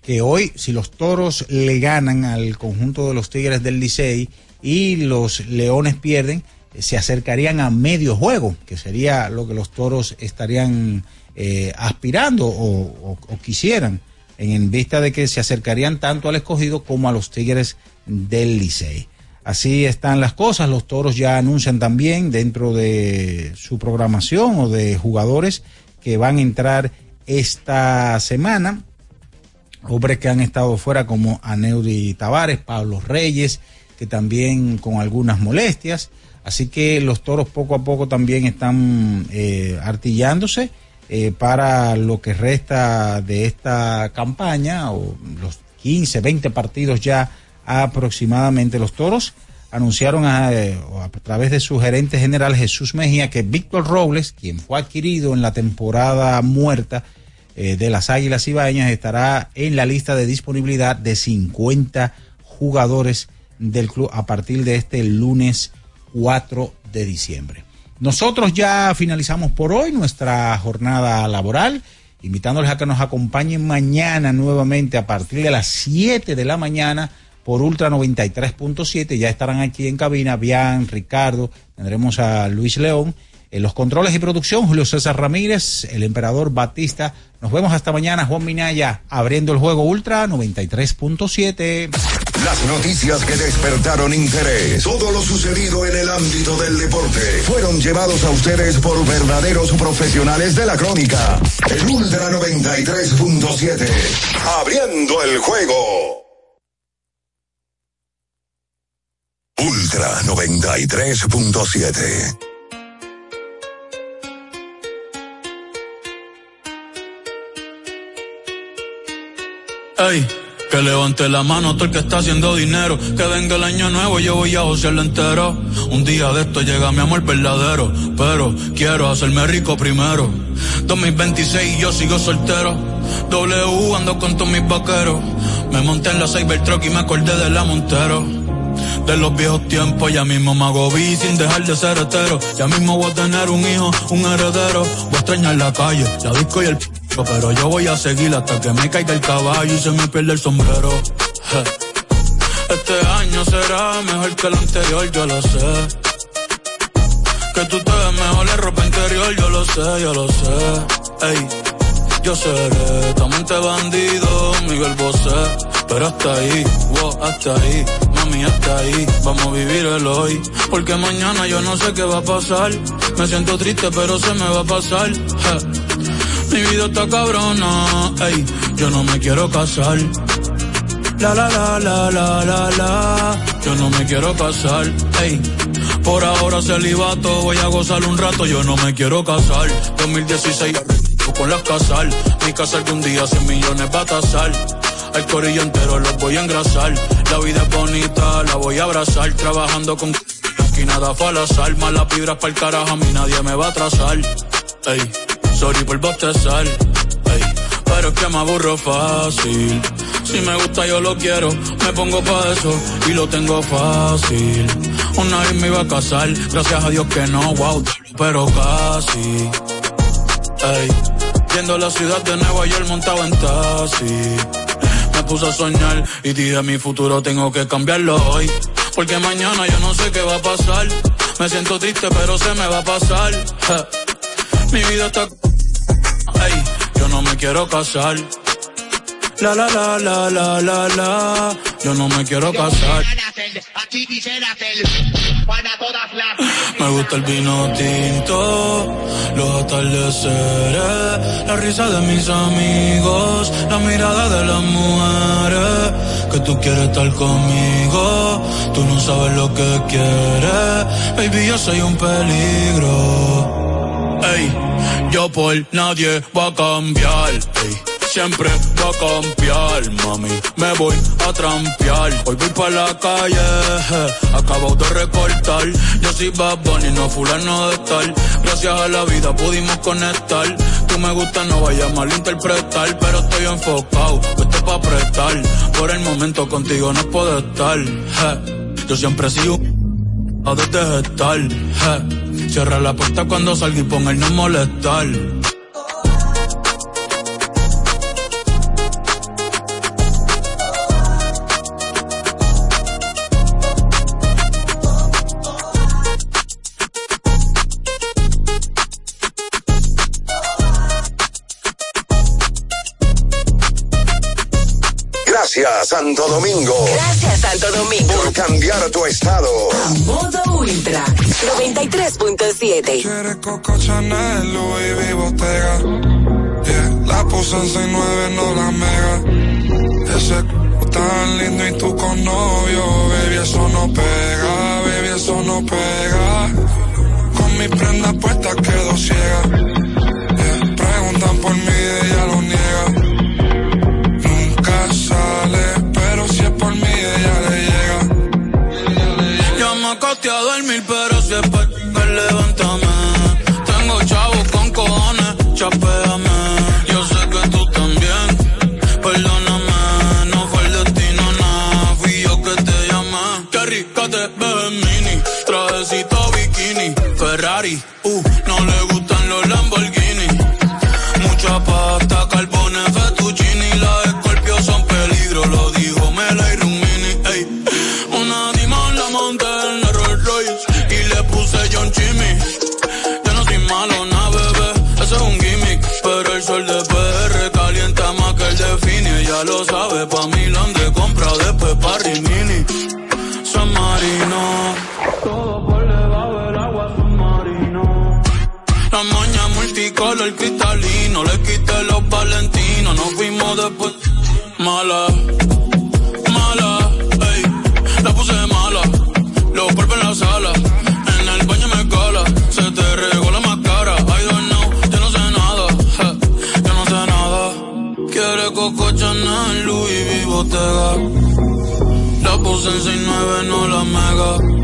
que hoy si los toros le ganan al conjunto de los Tigres del Licey y los leones pierden, se acercarían a medio juego, que sería lo que los toros estarían eh, aspirando o, quisieran, en, vista de que se acercarían tanto al escogido como a los Tigres del Licey. Así están las cosas, los toros ya anuncian también dentro de su programación o de jugadores que van a entrar esta semana hombres que han estado fuera como Aneudi Tavares, Pablo Reyes, que también con algunas molestias. Así que los toros poco a poco también están eh, artillándose eh, para lo que resta de esta campaña, o los 15, 20 partidos ya aproximadamente. Los toros anunciaron a, eh, a través de su gerente general Jesús Mejía que Víctor Robles, quien fue adquirido en la temporada muerta, de las Águilas Ibañas estará en la lista de disponibilidad de 50 jugadores del club a partir de este lunes 4 de diciembre. Nosotros ya finalizamos por hoy nuestra jornada laboral, invitándoles a que nos acompañen mañana nuevamente a partir de las 7 de la mañana por Ultra 93.7. Ya estarán aquí en cabina Bian, Ricardo, tendremos a Luis León. En los controles y producción, Julio César Ramírez, el emperador Batista. Nos vemos hasta mañana, Juan Minaya, abriendo el juego Ultra 93.7. Las noticias que despertaron interés, todo lo sucedido en el ámbito del deporte, fueron llevados a ustedes por verdaderos profesionales de la crónica. El Ultra 93.7, abriendo el juego. Ultra 93.7. Ey, que levante la mano todo el que está haciendo dinero. Que venga el año nuevo, yo voy a josearlo entero. Un día de esto llega mi amor verdadero. Pero quiero hacerme rico primero. 2026 y yo sigo soltero. W ando con todos mis vaqueros. Me monté en la Cybertruck y me acordé de la Montero. De los viejos tiempos, ya mismo me hago vi sin dejar de ser hetero. Ya mismo voy a tener un hijo, un heredero. Voy a extrañar la calle, la disco y el p***, pero yo voy a seguir hasta que me caiga el caballo y se me pierda el sombrero. Este año será mejor que el anterior, yo lo sé. Que tú te ves mejor en ropa interior, yo lo sé, yo lo sé. Ey, yo seré tu amante bandido, Miguel Bosé. Pero hasta ahí, wow, hasta ahí, mami, hasta ahí. Vamos a vivir el hoy, porque mañana yo no sé qué va a pasar. Me siento triste, pero se me va a pasar. Mi vida está cabrona, ey, yo no me quiero casar. La la la la la la la, yo no me quiero casar, ey. Por ahora celibato, voy a gozar un rato, yo no me quiero casar. 2016 con las casal, mi casa algún día 100 millones va a tasar. El corillo entero los voy a engrasar. La vida es bonita, la voy a abrazar. Trabajando con aquí nada fue al azar. Malas vibras para el carajo, a mí nadie me va a atrasar. Ey, sorry por bostezar. Ey, pero es que me aburro fácil. Si me gusta yo lo quiero, me pongo pa' eso y lo tengo fácil. Una vez me iba a casar, gracias a Dios que no, wow, pero casi. Ey, viendo la ciudad de Nueva York montado en taxi. Me puse a soñar y dije mi futuro tengo que cambiarlo hoy. Porque mañana yo no sé qué va a pasar. Me siento triste, pero se me va a pasar. Mi vida está. Ey, yo no me quiero casar. La la la la la la la. Yo no me quiero casar. Me gusta el vino tinto, los atardeceres, la risa de mis amigos, la mirada de las mujeres. Que tú quieres estar conmigo, tú no sabes lo que quieres. Baby, yo soy un peligro. Ey, yo por nadie va a cambiar. Ey siempre va a cambiar, mami. Me voy a trampear. Hoy voy para la calle, acabo de recortar. Yo soy Bad Bunny, no fulano de estar. Gracias a la vida pudimos conectar. Tú me gusta, no vayas a malinterpretar. Pero estoy enfocado, esto pa' prestar. Por el momento contigo no puedo estar. Yo siempre sigo a desde estar. Cierra la puerta cuando salga y ponga el no molestar. Gracias, Santo Domingo. Gracias, Santo Domingo. Por cambiar tu estado. A modo ultra. 93.7. Quieres Coco Chanel, Louis V. Bottega. Yeah. La puse en 69, no la mega. Ese c tan lindo y tú con novio. Baby, eso no pega, baby, eso no pega. Con mi prenda puesta quedo ciega. Yeah. Preguntan por mí acosté a dormir, pero de lo sabe, pa' Milán de compra, después pa' Rimini. San Marino, todo por debajo del agua submarino. La moña multicolor cristalino, le quité los valentinos, nos fuimos después. Mala, 69, no la mega.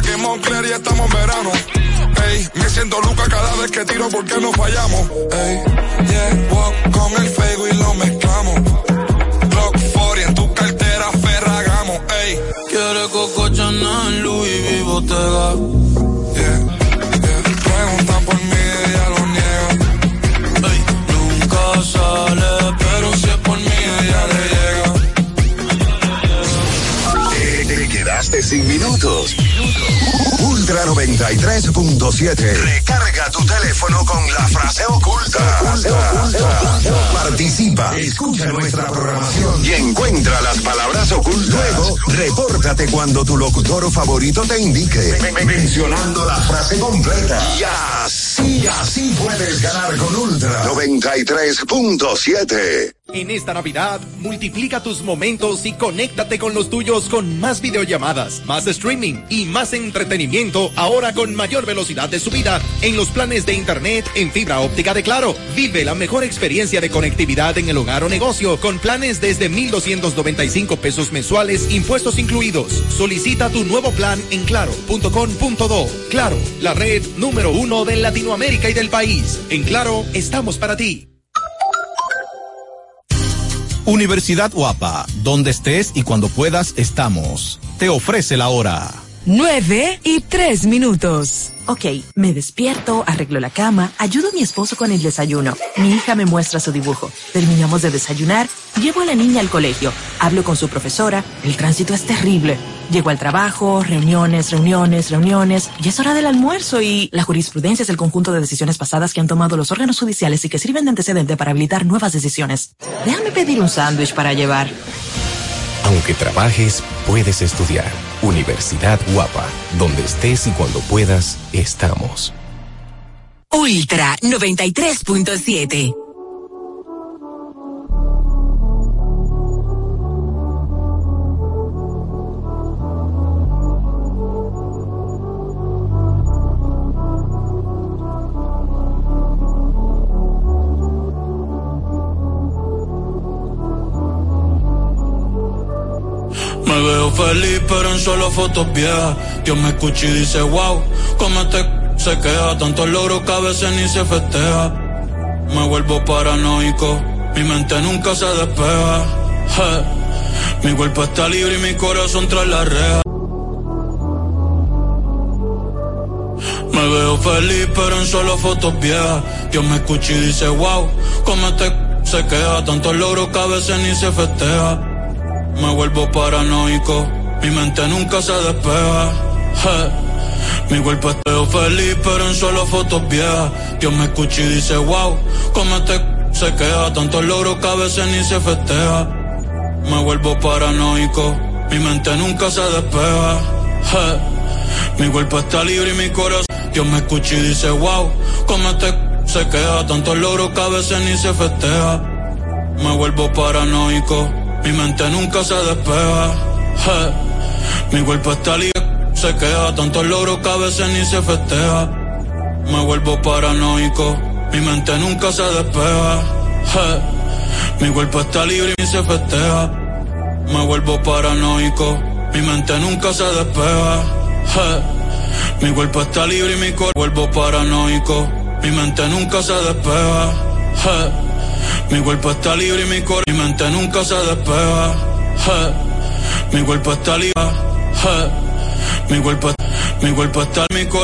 Está frío ya que Moncler y estamos en verano. Ey, me siento Luca cada vez que tiro porque no fallamos. Ey, yeah, walk con el fuego y lo mezclamos. 93.7. Recarga tu teléfono con la frase oculta. Participa, escucha nuestra programación y encuentra las palabras ocultas. Luego, repórtate cuando tu locutor favorito te indique, mencionando la frase completa. Y así, así puedes ganar con Ultra 93.7. En esta Navidad, multiplica tus momentos y conéctate con los tuyos con más videollamadas, más streaming y más entretenimiento, ahora con mayor velocidad de subida en los planes de Internet en fibra óptica de Claro. Vive la mejor experiencia de conectividad en el hogar o negocio con planes desde 1,295 pesos mensuales, impuestos incluidos. Solicita tu nuevo plan en claro.com.do. Claro, la red número uno de Latinoamérica y del país. En Claro, estamos para ti. Universidad Guapa, donde estés y cuando puedas estamos. Te ofrece la hora. 9 y 3 minutos. Ok, me despierto, arreglo la cama, ayudo a mi esposo con el desayuno. Mi hija me muestra su dibujo. Terminamos de desayunar, llevo a la niña al colegio, hablo con su profesora, el tránsito es terrible. Llego al trabajo, reuniones, reuniones, reuniones, y es hora del almuerzo y la jurisprudencia es el conjunto de decisiones pasadas que han tomado los órganos judiciales y que sirven de antecedente para habilitar nuevas decisiones. Déjame pedir un sándwich para llevar. Aunque trabajes, puedes estudiar. Universidad Guapa, donde estés y cuando puedas, estamos. Ultra 93.7. Me veo feliz, pero en solo fotos viejas. Dios me escucha y dice, wow, cómo este se queja. Tantos logros que a veces ni se festeja. Me vuelvo paranoico, mi mente nunca se despeja. Je. Mi cuerpo está libre y mi corazón tras la reja. Me veo feliz, pero en solo fotos viejas. Dios me escucha y dice, wow, cómo este se queja. Tantos logros que a veces ni se festeja. Me vuelvo paranoico, mi mente nunca se despeja. Je. Mi cuerpo está feliz, pero en solo fotos viejas. Dios me escucha y dice, wow, cómo este se queja. Tantos logros que a veces ni se festeja. Me vuelvo paranoico, mi mente nunca se despeja. Je. Mi cuerpo está libre y mi corazón. Dios me escucha y dice, wow, cómo este se queja. Tantos logros que a veces ni se festeja. Me vuelvo paranoico. Mi mente nunca se despeja. Je. Mi cuerpo está libre, se queja. Tantos logros que a veces ni se festeja. Me vuelvo paranoico. Mi mente nunca se despeja. Je. Mi cuerpo está libre y se festeja. Me vuelvo paranoico. Mi mente nunca se despeja. Je. Mi cuerpo está libre y mi cuerpo vuelvo paranoico. Mi mente nunca se despeja. Mi cuerpo está libre y mi cor mi mente nunca se despeja. Je. Mi cuerpo está libre. Mi cuerpo, mi cuerpo está mi cor